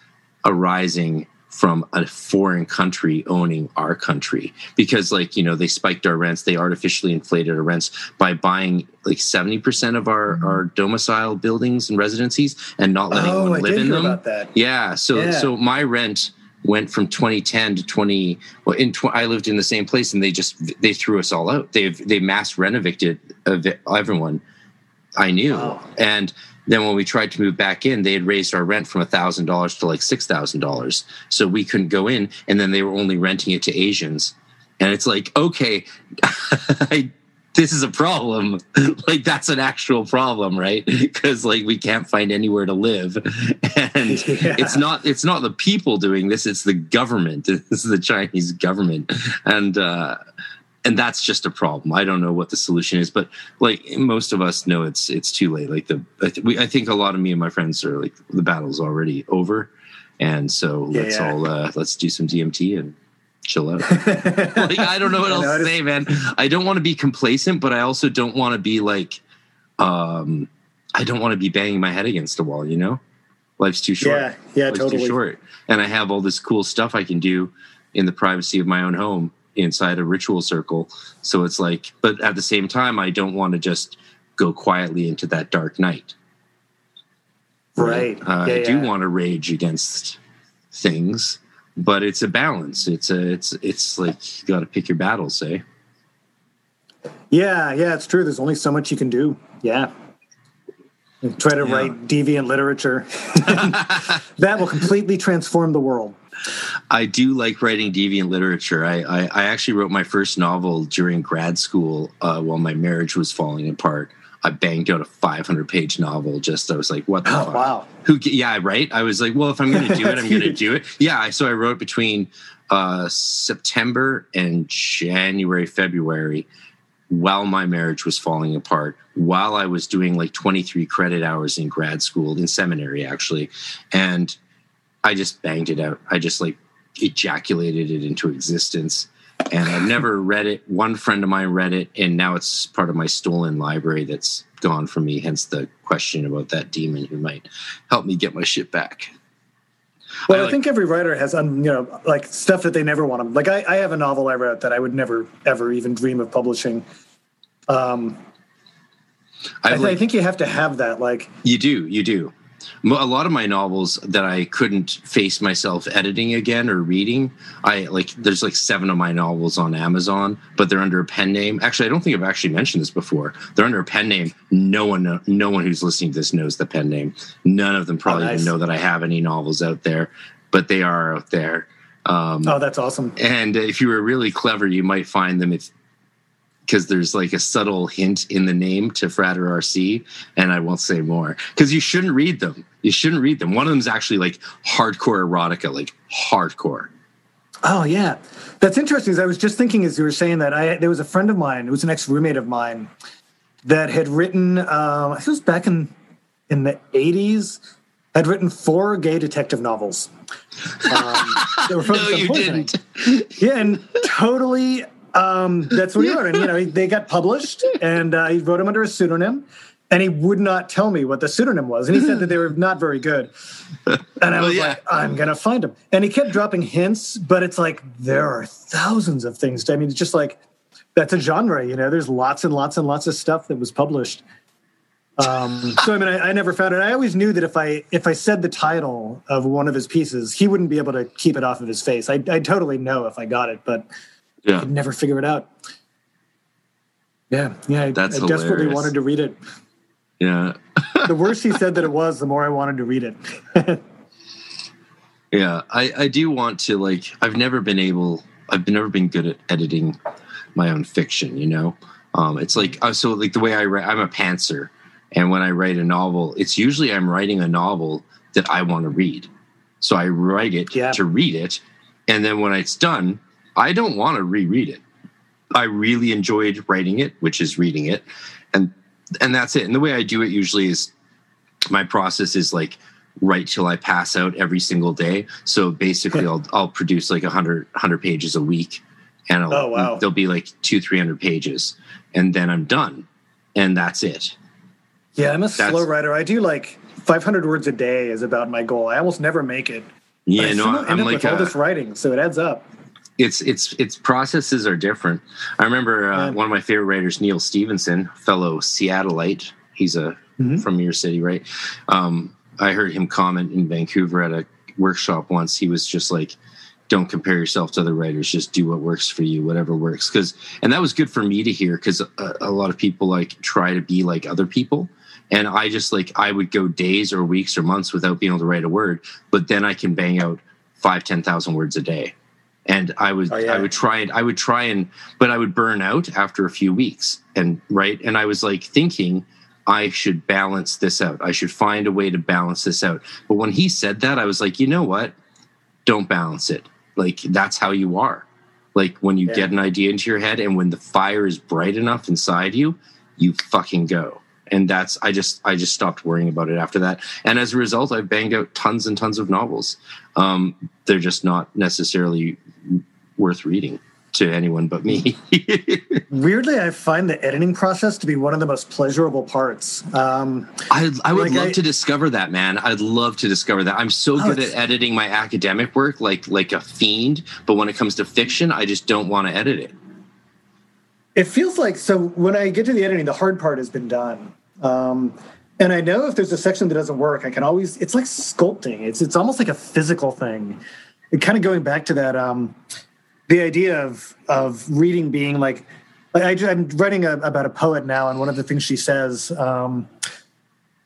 arising from a foreign country owning our country. Because like you know they spiked our rents they artificially inflated our rents by buying like 70% of our our domicile buildings and residencies and not letting Oh, anyone I live in them. yeah so Yeah. so my rent went from 2010 to 20 well in tw- i lived in the same place and they just they threw us all out. They've they mass renovated ev- everyone i knew. Wow. and then when we tried to move back in they had raised our rent from $1000 to like $6000 so we couldn't go in and then they were only renting it to asians. And it's like okay I, this is a problem. Like that's an actual problem right? Because like we can't find anywhere to live. And Yeah. it's not it's not the people doing this it's the government. It's the chinese government. And uh and that's just a problem i don't know what the solution is but like most of us know it's it's too late like the i, th- we, I think a lot of me and my friends are like the battle's already over and so Yeah, let's yeah. all uh let's do some dmt and chill out like I don't know what else know, to say, man. I don't want to be complacent, but I also don't want to be like, um, I don't want to be banging my head against a wall. You know, life's too short. yeah yeah Life's totally too short, and I have all this cool stuff I can do in the privacy of my own home inside a ritual circle. So it's like, but at the same time, I don't want to just go quietly into that dark night. right Uh, yeah, I do yeah. want to rage against things, but it's a balance. It's a it's it's like you got to pick your battles, eh? Yeah, yeah, it's true. There's only so much you can do. Yeah. And try to Yeah. write deviant literature. that will completely transform the world. I do like writing deviant literature. I, I, I actually wrote my first novel during grad school uh, while my marriage was falling apart. I banged out a 500 page novel. Just I was like, what the Oh, fuck? wow. Who? Yeah, right. I was like, well, if I'm going to do it, I'm going to do it. Yeah. So I wrote between uh, September and January, February, while my marriage was falling apart, while I was doing like 23 credit hours in grad school, in seminary actually, and I just banged it out. I just like ejaculated it into existence. And I've never read it. One friend of mine read it, and now it's part of my stolen library that's gone from me. Hence the question about that demon who might help me get my shit back. Well, I I, think every writer has, um, you know, like stuff that they never want to. Like I, I have a novel I wrote that I would never, ever even dream of publishing. Um, I, th- I think you have to have that. Like, You do, you do. A lot of my novels that I couldn't face myself editing again or reading, I like. There's like seven of my novels on Amazon, but they're under a pen name. Actually, I don't think I've actually mentioned this before. They're under a pen name. No one, no one who's listening to this knows the pen name. None of them probably nice. even know that I have any novels out there, but they are out there. Um, oh, that's awesome. and if you were really clever, you might find them if because there's like a subtle hint in the name to Frater RC, and I won't say more because you shouldn't read them. You shouldn't read them. One of them's actually like hardcore erotica, like hardcore. Oh yeah, that's interesting. I was just thinking as you were saying that I there was a friend of mine, it was an ex roommate of mine, that had written. Um, I think it was back in in the eighties. Had written four gay detective novels. Um, they were No, you didn't. Yeah, and totally. Um, that's what he wrote, and you know he, they got published, and uh, he wrote them under a pseudonym, and he would not tell me what the pseudonym was, and he said that they were not very good. And I Well, was yeah. like, I'm gonna find them, and he kept dropping hints, but it's like there are thousands of things. To, I mean, it's just like that's a genre, you know. There's lots and lots and lots of stuff that was published. Um, so I mean, I, I never found it. I always knew that if I if I said the title of one of his pieces, he wouldn't be able to keep it off of his face. I I totally know if I got it, but Yeah, could never figure it out. Yeah, yeah. I, That's I desperately hilarious. wanted to read it. yeah, The worse he said that it was, the more I wanted to read it. yeah. I I do want to like. I've never been able. I've never been good at editing my own fiction. You know, um, it's like uh, so like the way I write. I'm a pantser, and when I write a novel, it's usually I'm writing a novel that I want to read. So I write it Yeah. to read it, and then when it's done, I don't want to reread it. I really enjoyed writing it, which is reading it, and and that's it. And the way I do it usually is my process is like write till I pass out every single day. So basically, I'll I'll produce like 100, 100 pages a week, and I'll, Oh, wow. there'll be like two three hundred pages, and then I'm done, and that's it. Yeah, I'm a That's- slow writer. I do like 500 words a day is about my goal. I almost never make it. Yeah, no, I'm like with all a- this writing, so it adds up. It's it's it's processes are different. I remember uh, Yeah. one of my favorite writers, Neal Stephenson, fellow Seattleite. He's a Mhm. from your city, right? Um, I heard him comment in Vancouver at a workshop once. He was just like, "Don't compare yourself to other writers. Just do what works for you, whatever works." Because and that was good for me to hear because a, a lot of people like try to be like other people. And I just like I would go days or weeks or months without being able to write a word, but then I can bang out five, ten thousand words a day and I would Oh, yeah. I would try and I would try and but I would burn out after a few weeks and right and I was like thinking I should balance this out. I should find a way to balance this out. But when he said that I was like, "You know what? Don't balance it. Like that's how you are. Like when you Yeah. get an idea into your head and when the fire is bright enough inside you, you fucking go." And that's I just I just stopped worrying about it after that. And as a result, I've banged out tons and tons of novels. Um, they're just not necessarily worth reading to anyone but me. Weirdly, I find the editing process to be one of the most pleasurable parts. Um, I, I would Like, love I- to discover that, man. I'd love to discover that. I'm so Oh, good at editing my academic work, like like a fiend. But when it comes to fiction, I just don't want to edit it. it feels like so when I get to the editing, the hard part has been done. Um, and I know if there's a section that doesn't work, I can always. It's like sculpting. It's it's almost like a physical thing. And kind of going back to that, um, the idea of of reading being like, I, am writing a, about a poet now, and one of the things she says. Um,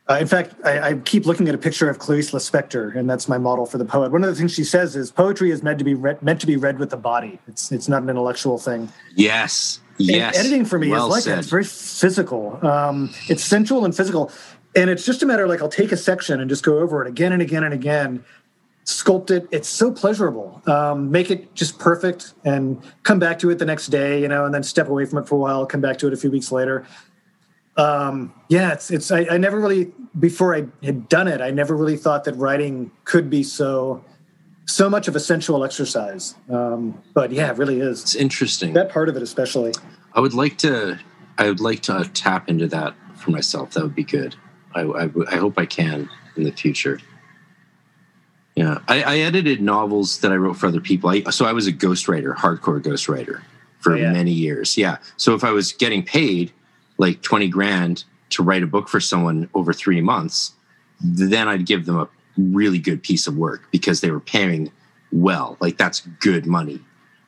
uh, in fact, I, I keep looking at a picture of Clarice Lispector, and that's my model for the poet. One of the things she says is poetry is meant to be read, meant to be read with the body. It's it's not an intellectual thing. Yes, And yes. editing for me well is like said. that. It's very physical. Um, it's sensual and physical. And it's just a matter of like I'll take a section and just go over it again and again and again, sculpt it. It's so pleasurable. Um, make it just perfect and come back to it the next day, you know, and then step away from it for a while, come back to it a few weeks later. Um, yeah, it's it's I, I never really before I had done it, I never really thought that writing could be so so much of a sensual exercise. Um, but yeah, it really is. it's interesting. That part of it especially. I would like to. I would like to tap into that for myself. That would be good. I. I hope I can in the future. Yeah, I, I edited novels that I wrote for other people. I, so I was a ghostwriter, hardcore ghostwriter for Oh, yeah. many years. Yeah. So if I was getting paid like twenty grand to write a book for someone over three months, then I'd give them a really good piece of work because they were paying well. Like that's good money,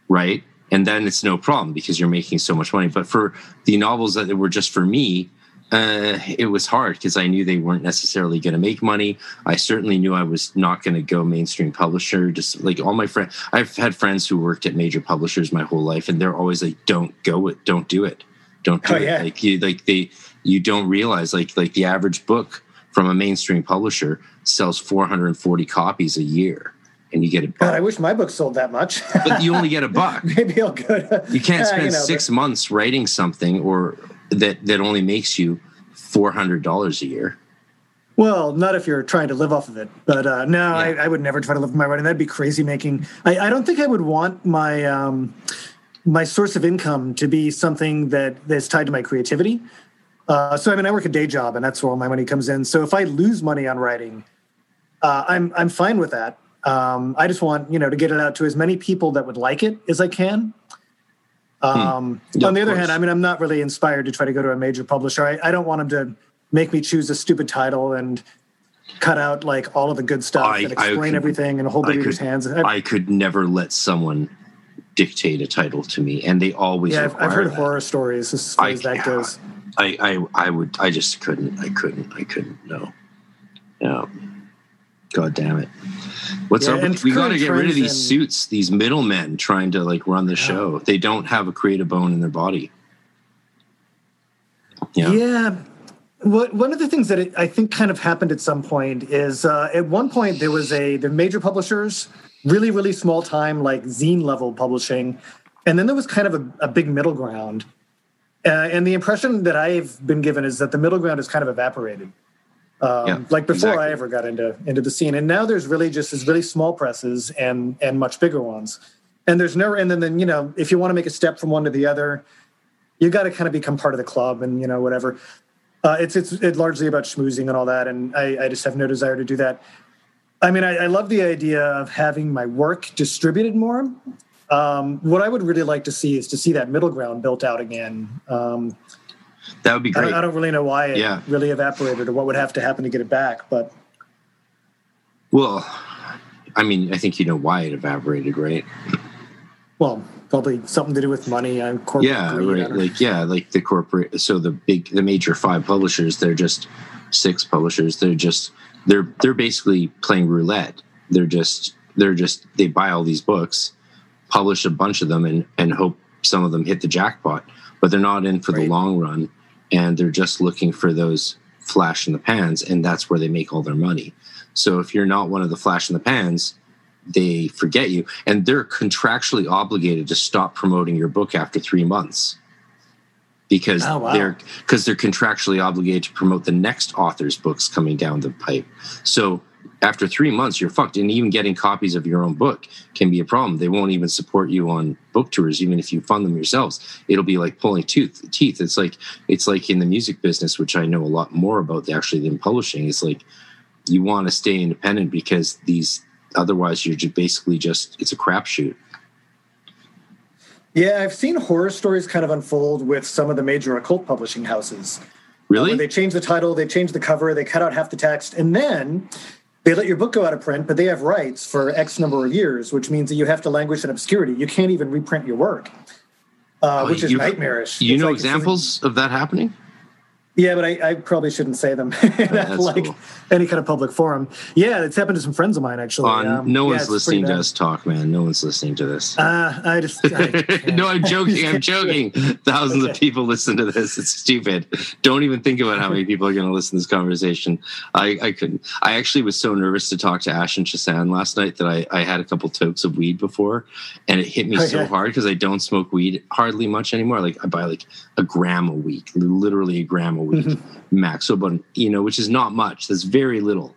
right? And then it's no problem because you're making so much money. But for the novels that were just for me, uh, it was hard because I knew they weren't necessarily going to make money. I certainly knew I was not going to go mainstream publisher. Just like all my friends, I've had friends who worked at major publishers my whole life, and they're always like, "Don't go it, don't do it, don't do Oh, it." yeah. Like you, like they, you don't realize like like the average book from a mainstream publisher sells 440 copies a year, and you get a God, I wish my book sold that much. but you only get a buck. Maybe I'll go. To, You can't Yeah, spend you know, six months writing something or that that only makes you four hundred dollars a year. well, not if you're trying to live off of it. But uh, no, Yeah. I, I would never try to live from my writing. That'd be crazy making. I, I don't think I would want my um, my source of income to be something that that is tied to my creativity. Uh, so I mean, I work a day job, and that's where all my money comes in. So if I lose money on writing, uh, I'm I'm fine with that. Um, I just want you know to get it out to as many people that would like it as I can. Um, Yeah, on the other course. hand, I mean, I'm not really inspired to try to go to a major publisher. I, I don't want them to make me choose a stupid title and cut out like all of the good stuff I- and explain could- everything and hold the I reader's could- hands. I, I could never let someone dictate a title to me, and they always. yeah, I've, I've heard that. horror stories as far I- as that goes. I, I I would I just couldn't I couldn't I couldn't no. Yeah. God damn it. What's Yeah, up? With, we got to get rid of these suits, these middlemen trying to like run the show. They don't have a creative bone in their body. Yeah. Yeah. What, one of the things that it, I think kind of happened at some point is uh, at one point there was a the major publishers, really really small time like zine level publishing, and then there was kind of a, a big middle ground. Uh, and the impression that I've been given is that the middle ground has kind of evaporated. Um, Yeah, like before exactly. I ever got into into the scene, and now there's really just these really small presses and and much bigger ones. And there's no and then, then you know if you want to make a step from one to the other, you got to kind of become part of the club and you know whatever. Uh, it's it's it's largely about schmoozing and all that, and I, I just have no desire to do that. I mean, I, I love the idea of having my work distributed more. Um, what I would really like to see is to see that middle ground built out again. Um, that would be I great. don't, I don't really know why it Yeah. really evaporated or what would have to happen to get it back, but well, I mean, I think you know why it evaporated, right? well, probably something to do with money and corporate yeah greed. Right like yeah like the corporate so the big the major five publishers they're just six publishers they're just they're they're basically playing roulette they're just they're just they buy all these books publish a bunch of them and and hope some of them hit the jackpot but they're not in for the long run and they're just looking for those flash in the pans and that's where they make all their money. So if you're not one of the flash in the pans they forget you. And they're contractually obligated to stop promoting your book after three months because Oh, wow. they're because they're contractually obligated to promote the next author's books coming down the pipe. So after three months you're fucked. And even getting copies of your own book can be a problem. They won't even support you on book tours even if you fund them yourselves. It'll be like pulling tooth teeth. It's like it's like in the music business which i know a lot more about actually than publishing. It's like you want to stay independent because these otherwise you're just basically just it's a crapshoot. Yeah, I've seen horror stories kind of unfold with some of the major occult publishing houses. really? Where they change the title, they change the cover, they cut out half the text, and then they let your book go out of print, but they have rights for X number of years, which means that you have to languish in obscurity. You can't even reprint your work, uh, Oh, which is you- nightmarish. you It's know like- examples of that happening Yeah, but I, I probably shouldn't say them like cool. any kind of public forum. Yeah, it's happened to some friends of mine actually. on Um, no one's it's listening to us talk man no one's listening to this Uh, I just I no, I'm joking. I'm joking. Thousands of people listen to this. It's stupid. Don't even think about how many people are going to listen to this conversation. I, I couldn't. I actually was so nervous to talk to Ashen Chassan last night that I, I had a couple tokes of weed before, and it hit me Oh, so hard because I don't smoke weed hardly much anymore. Like I buy like a gram a week, literally a gram a week max. So, but you know, which is not much. That's very little.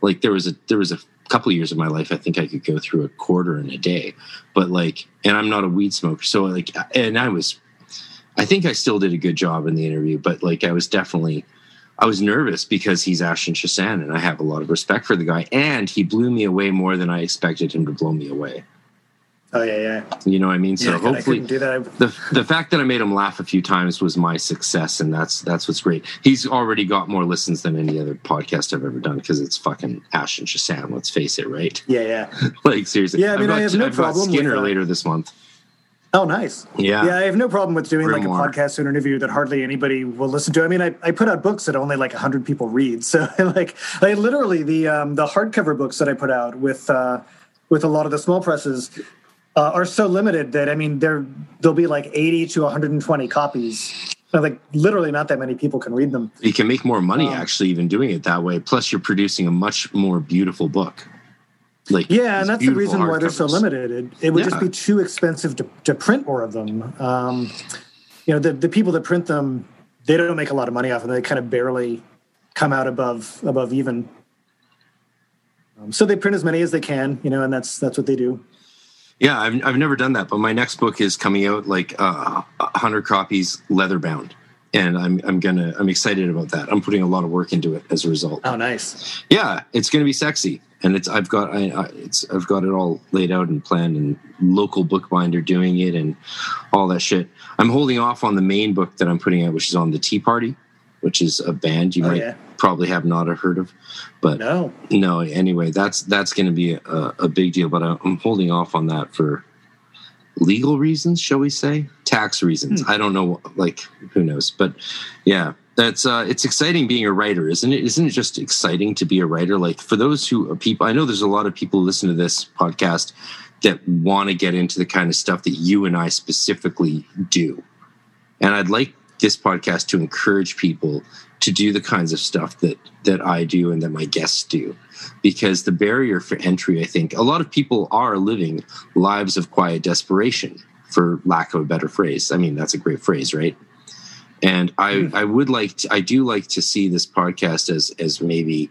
Like there was a there was a couple of years of my life I think I could go through a quarter in a day but like and i'm not a weed smoker so like and i was i think i still did a good job in the interview but like i was definitely i was nervous because he's Ashen Chassan and i have a lot of respect for the guy and he blew me away more than i expected him to blow me away Oh yeah, yeah. you know what i mean so yeah, hopefully the the fact that I made him laugh a few times was my success, and that's that's what's great. He's already got more listens than any other podcast I've ever done because it's fucking Ashen Chassan. Let's face it, right? Yeah, yeah. like seriously, Yeah, I mean, I've got, I have no I've problem Skinner later this month. Oh, nice. Yeah. Yeah, I have no problem with doing like a podcast or an interview that hardly anybody will listen to. I mean, I, I put out books that only like 100 people read. So like I literally the um, the hardcover books that I put out with uh, with a lot of the small presses uh, are so limited that I mean there there'll be like 80 to 120 copies. So, like literally not that many people can read them. You can make more money Um, actually even doing it that way. Plus, you're producing a much more beautiful book. Like Yeah, and that's the reason why they're so limited. It, it would just be too expensive to, to print more of them. Um, you know, the, the people that print them, they don't make a lot of money off of them. They kind of barely come out above above even. Um, so they print as many as they can, you know, and that's that's what they do. Yeah, I've I've never done that, but my next book is coming out like uh, hundred copies leather bound, and I'm I'm gonna I'm excited about that. I'm putting a lot of work into it as a result. Oh, nice. Yeah, it's gonna be sexy, and it's I've got I, I it's I've got it all laid out and planned, and local bookbinder doing it, and all that shit. I'm holding off on the main book that I'm putting out, which is on the Tea Party, which is a band you Oh, might yeah. probably have not heard of, but No. no anyway that's that's going to be a, a big deal but i'm holding off on that for legal reasons shall we say? Tax reasons. I don't know like who knows but yeah that's uh it's exciting being a writer isn't it? Isn't it just exciting to be a writer? Like for those who are people i know there's a lot of people who listen to this podcast that want to get into the kind of stuff that you and i specifically do. And i'd like this podcast to encourage people to do the kinds of stuff that that I do and that my guests do. Because the barrier for entry I think a lot of people are living lives of quiet desperation for lack of a better phrase. I mean that's a great phrase right? And I hmm. I would like to, I do like to see this podcast as as maybe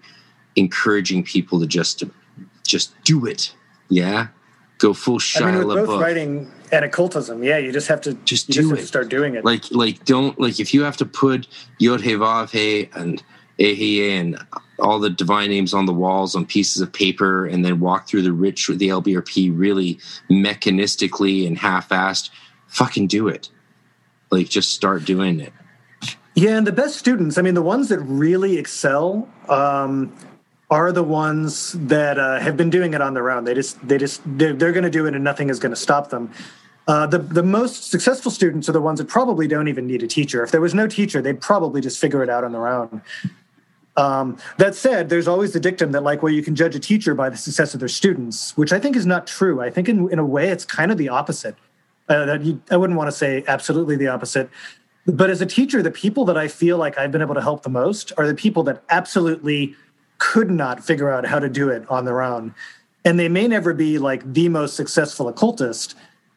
encouraging people to just just do it. Yeah? Go full I Shia mean, with both writing and occultism. Yeah, you just have to just do just it. start doing it. Like like don't like if you have to put Yod He Vav He and Ehe and all the divine names on the walls on pieces of paper and then walk through the rich the LBRP really mechanistically and half-assed, fucking do it. Like just start doing it. Yeah, and the best students, I mean, the ones that really excel um, are the ones that uh, have been doing it on their own. They just, they just, they're, they're going to do it, and nothing is going to stop them. Uh, the the most successful students are the ones that probably don't even need a teacher. If there was no teacher, they'd probably just figure it out on their own. Um, that said, there's always the dictum that like, well, you can judge a teacher by the success of their students, which I think is not true. I think in in a way, it's kind of the opposite. Uh, that you, I wouldn't want to say absolutely the opposite. But as a teacher, the people that I feel like I've been able to help the most are the people that absolutely could not figure out how to do it on their own. And they may never be like the most successful occultist,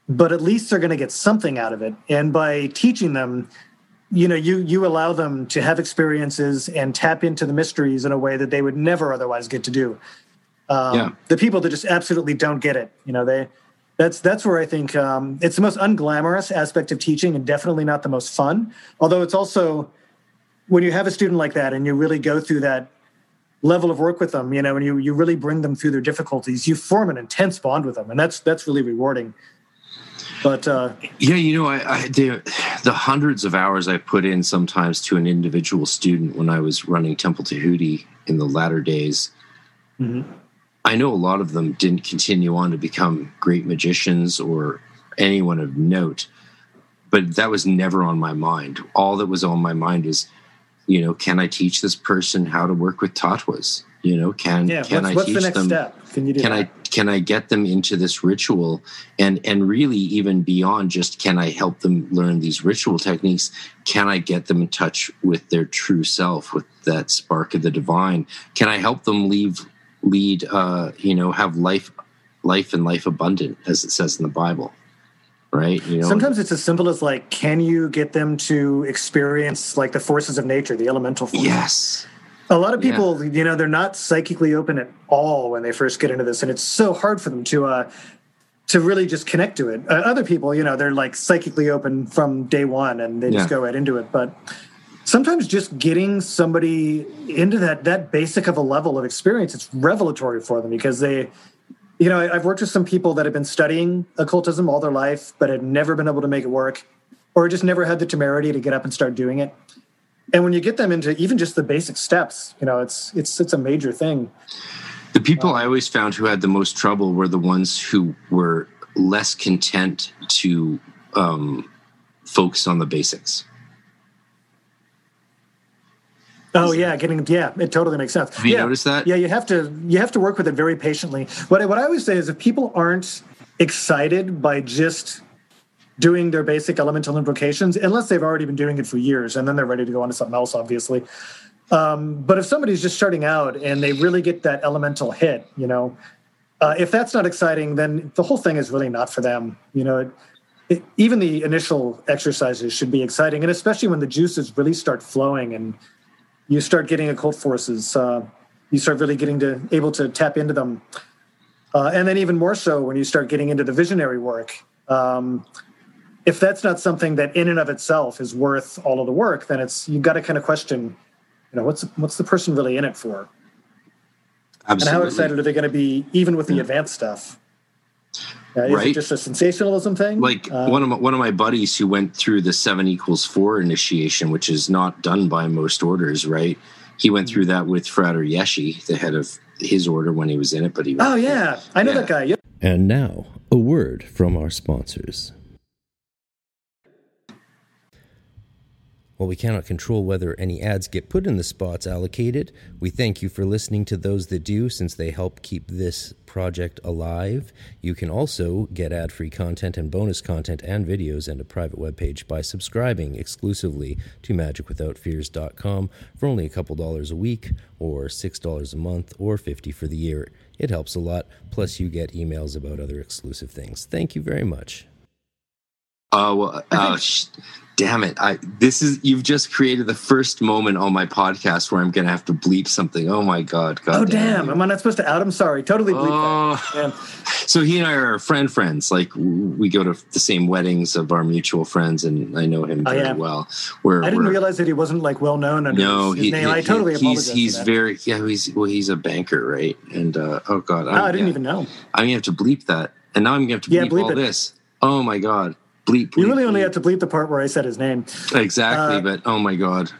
but at least they're going to get something out of it. And by teaching them, you know, you you allow them to have experiences and tap into the mysteries in a way that they would never otherwise get to do. Um, yeah. The people that just absolutely don't get it, you know, they that's that's where I think um, it's the most unglamorous aspect of teaching, and definitely not the most fun. Although it's also when you have a student like that and you really go through that level of work with them, you know, and you you really bring them through their difficulties, you form an intense bond with them, and that's that's really rewarding. But uh, yeah, you know, I, I the, the hundreds of hours I put in sometimes to an individual student when I was running Temple Tahuti in the latter days. Mm-hmm I know a lot of them didn't continue on to become great magicians or anyone of note, but that was never on my mind. All that was on my mind is, you know, can I teach this person how to work with tatwas? You know, can yeah, can what's, I what's teach the next them? Step? Can you do can that? I can I get them into this ritual and and really even beyond just can I help them learn these ritual techniques? Can I get them in touch with their true self, with that spark of the divine? Can I help them leave lead uh you know have life life and life abundant as it says in the bible right? You know? Sometimes it's as simple as like can you get them to experience like the forces of nature the elemental forces? Yes. A lot of people yeah. you know they're not psychically open at all when they first get into this and it's so hard for them to uh to really just connect to it. Uh, other people you know they're like psychically open from day one and they just go right into it but sometimes just getting somebody into that that basic of a level of experience it's revelatory for them because they you know i've worked with some people that have been studying occultism all their life but had never been able to make it work or just never had the temerity to get up and start doing it. And when you get them into even just the basic steps you know it's it's it's a major thing. The people i always found who had the most trouble were the ones who were less content to um, focus on the basics Oh yeah, getting yeah, it totally makes sense. Have you yeah. noticed that? Yeah, you have to you have to work with it very patiently. What what I always say is if people aren't excited by just doing their basic elemental invocations, unless they've already been doing it for years, and then they're ready to go on to something else, obviously. Um, but if somebody's just starting out and they really get that elemental hit, you know, uh, if that's not exciting, then the whole thing is really not for them. You know, it, it, even the initial exercises should be exciting, and especially when the juices really start flowing and you start getting occult forces. Uh, you start really getting to able to tap into them, uh, and then even more so when you start getting into the visionary work. Um, if that's not something that in and of itself is worth all of the work, then it's you've got to kind of question, you know, what's what's the person really in it for? Absolutely. And how excited are they going to be, even with the yeah. advanced stuff? Uh, is right. it just a sensationalism thing? Like uh, one of my, one of my buddies who went through the seven equals four initiation, which is not done by most orders, right? He went through that with Frater Yeshi, the head of his order, when he was in it. But he oh yeah, I know yeah. that guy. Yep. And now a word from our sponsors. While we cannot control whether any ads get put in the spots allocated, we thank you for listening to those that do since they help keep this project alive. You can also get ad free content and bonus content and videos and a private webpage by subscribing exclusively to magicwithoutfears.com for only a couple dollars a week, or $6 a month, or 50 for the year. It helps a lot, plus, you get emails about other exclusive things. Thank you very much. Oh well, uh, sh- damn it! I this is you've just created the first moment on my podcast where I'm gonna have to bleep something. Oh my god! god oh damn! Am I not supposed to out? I'm sorry. Totally bleep oh. that. So he and I are friend friends. Like we go to the same weddings of our mutual friends, and I know him oh, very oh, yeah. well. Where I didn't realize that he wasn't like well known under no, his, he, name. He, I totally he, he's he's very yeah. He's well, he's a banker, right? And uh, oh god, no, I didn't yeah. even know. I'm gonna have to bleep that, and now I'm gonna have to bleep, yeah, bleep all it. this. Oh my god bleep, bleep. You really bleep. only have to bleep the part where I said his name. Exactly, uh, but oh my god,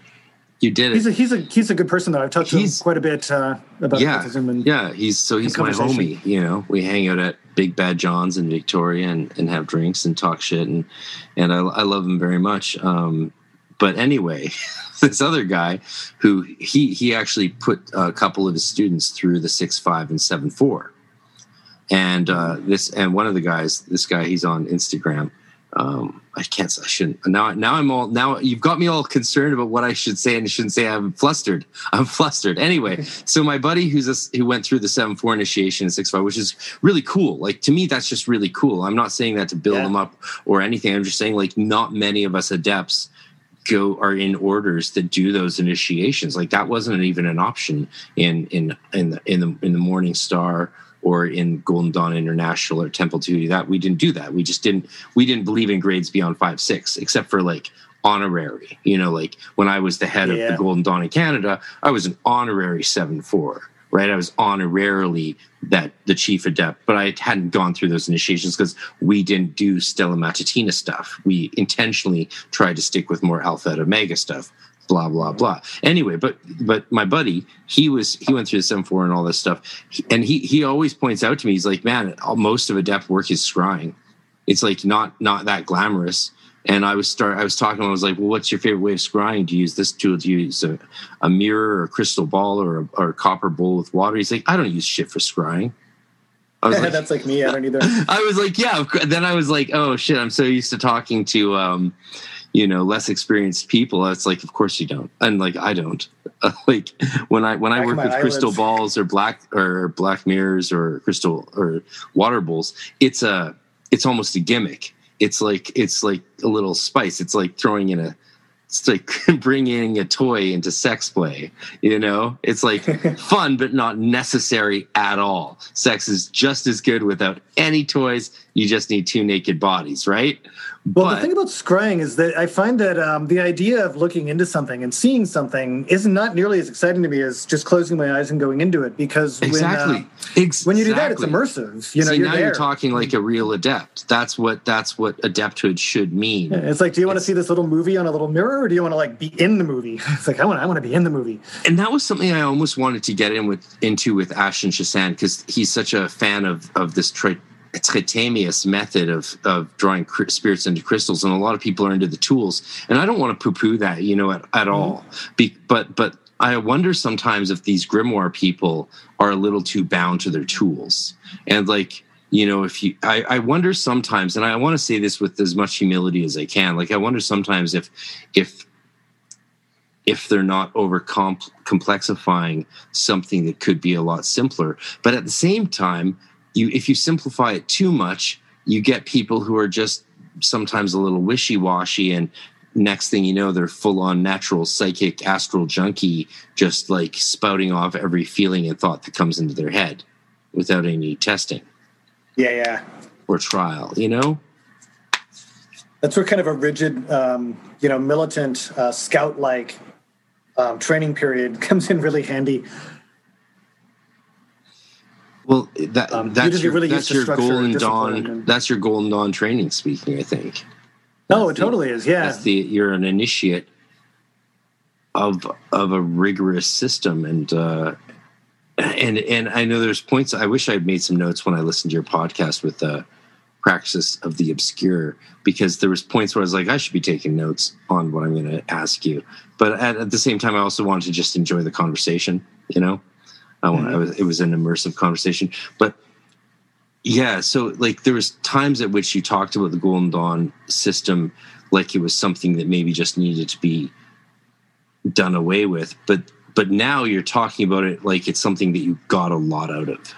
you did it. He's a he's a he's a good person though. I've talked to him quite a bit uh, about yeah, autism and yeah. He's so he's my homie. You know, we hang out at Big Bad John's in Victoria and, and have drinks and talk shit and and I, I love him very much. Um, but anyway, this other guy who he he actually put a couple of his students through the six five and seven four, and uh, this and one of the guys, this guy, he's on Instagram um, I can't. I shouldn't. Now, now I'm all. Now you've got me all concerned about what I should say and shouldn't say. I'm flustered. I'm flustered. Anyway, so my buddy who's a, who went through the seven four initiation in six five, which is really cool. Like to me, that's just really cool. I'm not saying that to build yeah. them up or anything. I'm just saying like not many of us adepts go are in orders that do those initiations. Like that wasn't even an option in in in the in the in the Morning Star or in Golden Dawn International or Temple Tahuti. That we didn't do that. We just didn't we didn't believe in grades beyond five six, except for like honorary. You know, like when I was the head yeah. of the Golden Dawn in Canada, I was an honorary seven four. Right, I was honorarily that the chief adept, but I hadn't gone through those initiations because we didn't do Stella Matutina stuff. We intentionally tried to stick with more Alpha and Omega stuff blah blah blah anyway but but my buddy he was he went through the 7-4 and all this stuff and he he always points out to me he's like man most of adept work is scrying it's like not not that glamorous and i was start i was talking i was like well what's your favorite way of scrying do you use this tool do you use a, a mirror or a crystal ball or a, or a copper bowl with water he's like i don't use shit for scrying I was like, That's like me. I don't either. I was like, yeah. Then I was like, oh shit. I'm so used to talking to, um, you know less experienced people it's like of course you don't and like i don't. Like when i when i work with eyelids. crystal balls or black or black mirrors or crystal or water bowls it's a it's almost a gimmick. It's like it's like a little spice. It's like throwing in a it's like bringing a toy into sex play you know? It's like fun but not necessary at all. Sex is just as good without any toys you just need two naked bodies right well, but, the thing about scrying is that I find that um, the idea of looking into something and seeing something is not nearly as exciting to me as just closing my eyes and going into it. Because exactly, when, uh, exactly. when you do that, it's immersive. You know, See, you're now there. you're talking like a real adept. That's what that's what adepthood should mean. Yeah, it's like, do you want to see this little movie on a little mirror, or do you want to like be in the movie? It's like I want I want to be in the movie. And that was something I almost wanted to get in with into with Ashen Chassan because he's such a fan of of this tri- Trithemius method of of drawing spirits into crystals, and a lot of people are into the tools. And I don't want to poo poo that, you know, at, at mm-hmm. all. Be, but but I wonder sometimes if these grimoire people are a little too bound to their tools, and like you know, if you, I, I wonder sometimes, and I want to say this with as much humility as I can. Like I wonder sometimes if if if they're not over complexifying something that could be a lot simpler. But at the same time, you if you simplify it too much, you get people who are just sometimes a little wishy-washy and next thing you know they're full on natural psychic astral junkie just like spouting off every feeling and thought that comes into their head without any testing. Yeah yeah. Or trial you know? That's where kind of a rigid um, you know militant uh, scout like um, training period comes in really handy well, that um, that's your, really that's your golden dawn. And... That's your golden dawn training. Speaking, I think. No, that's it totally is. Yeah, that's the you're an initiate of of a rigorous system, and uh, and and I know there's points. I wish I had made some notes when I listened to your podcast with the uh, practice of the obscure because there was points where I was like, I should be taking notes on what I'm going to ask you, but at, at the same time, I also wanted to just enjoy the conversation. You know. I. Mm-hmm. Was, it was an immersive conversation, but yeah. So like there was times at which you talked about the Golden Dawn system like it was something that maybe just needed to be done away with, but but now you're talking about it like it's something that you got a lot out of.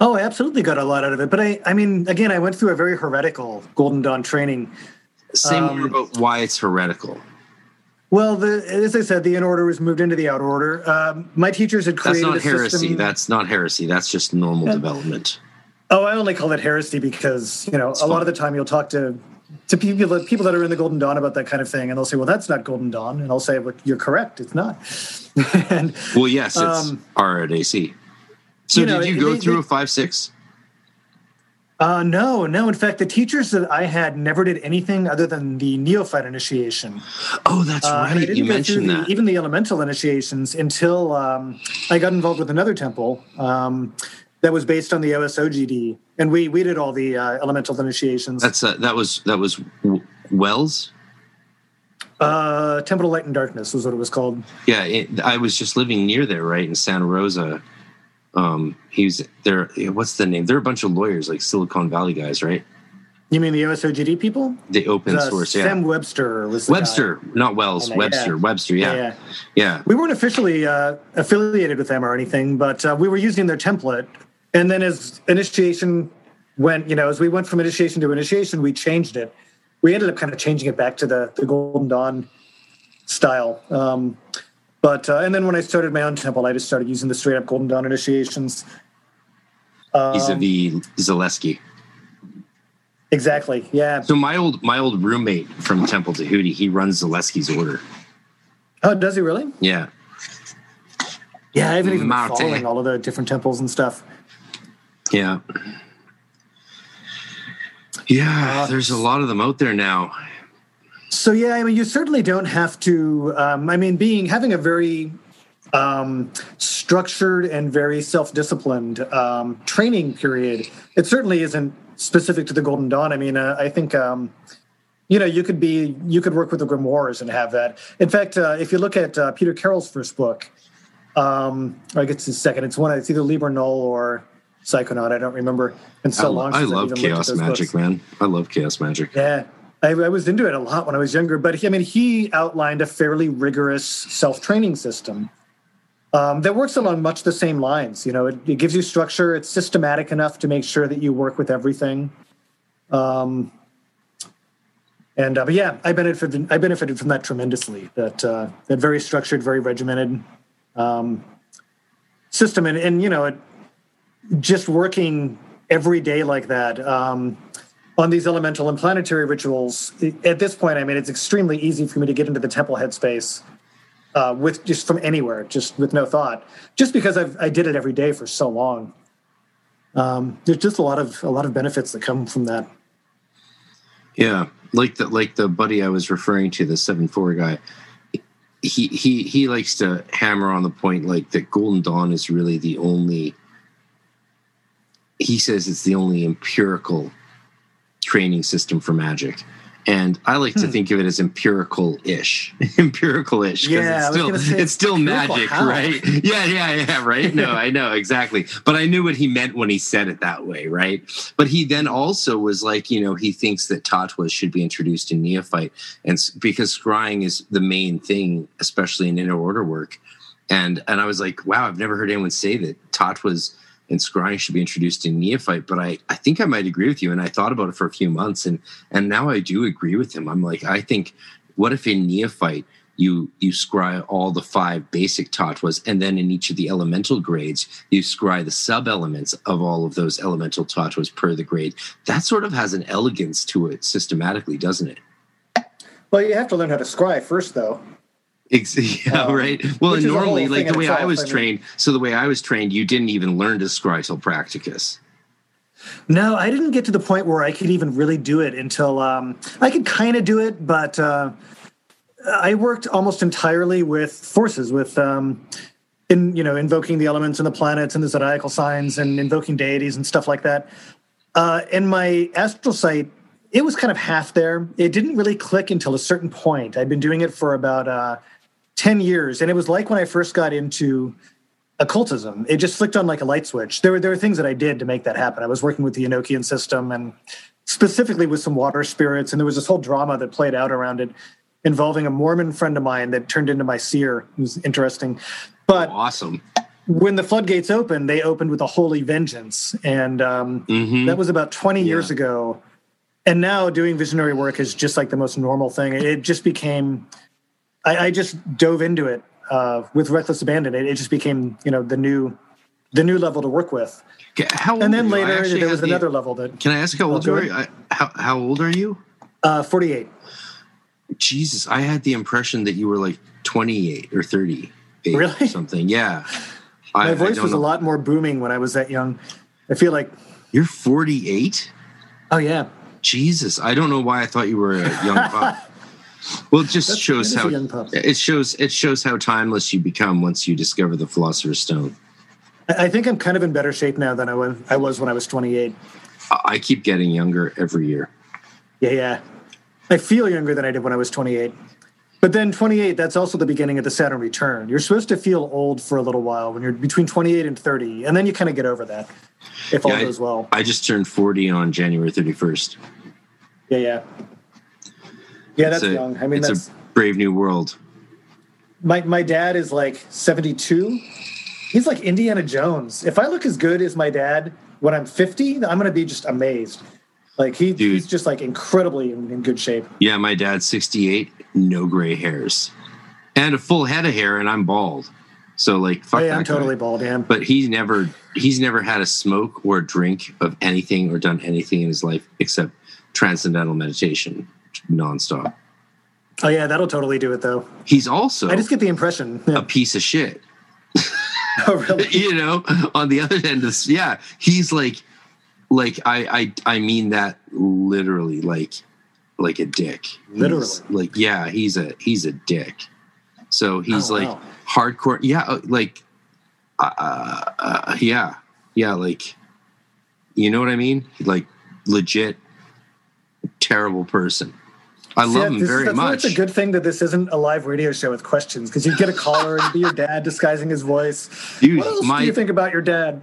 Oh, I absolutely got a lot out of it. But I, I mean, again, I went through a very heretical Golden Dawn training. Say um, more about why it's heretical. Well, the, as I said, the in order was moved into the out order. Um, my teachers had created. That's not heresy. System. That's not heresy. That's just normal yeah. development. Oh, I only call it heresy because you know it's a fun. lot of the time you'll talk to to people people that are in the Golden Dawn about that kind of thing, and they'll say, "Well, that's not Golden Dawn," and I'll say, "Well, you're correct. It's not." and, well, yes, it's um, R AC. So, you know, did you go they, through they, a five six? Uh, no, no. In fact, the teachers that I had never did anything other than the neophyte initiation. Oh, that's uh, right. You mentioned the, that. Even the elemental initiations until um, I got involved with another temple um, that was based on the OSOGD, and we we did all the uh, elemental initiations. That's uh, that was that was Wells. Uh, Temple of Light and Darkness was what it was called. Yeah, it, I was just living near there, right in Santa Rosa um, he's there. What's the name? They're a bunch of lawyers, like Silicon Valley guys, right? You mean the OSOGD people? The open uh, source, yeah. Sam Webster was Webster, guy. not Wells. Webster, yeah. Webster, yeah. yeah. yeah, We weren't officially uh, affiliated with them or anything, but uh, we were using their template. And then as initiation went, you know, as we went from initiation to initiation, we changed it. We ended up kind of changing it back to the the Golden Dawn style. Um, but uh, and then when I started my own temple, I just started using the straight up Golden Dawn initiations. Um, vis-a-vis Zalewski. Exactly. Yeah. So my old my old roommate from Temple Tahuti, he runs Zalewski's order. Oh, does he really? Yeah. Yeah, I haven't even been following all of the different temples and stuff. Yeah. Yeah, uh, there's a lot of them out there now. So yeah, I mean, you certainly don't have to. Um, I mean, being having a very um, structured and very self-disciplined um, training period, it certainly isn't specific to the Golden Dawn. I mean, uh, I think um, you know you could be you could work with the grimoires and have that. In fact, uh, if you look at uh, Peter Carroll's first book, um, I guess his second. It's one. It's either Liber Null or Psychonaut. I don't remember. And so I, long. I love Chaos Magic, books. man. I love Chaos Magic. Yeah, I, I, was into it a lot when I was younger, but he, I mean, he outlined a fairly rigorous self training system um, that works along much the same lines. You know, it, it, gives you structure. It's systematic enough to make sure that you work with everything. Um, and uh, but yeah, I benefited. I benefited from that tremendously. That uh, that very structured, very regimented um, system, and and you know, it, just working every day like that. Um, on these elemental and planetary rituals, at this point, I mean, it's extremely easy for me to get into the temple headspace uh, with just from anywhere, just with no thought, just because I've, I did it every day for so long. Um, there's just a lot of a lot of benefits that come from that. Yeah, like the like the buddy I was referring to, the seven four guy. He he he likes to hammer on the point like that. Golden Dawn is really the only. He says it's the only empirical training system for magic. And I like hmm. to think of it as empirical-ish, empirical-ish because yeah, it's still it's still magic, how? right? Yeah, yeah, yeah, right. No, I know exactly, but I knew what he meant when he said it that way, right? But he then also was like, you know, he thinks that tatwas should be introduced in neophyte, and because scrying is the main thing, especially in inner order work. And and I was like, wow, I've never heard anyone say that tatwas and scrying should be introduced in neophyte but I, I think i might agree with you and i thought about it for a few months and and now i do agree with him. I'm like i think what if in neophyte you you scry all the five basic tatwas and then in each of the elemental grades you scry the sub elements of all of those elemental tatwas per the grade? That sort of has an elegance to it systematically doesn't it? Well you have to learn how to scry first though yeah, um, right. Well, and normally, like the way itself, I was I mean, trained, so the way I was trained, you didn't even learn to scry till practicus. No, I didn't get to the point where I could even really do it until um, I could kind of do it, but uh, I worked almost entirely with forces, with um, in you know invoking the elements and the planets and the zodiacal signs and invoking deities and stuff like that. Uh, in my astral sight, it was kind of half there. It didn't really click until a certain point. I'd been doing it for about. Uh, 10 years. And it was like when I first got into occultism, it just flicked on like a light switch. There were, there were things that I did to make that happen. I was working with the Enochian system and specifically with some water spirits. And there was this whole drama that played out around it involving a Mormon friend of mine that turned into my seer. It was interesting. But awesome. when the floodgates opened, they opened with a holy vengeance, and um, Mhm. that was about 20 years ago. And now doing visionary work is just like the most normal thing. It just became, I, I just dove into it uh, with reckless abandon. It, it just became, you know, the new, the new level to work with. How old And then later there was the- another level that Can I ask how old go you are? I, how, how old are you? uh, 48. Jesus, I had the impression that you were like 28 or 38 or Really? something. Yeah. My I, I voice don't was a lot more booming when I was that young. I feel like, You're 48? oh yeah, Jesus, I don't know why I thought you were a young. Well, it just That's- shows how a young pup. it shows it shows how timeless you become once you discover the Philosopher's Stone. I I think I'm kind of in better shape now than I was, I was when I was 28. I I keep getting younger every year. Yeah, yeah. I feel younger than I did when I was 28. But then 28, that's also the beginning of the Saturn return. You're supposed to feel old for a little while when you're between 28 and 30, and then you kind of get over that if all Yeah, I- goes well. I just turned 40 on January 31st. Yeah, yeah. Yeah, that's a, young. I mean, it's that's a brave new world. my my dad is like 72. He's like Indiana Jones. If I look as good as my dad when I'm 50, I'm going to be just amazed. Like he, Dude. he's just like incredibly in, in good shape. Yeah, my dad's 68, no gray hairs, and a full head of hair, and I'm bald. So like, fuck oh, Hey, that I'm guy. totally bald, yeah. But he's never he's never had a smoke or a drink of anything or done anything in his life except transcendental meditation nonstop. Oh yeah, that'll totally do it though. He's also I just get the impression. a piece of shit. oh really? you know, on the other end of this, yeah, he's like, like I, I, I mean that literally, like, like a dick. He's- Literally. like yeah, he's a he's a dick. So he's Oh, like wow. hardcore, yeah, uh, like, uh, uh, yeah, yeah, like, you know what I mean? Like, legit, terrible person. I love Yeah, him this very that's much. It's a good thing that this isn't a live radio show with questions because you get a caller and be your dad disguising his voice. Dude, what else my- do you think about your dad?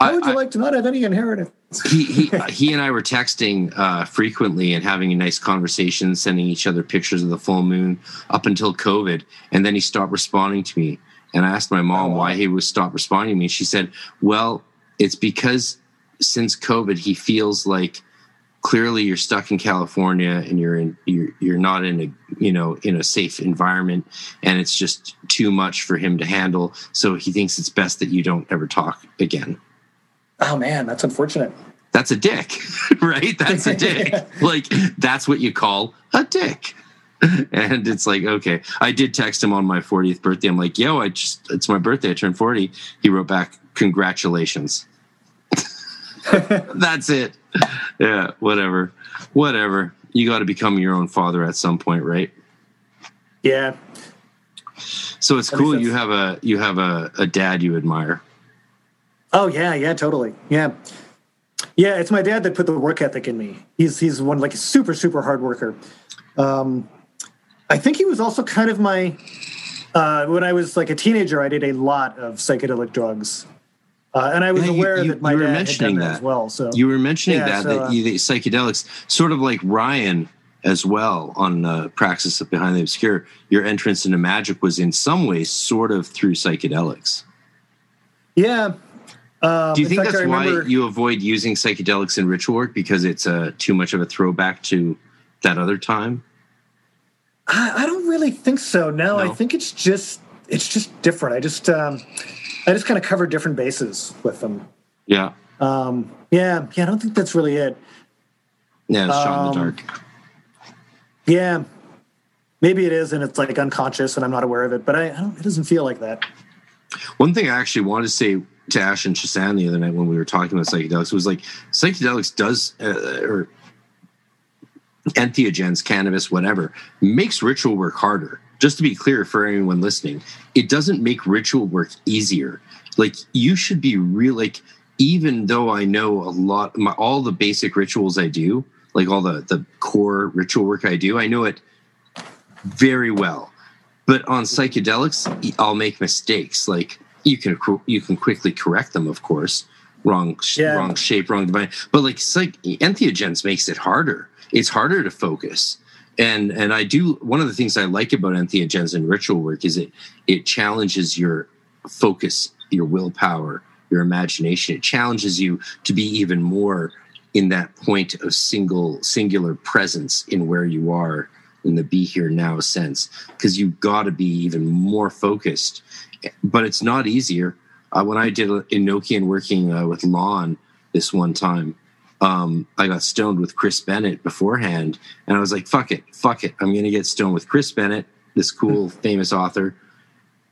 How I- would you I- like to not have any inheritance? he he he and I were texting uh, frequently and having a nice conversation, sending each other pictures of the full moon up until COVID, and then he stopped responding to me. And I asked my mom Oh, wow. why he was stopped responding to me. She said, "Well, it's because since COVID, he feels like clearly you're stuck in California and you're in you're you're not in a you know in a safe environment, and it's just too much for him to handle. So he thinks it's best that you don't ever talk again." Oh man, that's unfortunate. that's a dick, right? That's a dick. like that's what you call a dick. And it's like, okay. I did text him on my 40th birthday. I'm like, yo, I just it's my birthday. I turned 40. He wrote back, congratulations. that's it. Yeah, whatever. Whatever. You got to become your own father at some point, right? Yeah, So it's That cool you have a you have a, a dad you admire. Oh yeah, yeah, totally. Yeah. Yeah, it's my dad that put the work ethic in me. He's he's one like a super super hard worker. Um, I think he was also kind of my uh, when I was like a teenager. I did a lot of psychedelic drugs, uh, and I was Yeah, aware you- that my you were mentioning that, that. as well. So You were mentioning Yeah, that so, that uh, you, the psychedelics, sort of like Ryan as well on uh, Praxis of Behind the Obscure. Your entrance into magic was in some ways sort of through psychedelics. yeah. Um, Do you think fact, that's I why you avoid using psychedelics in ritual work because it's uh, too much of a throwback to that other time? I, I don't really think so. No, I think it's just it's just different. I just um, I just kind of cover different bases with them. Yeah, Um, yeah, yeah. I don't think that's really it. yeah, it's shot in the Um, dark. Yeah, maybe it is, and it's like unconscious, and I'm not aware of it. But I, I don't. It doesn't feel like that. One thing I actually wanted to say to Ashen Chassan the other night when we were talking about psychedelics was like psychedelics does uh, or entheogens, cannabis, whatever, makes ritual work harder. Just to be clear for anyone listening, it doesn't make ritual work easier. Like you should be real. Like even though I know a lot, my, all the basic rituals I do, like all the the core ritual work I do, I know it very well. But on psychedelics, I'll make mistakes. Like you can you can quickly correct them, of course. Wrong, Yeah. wrong shape, wrong divine. But like psych, entheogens makes it harder. It's harder to focus. And and I do one of the things I like about entheogens and ritual work is it it challenges your focus your willpower, your imagination. It challenges you to be even more in that point of single singular presence in where you are in the be here now sense because you've got to be even more focused but it's not easier uh, when i did enochian working uh, with lon this one time um, i got stoned with chris bennett beforehand and i was like fuck it fuck it i'm gonna get stoned with chris bennett this cool famous author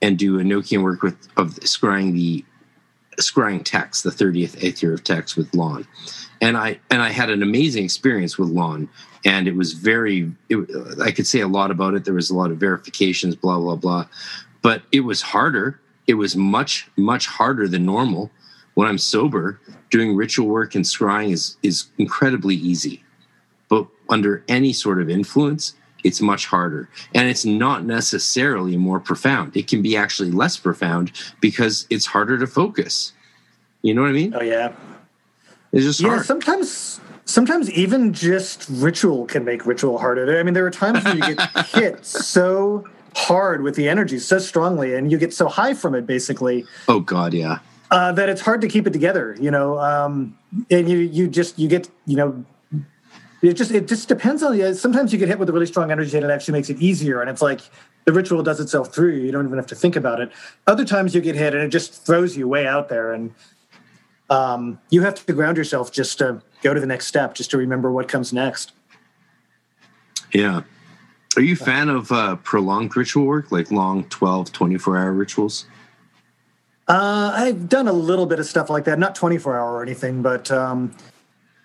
and do a enochian work with of scrying the scrying text the 30th eighth year of text with lon and I and I had an amazing experience with Lon, and it was very. It, I could say a lot about it. There was a lot of verifications, blah blah blah, but it was harder. It was much much harder than normal. When I'm sober, doing ritual work and scrying is is incredibly easy, but under any sort of influence, it's much harder, and it's not necessarily more profound. It can be actually less profound because it's harder to focus. You know what I mean? Oh yeah, it's just yeah. hard. Sometimes, sometimes even just ritual can make ritual harder. I mean, there are times when you get hit so hard with the energy so strongly, and you get so high from it, basically. Oh God, yeah. Uh, that it's hard to keep it together, you know. Um, and you you just you get you know. It just it just depends on the. Sometimes you get hit with a really strong energy, and it actually makes it easier. And it's like the ritual does itself through you. You don't even have to think about it. Other times you get hit, and it just throws you way out there. And um, you have to ground yourself just to go to the next step, just to remember what comes next. Yeah. Are you a fan of uh, prolonged ritual work, like long 12, 24 hour rituals? Uh, I've done a little bit of stuff like that, not 24 hour or anything, but um,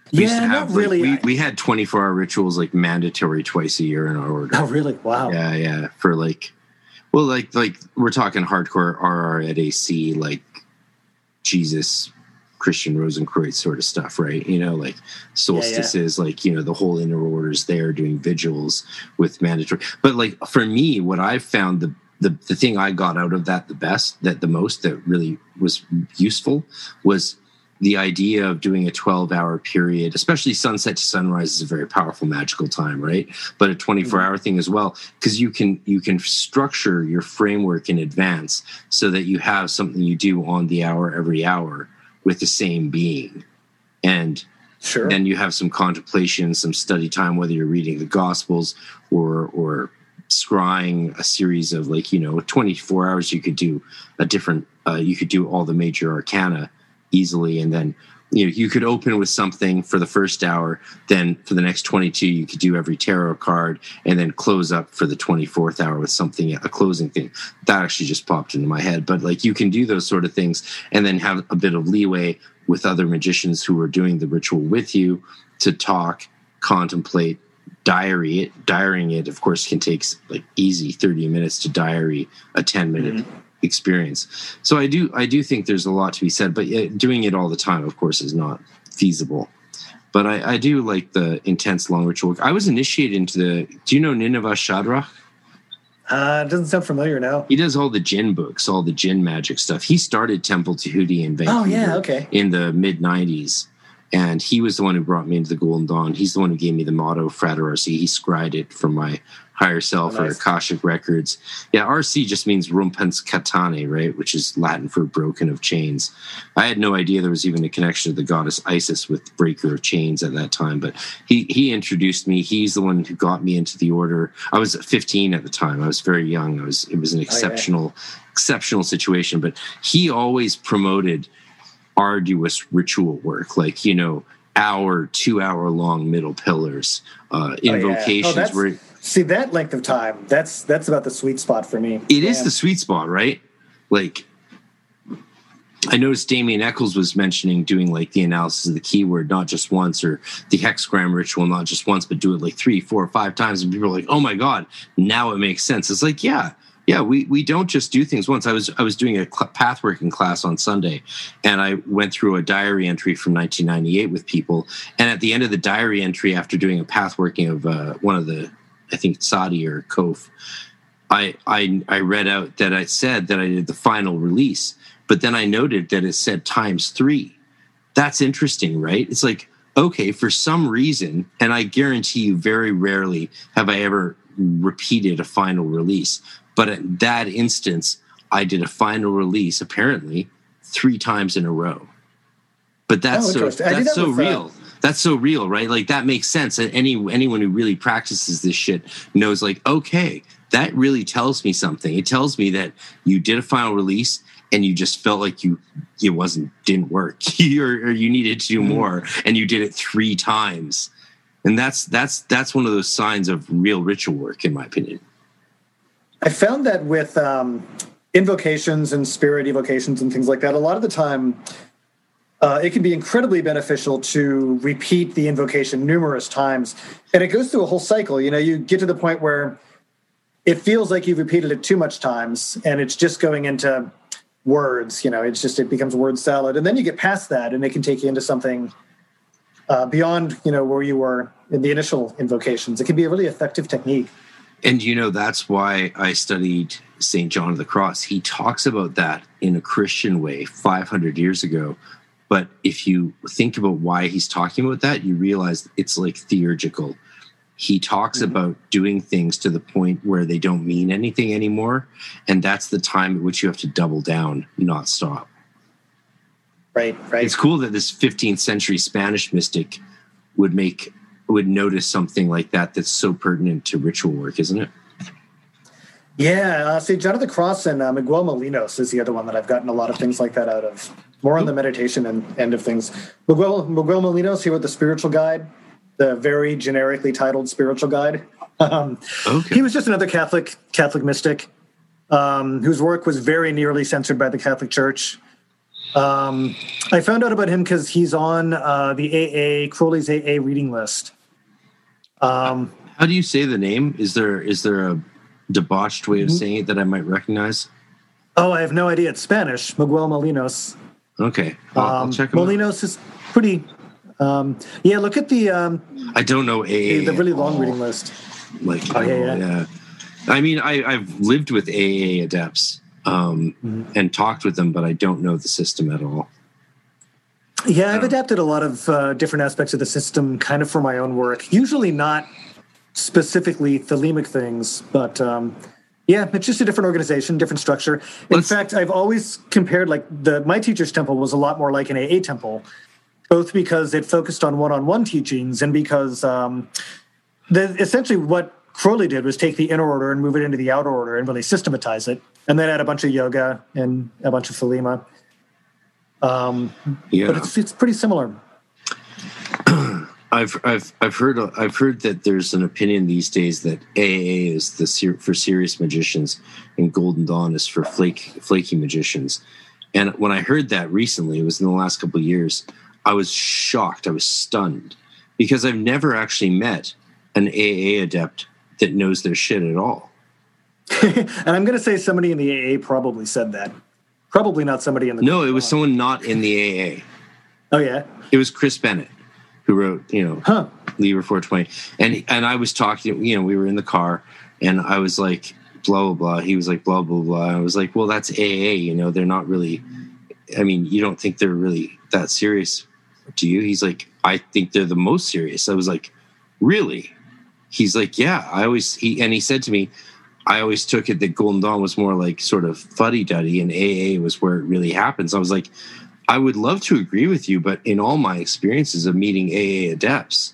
yeah, have, not like, really. We, we had 24 hour rituals like mandatory twice a year in our order. Oh, really? Wow. Yeah, yeah. For like, well, like, like we're talking hardcore RR at AC, like Jesus Christian Rosenkreuz sort of stuff, right? You know, like solstices, yeah, yeah. like, you know, the whole inner orders there doing vigils with mandatory. But like for me, what I've found the the, the thing I got out of that the best, that the most that really was useful was the idea of doing a 12 hour period, especially sunset to sunrise is a very powerful magical time, right? But a 24 hour mm-hmm. thing as well, because you can you can structure your framework in advance so that you have something you do on the hour every hour with the same being. And sure. then you have some contemplation, some study time, whether you're reading the Gospels or or scrying a series of like you know 24 hours you could do a different uh, you could do all the major arcana easily. And then you know you could open with something for the first hour then for the next 22 you could do every tarot card and then close up for the 24th hour with something a closing thing. That actually just popped into my head. But like you can do those sort of things and then have a bit of leeway with other magicians who are doing the ritual with you to talk contemplate diary it diarying it of course can take like easy 30 minutes to diary a 10 minute mm-hmm experience. So I do I do think there's a lot to be said, but doing it all the time, of course, is not feasible. But I, I do like the intense long ritual work. I was initiated into the. Do you know Nineveh Shadrach? Uh, it doesn't sound familiar now. He does all the jinn books, all the jinn magic stuff. He started Temple Tahuti in Vancouver. Oh yeah, okay. In the mid '90s, and he was the one who brought me into the Golden Dawn. He's the one who gave me the motto Frater RC. He scried it for my higher self oh, nice. or Akashic records. Yeah, RC just means rumpens catane, right? Which is Latin for broken of chains. I had no idea there was even a connection to the goddess Isis with breaker of chains at that time, but he he introduced me. He's the one who got me into the order. I was 15 at the time. I was very young. I was it was an exceptional oh, yeah. exceptional situation, but he always promoted arduous ritual work like, you know, hour, two hour long middle pillars, uh, invocations oh, yeah. oh, where See that length of time. That's that's about the sweet spot for me. It is the sweet spot, right? Like I noticed Damien Eccles was mentioning doing like the analysis of the keyword not just once, or the hexagram ritual not just once, but do it like three, four, or five times, and people are like, "Oh my god, now it makes sense." It's like, yeah, yeah, we we don't just do things once. I was I was doing a cl- pathworking class on Sunday, and I went through a diary entry from 1998 with people, and at the end of the diary entry, after doing a pathworking of uh, one of the I think Sadi or Kof, I, I I read out that I said that I did the final release, but then I noted that it said times three. That's interesting, right? It's like, okay, for some reason, and I guarantee you very rarely have I ever repeated a final release. But at that instance, I did a final release, apparently, three times in a row. But that's Oh, so interesting. I did that's that so with, uh, real. That's so real, right? Like that makes sense. And any anyone who really practices this shit knows like, okay, that really tells me something. It tells me that you did a final release and you just felt like you it wasn't didn't work or, or you needed to do Mm-hmm. more and you did it three times. And that's that's that's one of those signs of real ritual work, in my opinion. I found that with um, invocations and spirit evocations and things like that, a lot of the time uh, it can be incredibly beneficial to repeat the invocation numerous times. And it goes through a whole cycle. You know, you get to the point where it feels like you've repeated it too much times and it's just going into words. You know, it's just, it becomes word salad. And then you get past that and it can take you into something uh, beyond, you know, where you were in the initial invocations. It can be a really effective technique. And you know, that's why I studied St. John of the Cross. He talks about that in a Christian way 500 years ago. But if you think about why he's talking about that, you realize it's like theurgical. He talks about doing things to the point where they don't mean anything anymore. And that's the time at which you have to double down, not stop. Right, right. It's cool that this 15th century Spanish mystic would make would notice something like that that's so pertinent to ritual work, isn't it? Yeah, uh, see, John of the Cross and uh, Miguel Molinos is the other one that I've gotten a lot of things like that out of. More on the meditation and end of things. Miguel, Miguel Molinos, he wrote the Spiritual Guide, the very generically titled Spiritual Guide. Um, Okay. He was just another Catholic Catholic mystic um, whose work was very nearly censored by the Catholic Church. Um, I found out about him because he's on uh, the AA Crowley's AA reading list. Um, How do you say the name? Is there is there a debauched way of saying it that I might recognize? oh, I have no idea. It's Spanish. Miguel Molinos. Okay, I'll, I'll Um, check 'em out. Molinos is pretty. Um, yeah, look at the um, I don't know AA. the really long all. reading list. Like, Oh, yeah, oh, yeah. I mean, I, I've lived with AA adepts um, Mm-hmm. and talked with them, but I don't know the system at all. Yeah, I've Oh. adapted a lot of uh, different aspects of the system, kind of for my own work. Usually not specifically thelemic things, but um, yeah, it's just a different organization, different structure. In Let's- fact, I've always compared like the my teacher's temple was a lot more like an AA temple, both because it focused on one-on-one teachings and because um, the, essentially what Crowley did was take the inner order and move it into the outer order and really systematize it, and then add a bunch of yoga and a bunch of thelema. Um, Yeah, but it's it's pretty similar. I've I've I've heard I've heard that there's an opinion these days that AA is the ser- for serious magicians and Golden Dawn is for flake flaky magicians. And when I heard that recently, it was in the last couple of years, I was shocked. I was stunned because I've never actually met an AA adept that knows their shit at all. and I'm going to say somebody in the AA probably said that. Probably not somebody in the No, it was someone not in the AA. Oh yeah, It was Chris Bennett who wrote, you know, huh? Liber 420. And and I was talking, you know, we were in the car and I was like, blah, blah, blah. He was like, blah, blah, blah. I was like, well, that's AA, you know, they're not really, I mean, you don't think they're really that serious, do you? He's like, I think they're the most serious. I was like, really? He's like, yeah, I always, he, and he said to me, I always took it that Golden Dawn was more like sort of fuddy duddy and AA was where it really happens. I was like, I would love to agree with you, but in all my experiences of meeting AA adepts,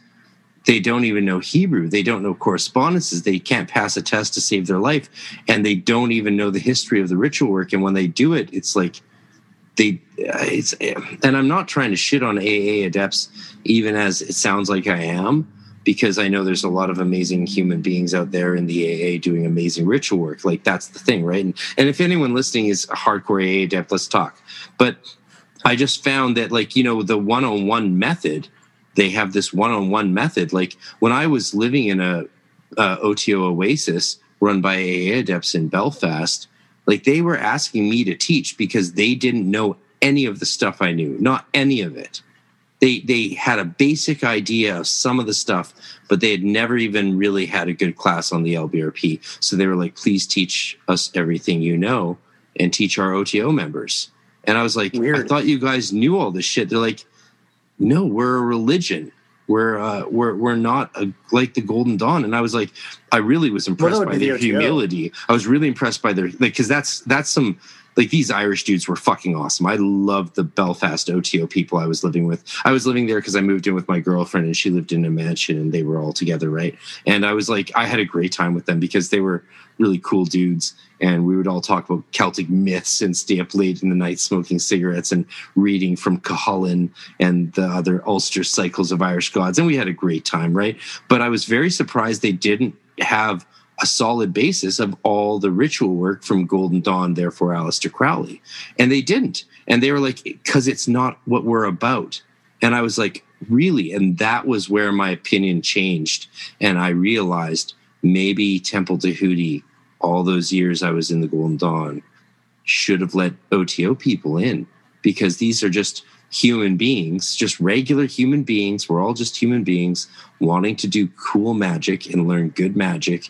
they don't even know Hebrew. They don't know correspondences. They can't pass a test to save their life. And they don't even know the history of the ritual work. And when they do it, it's like they, it's, and I'm not trying to shit on AA adepts, even as it sounds like I am, because I know there's a lot of amazing human beings out there in the AA doing amazing ritual work. Like that's the thing, right? And, and if anyone listening is a hardcore AA adept, let's talk. But I just found that, like, you know, the one on one method, they have this one on one method. Like, when I was living in a, a OTO Oasis run by AA adepts in Belfast, like, they were asking me to teach because they didn't know any of the stuff I knew, not any of it. They, they had a basic idea of some of the stuff, but they had never even really had a good class on the LBRP. So they were like, please teach us everything you know and teach our OTO members. And I was like, I thought you guys knew all this shit. They're like, no, we're a religion. We're uh, we're we're not a, like the Golden Dawn. And I was like, I really was impressed by their humility. I was really impressed by their like because that's that's some like these Irish dudes were fucking awesome. I loved the Belfast OTO people I was living with. I was living there because I moved in with my girlfriend and she lived in a mansion and they were all together, right? And I was like, I had a great time with them because they were really cool dudes. And we would all talk about Celtic myths and stay up late in the night smoking cigarettes and reading from Cuchulainn and the other Ulster cycles of Irish gods. And we had a great time, right? But I was very surprised they didn't have a solid basis of all the ritual work from Golden Dawn, therefore Aleister Crowley. And they didn't. And they were like, because it's not what we're about. And I was like, really? And that was where my opinion changed. And I realized maybe Temple Tahuti, all those years I was in the Golden Dawn, should have let OTO people in because these are just human beings, just regular human beings. We're all just human beings wanting to do cool magic and learn good magic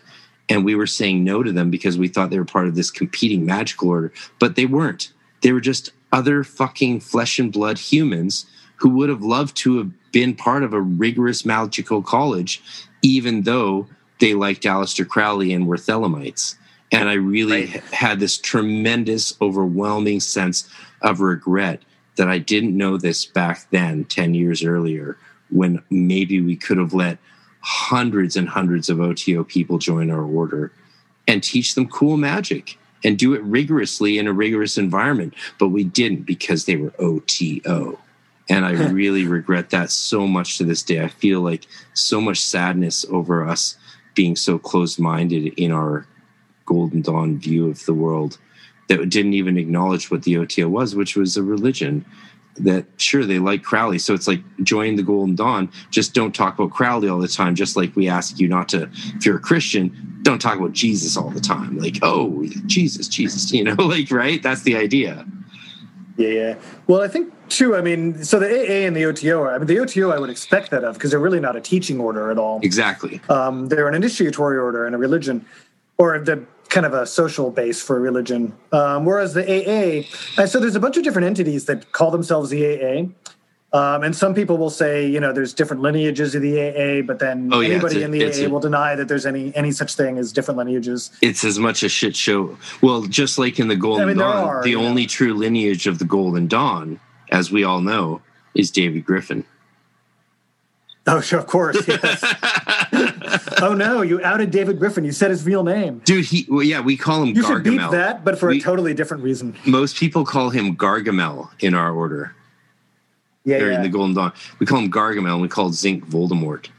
and we were saying no to them because we thought they were part of this competing magical order but they weren't they were just other fucking flesh and blood humans who would have loved to have been part of a rigorous magical college even though they liked Aleister Crowley and were Thelemites and I really right. had this tremendous overwhelming sense of regret that I didn't know this back then 10 years earlier when maybe we could have let hundreds and hundreds of OTO people join our order and teach them cool magic and do it rigorously in a rigorous environment. But we didn't because they were OTO. And I really regret that so much to this day. I feel like so much sadness over us being so closed minded in our Golden Dawn view of the world that didn't even acknowledge what the OTO was, which was a religion that sure they like Crowley. So it's like join the Golden Dawn. Just don't talk about Crowley all the time. Just like we ask you not to, if you're a Christian, don't talk about Jesus all the time. Like, oh, Jesus, Jesus, you know, like, right? That's the idea. Yeah, yeah. Well, I think too. I mean, so the AA and the OTO. are. I mean, the OTO I would expect that of because they're really not a teaching order at all. Exactly. Um, they're an initiatory order and a religion, or the kind of a social base for religion. Um, whereas the AA, and so there's a bunch of different entities that call themselves the AA. Um, and some people will say, you know, there's different lineages of the AA, but then oh, anybody a, in the AA a, will deny that there's any any such thing as different lineages. It's as much a shit show. Well, just like in the Golden I mean, Dawn, are, the yeah. only true lineage of the Golden Dawn, as we all know, is David Griffin. Oh, sure, of course. Yes. oh no, you outed David Griffin. You said his real name, dude. He, well, yeah, we call him. You Gargamel. should beat that, but for we, a totally different reason. Most people call him Gargamel in our order. Yeah, yeah. in the Golden Dawn, we call him Gargamel, and we call Zinc Voldemort.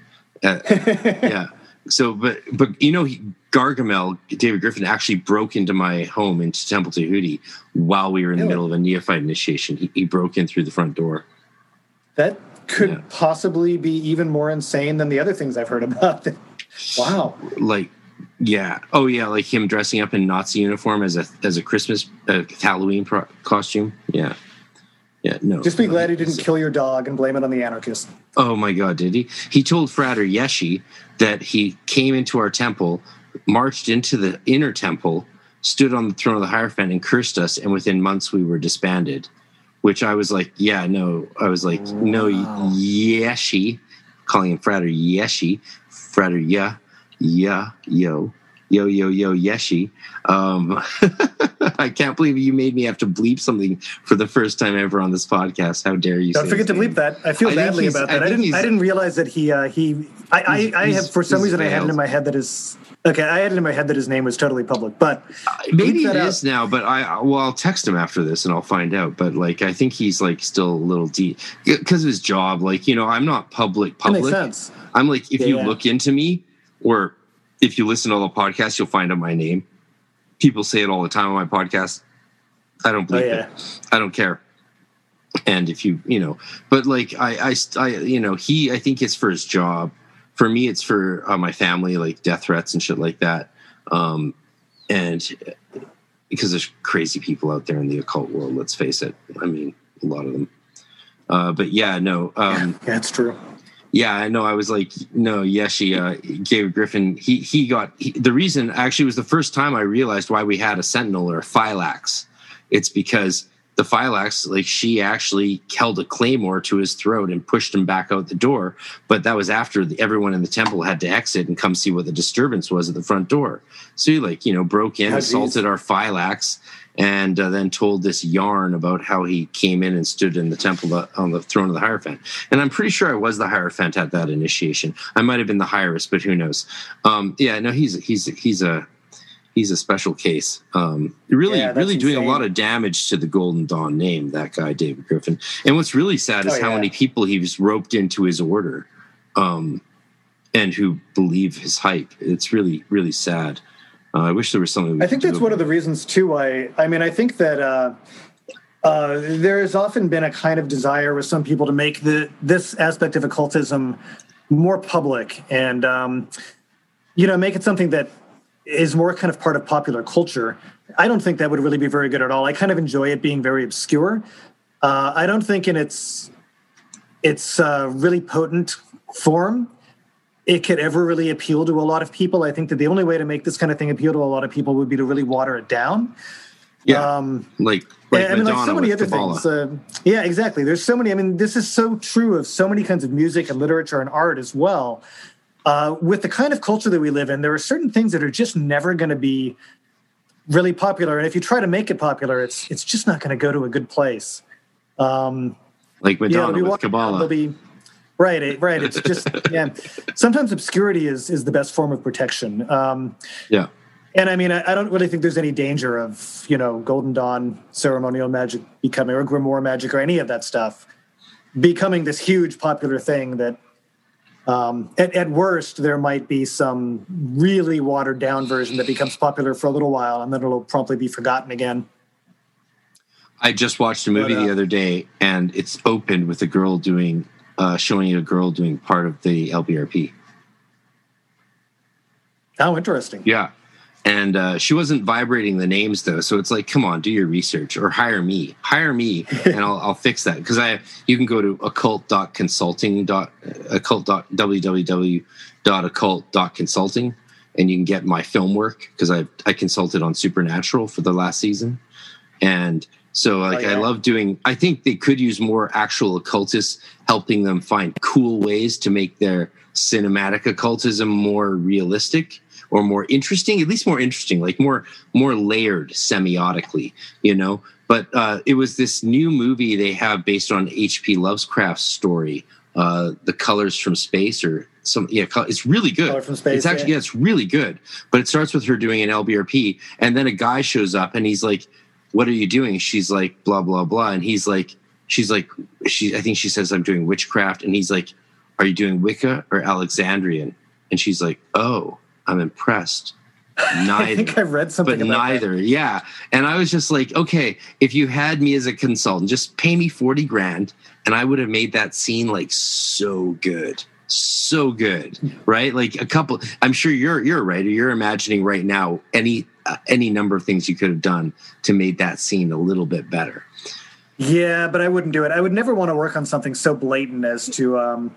Uh, yeah. So, but but you know, he, Gargamel, David Griffin, actually broke into my home into Temple Tahuti while we were in the middle of a neophyte initiation. He, he broke in through the front door. That could yeah. possibly be even more insane than the other things I've heard about. wow. Like, yeah. Oh, yeah. Like him dressing up in Nazi uniform as a as a Christmas uh, Halloween pro- costume. Yeah. Yeah. No. Just be glad he didn't kill your dog and blame it on the anarchist. Oh my God! Did he? He told Frater Yeshi that he came into our temple, marched into the inner temple, stood on the throne of the Hierophant, and cursed us. And within months, we were disbanded which I was like, yeah, no. I was like, wow. no, Yeshi, calling him Frater Yeshi, Frater yeah, yeah, yo, yo, yo, yo, Yeshi. Um, I can't believe you made me have to bleep something for the first time ever on this podcast. How dare you? Don't forget to bleep that. I feel I badly about that. I, I didn't. I didn't realize that he. Uh, he. I. I, I have for some reason failed. I had it in my head that his Okay, I had it in my head that his name was totally public, but uh, maybe it is now. But I well, I'll text him after this and I'll find out. But like, I think he's like still a little deep because of his job. Like, you know, I'm not public. Public. That makes sense. I'm like, if yeah, you yeah. look into me, or if you listen to all the podcasts, you'll find out my name. People say it all the time on my podcast. I don't believe oh, yeah. it. I don't care. And if you, you know, but like I, I, I, you know, he, I think it's for his job for me, it's for uh, my family, like death threats and shit like that. Um, and because there's crazy people out there in the occult world, let's face it. I mean, a lot of them. Uh, but yeah, no. Um, yeah, that's true. Yeah, I know. I was like, no, Yeshi, uh, David Griffin. He he got he, the reason. Actually, was the first time I realized why we had a Sentinel or a Phylax. It's because the Phylax, like she actually held a claymore to his throat and pushed him back out the door. But that was after the, everyone in the temple had to exit and come see what the disturbance was at the front door. So he like, you know, broke in, oh, assaulted our Phylax and uh, then told this yarn about how he came in and stood in the temple on the throne of the Hierophant. And I'm pretty sure I was the Hierophant at that initiation. I might have been the Hieros, but who knows? Um, yeah, no, he's he's he's a he's a special case. Um, really, yeah, really doing insane. a lot of damage to the Golden Dawn name. That guy, David Griffin. And what's really sad is oh, how yeah. many people he's roped into his order, um, and who believe his hype. It's really, really sad. Uh, I wish there was something. I think that's one of the reasons too. Why I mean, I think that uh, uh, there has often been a kind of desire with some people to make the this aspect of occultism more public and um, you know make it something that is more kind of part of popular culture. I don't think that would really be very good at all. I kind of enjoy it being very obscure. Uh, I don't think in its its uh, really potent form it could ever really appeal to a lot of people. I think that the only way to make this kind of thing appeal to a lot of people would be to really water it down. Yeah, um, like like I mean, like so many other Kabbalah. things. Uh, yeah, exactly. There's so many. I mean, this is so true of so many kinds of music and literature and art as well. Uh, with the kind of culture that we live in, there are certain things that are just never going to be really popular, and if you try to make it popular, it's it's just not going to go to a good place. Um, like Madonna yeah, with Kabbalah. Be, Right, right. It's just yeah. Sometimes obscurity is is the best form of protection. Um, yeah. And I mean, I, I, don't really think there's any danger of you know Golden Dawn ceremonial magic becoming or Grimoire magic or any of that stuff becoming this huge popular thing that. Um, at, at worst, there might be some really watered down version that becomes popular for a little while and then it'll promptly be forgotten again. I just watched a movie but, uh, the other day and it's opened with a girl doing uh, showing a girl doing part of the LBRP. How interesting. Yeah. And uh, she wasn't vibrating the names though, so it's like, come on, do your research or hire me, hire me, and I'll, I'll fix that. Because I you can go to occult.consulting dot occult dot www dot occult dot consulting and you can get my film work because I I consulted on Supernatural for the last season, and so like oh, yeah. I love doing I think they could use more actual occultists helping them find cool ways to make their cinematic occultism more realistic or more interesting, at least more interesting, like more more layered semiotically, you know. But uh, it was this new movie they have based on H.P. Lovecraft's story, uh, "The Colors from Space," or some yeah, it's really good. Color from Space. It's actually yeah. yeah, it's really good. But it starts with her doing an LBRP, and then a guy shows up and he's like what are you doing? She's like, blah, blah, blah. And he's like, she's like, she, I think she says, I'm doing witchcraft. And he's like, are you doing Wicca or Alexandrian? And she's like, oh, I'm impressed. Neither. I think I've read something but neither. That. Yeah. And I was just like, okay, if you had me as a consultant, just pay me 40 grand and I would have made that scene like so good so good right like a couple i'm sure you're you're right you're imagining right now any uh, any number of things you could have done to make that scene a little bit better yeah but i wouldn't do it i would never want to work on something so blatant as to um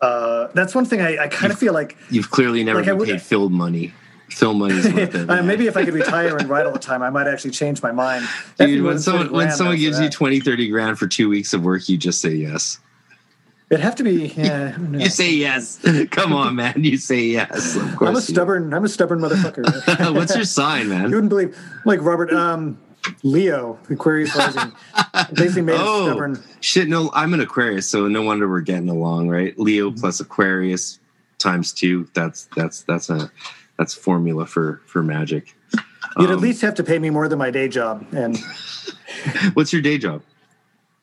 uh that's one thing i, I kind of feel like you've clearly never like been paid film money film money is worth it uh, maybe if i could retire and write all the time i might actually change my mind Dude, when someone when someone gives you 20 30 grand for two weeks of work you just say yes It'd have to be. Yeah, you say yes. Come on, man. You say yes. Of course. I'm a stubborn. I'm a stubborn motherfucker. What's your sign, man? You wouldn't believe, like Robert, um, Leo, Aquarius rising. Basically made oh, stubborn. Shit, no, I'm an Aquarius, so no wonder we're getting along, right? Leo mm-hmm. plus Aquarius times two. That's that's that's a that's formula for for magic. You'd um, at least have to pay me more than my day job. And what's your day job?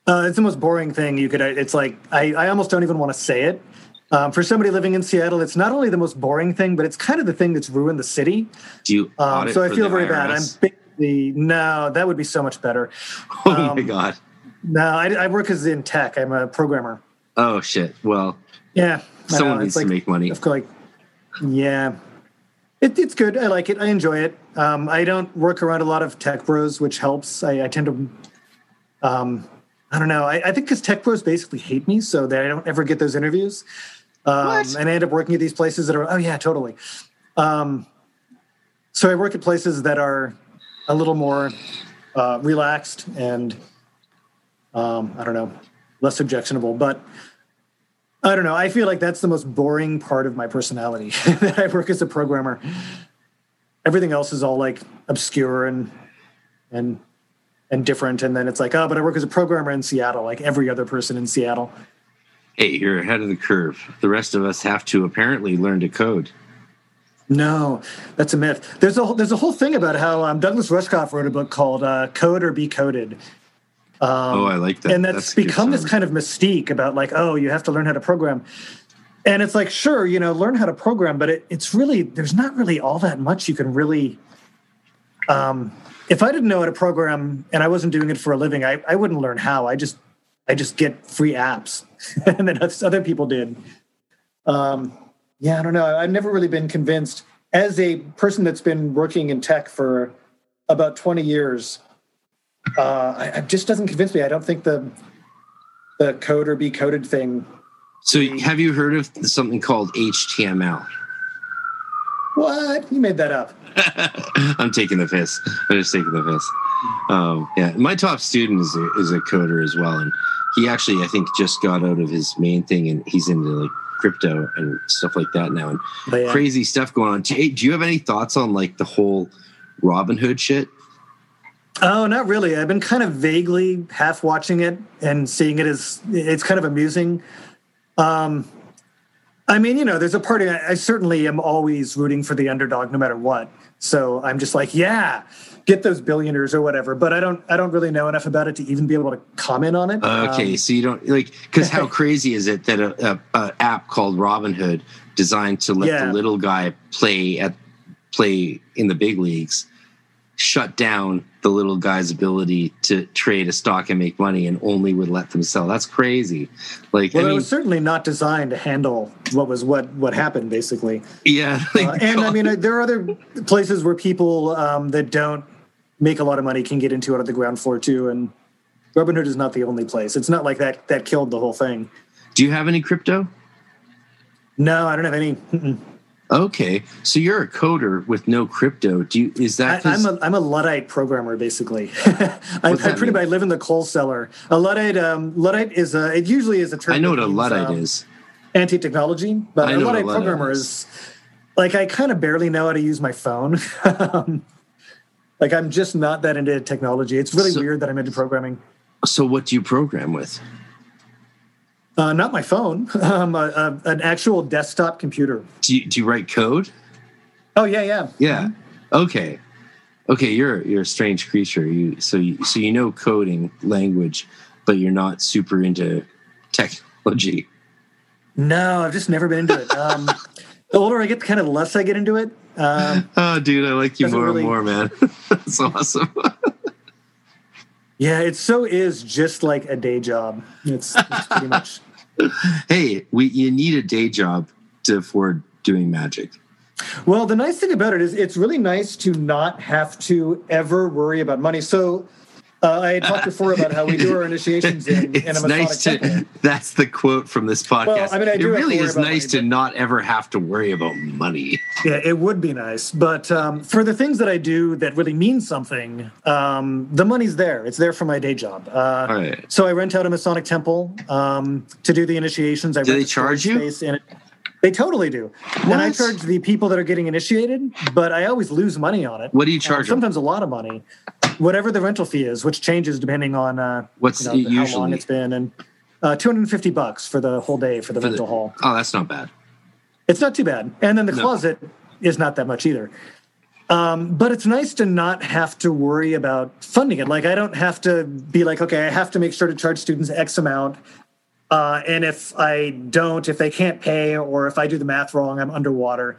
Uh, it's the most boring thing you could. It's like I, I almost don't even want to say it. Um, for somebody living in Seattle, it's not only the most boring thing, but it's kind of the thing that's ruined the city. Do you? Um, so I feel very IRS? bad. I'm basically no. That would be so much better. Oh um, my god. No, I, I, work as in tech. I'm a programmer. Oh shit. Well. Yeah. Someone needs like, to make money. Of Like, yeah. It, it's good. I like it. I enjoy it. Um, I don't work around a lot of tech bros, which helps. I, I tend to um, I don't know. I, I think because tech pros basically hate me, so that I don't ever get those interviews. Um, and I end up working at these places that are, oh, yeah, totally. Um, so I work at places that are a little more uh, relaxed and, um, I don't know, less objectionable. But I don't know. I feel like that's the most boring part of my personality that I work as a programmer. Everything else is all like obscure and and and different. And then it's like, oh, but I work as a programmer in Seattle, like every other person in Seattle. Hey, you're ahead of the curve. The rest of us have to apparently learn to code. No, that's a myth. There's a there's a whole thing about how um, Douglas Rushkoff wrote a book called uh, "Code or Be Coded." Um, oh, I like that. And that's, that's become this kind of mystique about like, oh, you have to learn how to program. And it's like, sure, you know, learn how to program, but it, it's really there's not really all that much you can really. Um, if I didn't know how to program and I wasn't doing it for a living, I, I wouldn't learn how. I just I just get free apps, and then other people did. Um, yeah, I don't know. I've never really been convinced. As a person that's been working in tech for about 20 years, uh, it just doesn't convince me. I don't think the the code or be coded thing. So, have you heard of something called HTML? What? You made that up. I'm taking the piss. I'm just taking the piss. Um, yeah, my top student is a, is a coder as well, and he actually, I think, just got out of his main thing, and he's into like crypto and stuff like that now, and yeah. crazy stuff going on. Do you, do you have any thoughts on like the whole Robinhood shit? Oh, not really. I've been kind of vaguely half watching it and seeing it as it's kind of amusing. Um, I mean, you know, there's a part of I certainly am always rooting for the underdog no matter what. So I'm just like, yeah, get those billionaires or whatever. But I don't I don't really know enough about it to even be able to comment on it. Okay, um, so you don't like because how crazy is it that a, a, a, app called Robinhood designed to let yeah. the little guy play at play in the big leagues shut down the little guy's ability to trade a stock and make money and only would let them sell. That's crazy. Like, well, I mean, it was certainly not designed to handle what was what what happened, basically. Yeah, uh, and I mean, there are other places where people um, that don't make a lot of money can get into it at the ground floor too. And Robinhood is not the only place. It's not like that that killed the whole thing. Do you have any crypto? No, I don't have any. Okay, so you're a coder with no crypto. Do you? Is that? I, am a I'm a luddite programmer basically. I, I pretty much live in the coal cellar. A luddite um, luddite is a it usually is a term. I know what a luddite um, is. Anti technology, but a luddite, programmer is. is like I kind of barely know how to use my phone. like I'm just not that into technology. It's really so, weird that I'm into programming. So what do you program with? Uh, not my phone. Um, a, a, an actual desktop computer. Do you, do you write code? Oh yeah, yeah, yeah. Mm-hmm. Okay, okay. You're you're a strange creature. You so you, so you know coding language, but you're not super into technology. No, I've just never been into it. Um, the older I get, the kind of the less I get into it. Um, oh, dude, I like you more really... and more, man. That's awesome. yeah, it so is just like a day job. It's, it's pretty much hey, we you need a day job to afford doing magic. Well, the nice thing about it is it's really nice to not have to ever worry about money. So uh, I had talked before about how we do our initiations in, it's in a nice to, temple. That's the quote from this podcast. Well, I mean, I it really is nice money, to not ever have to worry about money. Yeah, it would be nice. But um, for the things that I do that really mean something, um, the money's there. It's there for my day job. Uh, right. So I rent out a Masonic temple um, to do the initiations. I do they charge you? Space in it. They totally do. What? And I charge the people that are getting initiated, but I always lose money on it. What do you charge? Uh, sometimes a lot of money whatever the rental fee is, which changes depending on uh, what's you know, how long it's been, and uh, 250 bucks for the whole day for the for rental the, hall. Oh, that's not bad. It's not too bad, and then the no. closet is not that much either. Um, but it's nice to not have to worry about funding it. Like I don't have to be like, okay, I have to make sure to charge students X amount. Uh, and if I don't, if they can't pay, or if I do the math wrong, I'm underwater.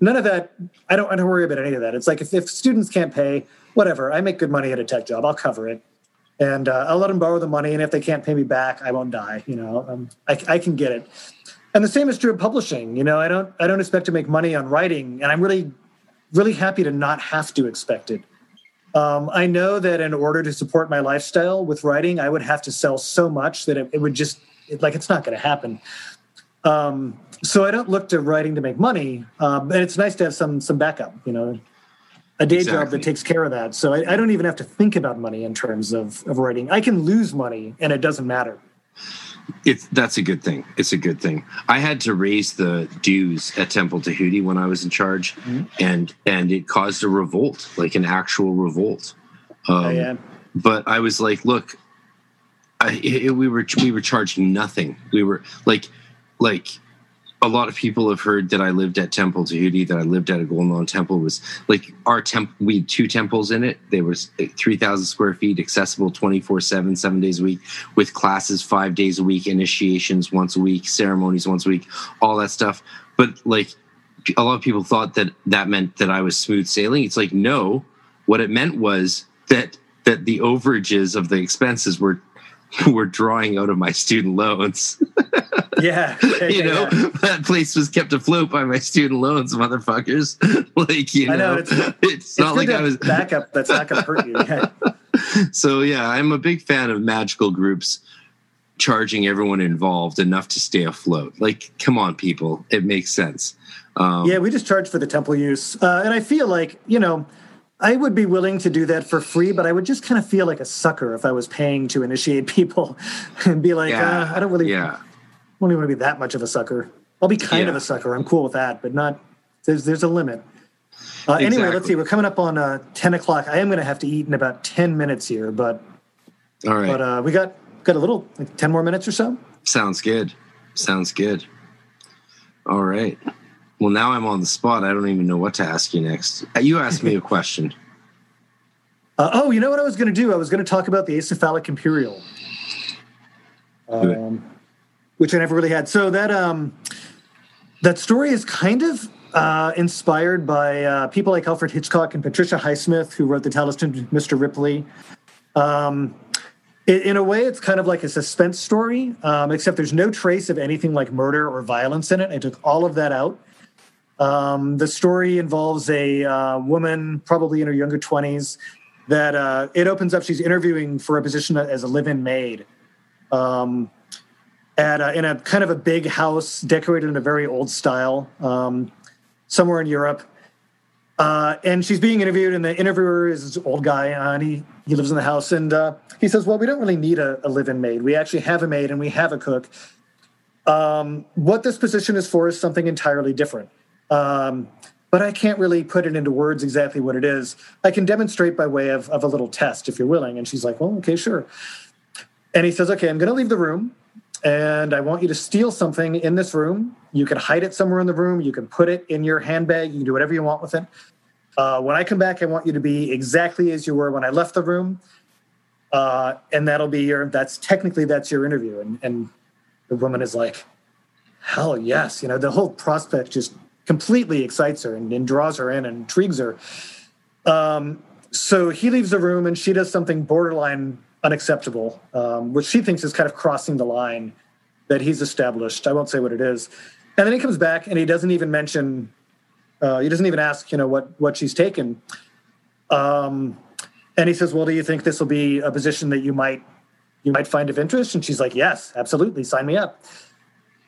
None of that. I don't, I don't worry about any of that. It's like if, if students can't pay, whatever. I make good money at a tech job. I'll cover it, and uh, I'll let them borrow the money. And if they can't pay me back, I won't die. You know, um, I, I can get it. And the same is true of publishing. You know, I don't I don't expect to make money on writing, and I'm really really happy to not have to expect it. Um, I know that in order to support my lifestyle with writing, I would have to sell so much that it, it would just it, like it's not going to happen. Um, so I don't look to writing to make money, um, and it's nice to have some some backup. You know, a day exactly. job that takes care of that. So I, I, don't even have to think about money in terms of, of writing. I can lose money and it doesn't matter. It's that's a good thing. It's a good thing. I had to raise the dues at Temple Tahuti when I was in charge, mm-hmm. and and it caused a revolt, like an actual revolt. Um, oh, yeah. But I was like, look, I, it, we were we were charging nothing. We were like, like a lot of people have heard that I lived at Temple Tahuti, that I lived at a Golden Temple. Was like our temp. We had two temples in it. There was eh, three thousand square feet, accessible twenty four seven, seven days a week, with classes five days a week, initiations once a week, ceremonies once a week, all that stuff. But like a lot of people thought that that meant that I was smooth sailing. It's like no, what it meant was that that the overages of the expenses were were drawing out of my student loans. yeah, you know yeah. that place was kept afloat by my student loans, motherfuckers. like you know, know it's, it's, it's, not like I was backup. That's not going to hurt you. Yeah. so yeah, I'm a big fan of magical groups charging everyone involved enough to stay afloat. Like, come on, people, it makes sense. Um, yeah, we just charge for the temple use, uh, and I feel like you know I would be willing to do that for free, but I would just kind of feel like a sucker if I was paying to initiate people and be like, yeah, uh, I don't really, yeah. don't even want to be that much of a sucker. I'll be kind yeah. of a sucker. I'm cool with that, but not. There's there's a limit. Uh, exactly. Anyway, let's see. We're coming up on uh, ten o'clock. I am going to have to eat in about ten minutes here, but all right. But uh, we got got a little like ten more minutes or so. Sounds good. Sounds good. All right. Well, now I'm on the spot. I don't even know what to ask you next. You asked me a question. Uh, oh, you know what I was going to do? I was going to talk about the Acephalic Imperial, um, which I never really had. So that um, that story is kind of uh, inspired by uh, people like Alfred Hitchcock and Patricia Highsmith, who wrote the Talented Mr. Ripley. Um, in a way, it's kind of like a suspense story, um, except there's no trace of anything like murder or violence in it. I took all of that out um, the story involves a uh, woman, probably in her younger 20s, that uh, it opens up. She's interviewing for a position as a live in maid um, at a, in a kind of a big house decorated in a very old style um, somewhere in Europe. Uh, and she's being interviewed, and the interviewer is this old guy, and he, he lives in the house. And uh, he says, Well, we don't really need a, a live in maid. We actually have a maid and we have a cook. Um, what this position is for is something entirely different. Um, but I can't really put it into words exactly what it is. I can demonstrate by way of, of a little test if you're willing. And she's like, well, okay, sure. And he says, okay, I'm going to leave the room and I want you to steal something in this room. You can hide it somewhere in the room. You can put it in your handbag. You can do whatever you want with it. Uh, when I come back, I want you to be exactly as you were when I left the room. Uh, and that'll be your, that's technically, that's your interview. And, and the woman is like, hell yes. You know, the whole prospect just completely excites her and, and draws her in and intrigues her. Um, so he leaves the room and she does something borderline unacceptable, um, which she thinks is kind of crossing the line that he's established. I won't say what it is. And then he comes back and he doesn't even mention, uh, he doesn't even ask, you know, what what she's taken. Um, and he says, "Well, do you think this will be a position that you might you might find of interest?" And she's like, "Yes, absolutely, sign me up."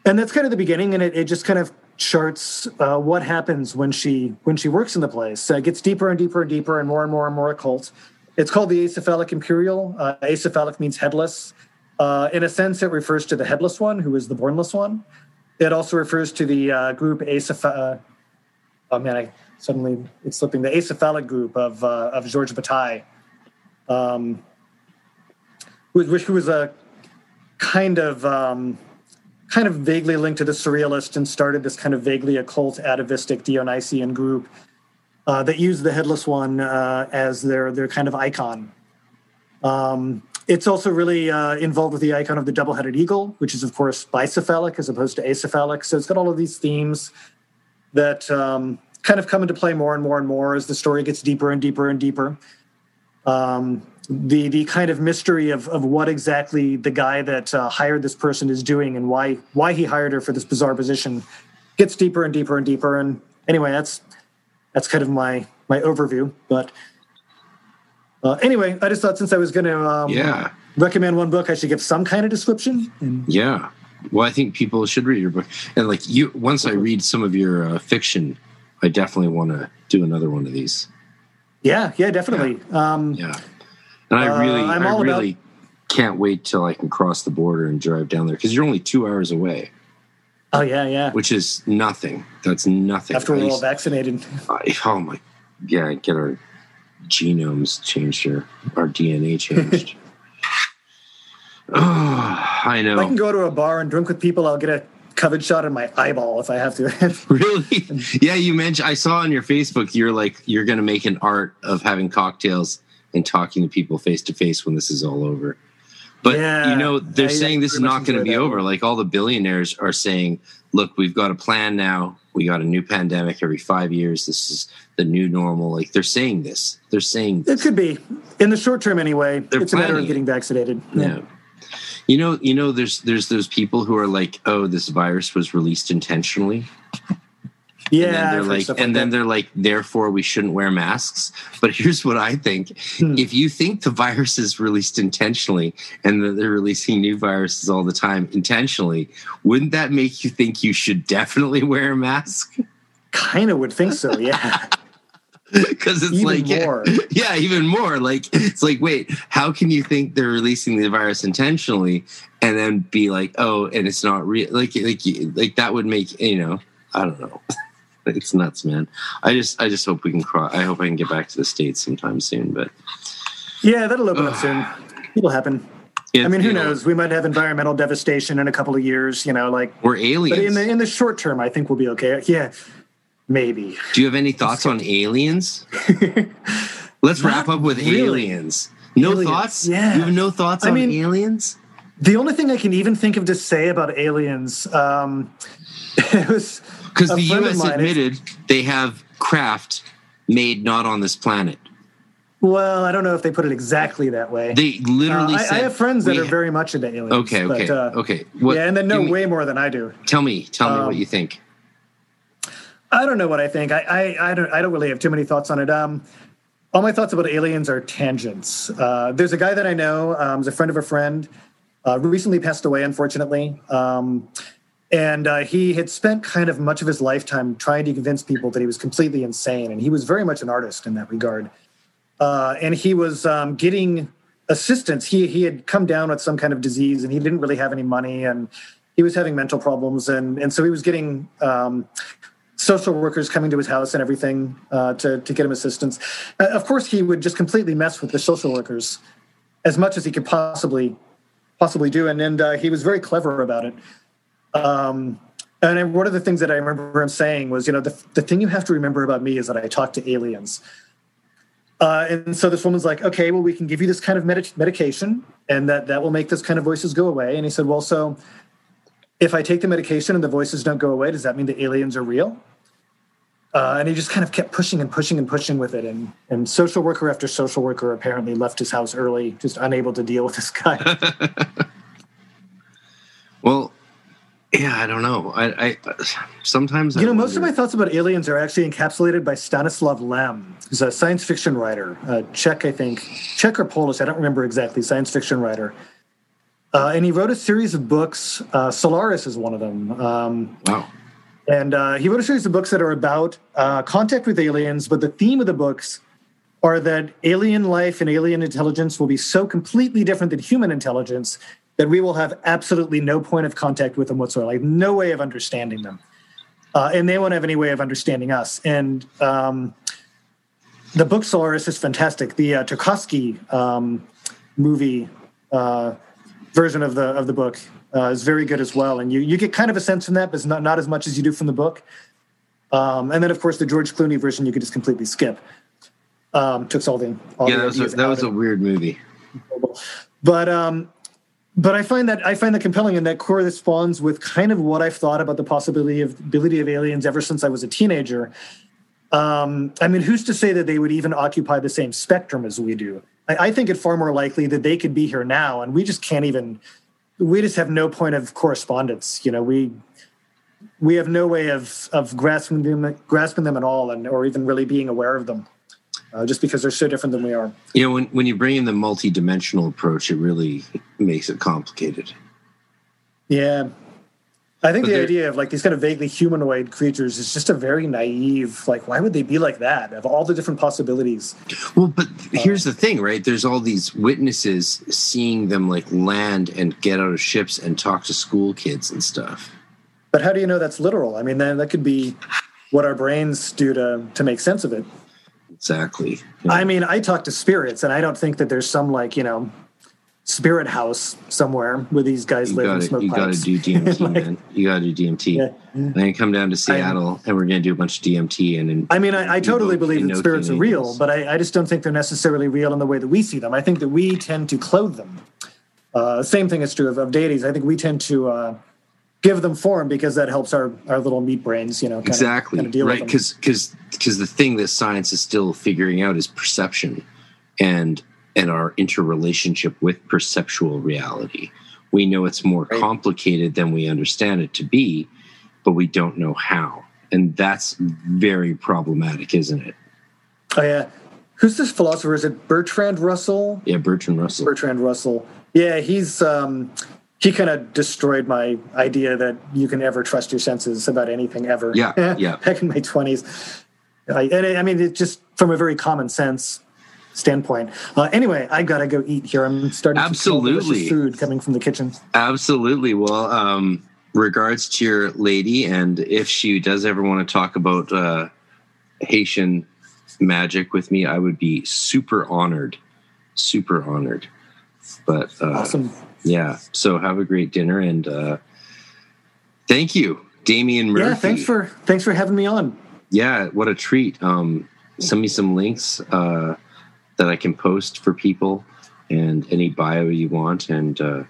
And that's kind of the beginning, and it, it just kind of charts uh, what happens when she when she works in the place. Uh, it gets deeper and deeper and deeper and more and more and more occult. It's called the Acephalic Imperial. Uh, acephalic means headless. Uh, in a sense, it refers to the headless one, who is the bornless one. It also refers to the uh, group Aceph. Oh man, I suddenly it's slipping. The acephalic group of of George Bataille, um, who, who was a kind of um, kind of vaguely linked to the surrealist and started this kind of vaguely occult atavistic Dionysian group uh, that used the headless one uh, as their their kind of icon. Um, it's also really uh, involved with the icon of the double-headed eagle, which is of course bicephalic as opposed to acephalic. So it's got all of these themes that um, kind of come into play more and more and more as the story gets deeper and deeper and deeper. Um, the the kind of mystery of of what exactly the guy that uh, hired this person is doing and why why he hired her for this bizarre position gets deeper and deeper and deeper. And anyway, that's that's kind of my my overview. But uh, anyway, I just thought since I was going to um, yeah recommend one book, I should give some kind of description. And, yeah. Well, I think people should read your book, and like you, once I read some of your uh, fiction, I definitely want to do another one of these. Yeah, yeah, definitely. Yeah. Um, yeah. And I really, uh, I really about... can't wait till I can cross the border and drive down there because you're only two hours away. Oh yeah, yeah. Which is nothing. That's nothing. After we're all vaccinated. I, oh my, yeah. Get our genomes changed or our DNA changed. oh, I know. If I can go to a bar and drink with people, I'll get a COVID shot in my eyeball if I have to. really? Yeah, you mentioned. I saw on your Facebook you're like you're going to make an art of having cocktails and talking to people face to face when this is all over. But Yeah, you know, they're I- I saying this is not going to be over. one. Like all the billionaires are saying, "Look, we've got a plan now. We got a new pandemic every five years. This is the new normal." Like they're saying this. They're saying It could be in the short term anyway. They're it's a matter of getting vaccinated. yeah. You know, you know, there's there's those people who are like, "Oh, this virus was released intentionally." Yeah. and then they're like, and then they're like, therefore we shouldn't wear masks. But here's what I think: Hmm. if you think the virus is released intentionally, and that they're releasing new viruses all the time intentionally, wouldn't that make you think you should definitely wear a mask? kind of would think so. Yeah, Because it's even like, yeah, more. yeah, even more. Like it's like, wait, how can you think they're releasing the virus intentionally, and then be like, oh, and it's not real? Like, like, like that would make you know, I don't know. It's nuts, man. I just, I just hope we can cross. I hope I can get back to the states sometime soon. But Yeah, that'll open up soon. It'll happen. if, I mean, who you know, knows? We might have environmental devastation in a couple of years. You know, like. We're aliens. But in the in the short term, I think we'll be okay. Yeah, maybe. Do you have any thoughts on aliens? Let's wrap up with really. aliens. No Aliens, thoughts. yeah. You have no thoughts I on mean- aliens. The only thing I can even think of to say about aliens, um, it was Because the U.S. admitted they have craft made not on this planet. Well, I don't know if they put it exactly that way. They Uh, literally I, said. I have friends that are ha- very much into aliens. Okay, okay, but, uh, okay. What, yeah, and they know me- way more than I do. Tell me, tell me Um, what you think. I don't know what I think. I, I, I don't I don't really have too many thoughts on it. Um, all my thoughts about aliens are tangents. Uh, there's a guy that I know, um, is a friend of a friend, uh, recently passed away, unfortunately. Um, and uh, he had spent kind of much of his lifetime trying to convince people that he was completely insane. And he was very much an artist in that regard. Uh, and he was um, getting assistance. He, he had come down with some kind of disease and he didn't really have any money and he was having mental problems. And, and so he was getting um, social workers coming to his house and everything uh, to, to get him assistance. Uh, of course, he would just completely mess with the social workers as much as he could possibly possibly do, and and uh, he was very clever about it. Um, and one of the things that I remember him saying was, you know, the, the thing you have to remember about me is that I talk to aliens. Uh, and so this woman's like, okay, well, we can give you this kind of medi- medication, and that that will make this kind of voices go away. And he said, well, so if I take the medication and the voices don't go away, does that mean the aliens are real? Uh, and he just kind of kept pushing and pushing and pushing with it. And, and social worker after social worker apparently left his house early, just unable to deal with this guy. Well, yeah, I don't know. I, I sometimes I you know, most of my thoughts about aliens are actually encapsulated by Stanislav Lem, who's a science fiction writer, uh, Czech, I think, Czech or Polish, I don't remember exactly, science fiction writer. Uh, and he wrote a series of books. Uh, Solaris is one of them. Um, wow. And uh, he wrote a series of books that are about uh, contact with aliens, but the theme of the books are that alien life and alien intelligence will be so completely different than human intelligence that we will have absolutely no point of contact with them whatsoever, like no way of understanding them. Uh, and they won't have any way of understanding us. And um, the book Solaris is fantastic. The uh, Tarkovsky um, movie uh, version of the of the book uh, is very good as well, and you you get kind of a sense from that, but it's not not as much as you do from the book. Um, and then, of course, the George Clooney version you could just completely skip. Um, took all the all Yeah, the that was a, that was a weird movie. but um, but I find that I find that compelling, and that corresponds with kind of what I've thought about the possibility of ability of aliens ever since I was a teenager. Um, I mean, who's to say that they would even occupy the same spectrum as we do? I, I think it far more likely that they could be here now, and we just can't even. We just have no point of correspondence. You know, we we have no way of of grasping them, grasping them at all, and or even really being aware of them, uh, just because they're so different than we are. You know, when when you bring in the multi-dimensional approach, it really makes it complicated. Yeah. I think But the idea of like these kind of vaguely humanoid creatures is just a very naive, like, why would they be like that? Of all the different possibilities. Well, but here's the thing, right? There's all these witnesses seeing them like land and get out of ships and talk to school kids and stuff. But how do you know that's literal? I mean, then that could be what our brains do to to make sense of it. Exactly. Yeah. I mean, I talk to spirits, and I don't think that there's some like you know spirit house somewhere where these guys you live gotta, and smoke You got to do DMT, like, man. You got to do DMT. Yeah. Then come down to Seattle, I, and we're going to do a bunch of DMT. And, and I mean, I, I totally believe that spirits are real, but I, I, just don't think they're necessarily real in the way that we see them. I think that we tend to clothe them. Uh, same thing is true of, of deities. I think we tend to uh, give them form because that helps our, our little meat brains, you know, exactly kind of deal right. Because because because the thing that science is still figuring out is perception, and and our interrelationship with perceptual reality. We know it's more right. complicated than we understand it to be, but we don't know how. And that's very problematic, isn't it? Oh, yeah. Who's this philosopher? Is it Bertrand Russell? Yeah, Bertrand Russell. Bertrand Russell. Yeah, he's um, he kind of destroyed my idea that you can ever trust your senses about anything ever. Yeah, yeah. Back in my twenties, I, and I mean, it just from a very common sense standpoint. Uh, anyway, I gotta go eat here. I'm starting absolutely to food coming from the kitchen. Absolutely. Well, um, regards to your lady, and if she does ever want to talk about uh, Haitian magic with me, I would be super honored. Super honored. But uh, awesome. Yeah. So have a great dinner and uh, thank you, Damian Murphy. Yeah. Thanks for thanks for having me on. Yeah. What a treat. Um, send me some links. Uh, that I can post for people and any bio you want and uh,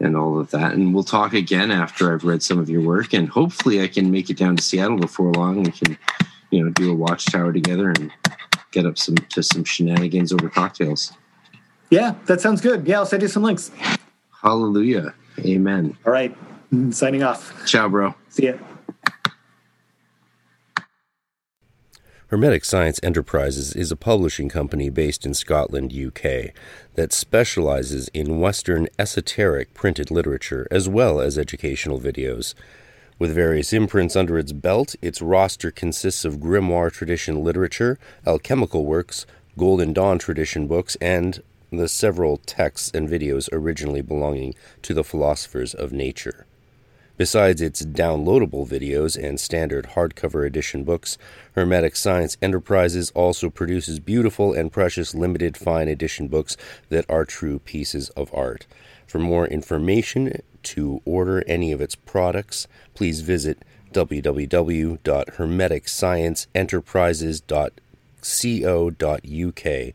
and all of that. And we'll talk again after I've read some of your work, and hopefully I can make it down to Seattle before long. We can, you know, do a watchtower together and get up some to some shenanigans over cocktails. Yeah, that sounds good. Yeah, I'll send you some links. Hallelujah. Amen. All right. Signing off. Ciao, bro. See ya. Hermetic Science Enterprises is a publishing company based in Scotland, UK, that specializes in Western esoteric printed literature as well as educational videos. With various imprints under its belt, its roster consists of grimoire tradition literature, alchemical works, Golden Dawn tradition books, and the several texts and videos originally belonging to the philosophers of nature. Besides its downloadable videos and standard hardcover edition books, Hermetic Science Enterprises also produces beautiful and precious limited fine edition books that are true pieces of art. For more information to order any of its products, please visit www.hermeticscienceenterprises.co.uk.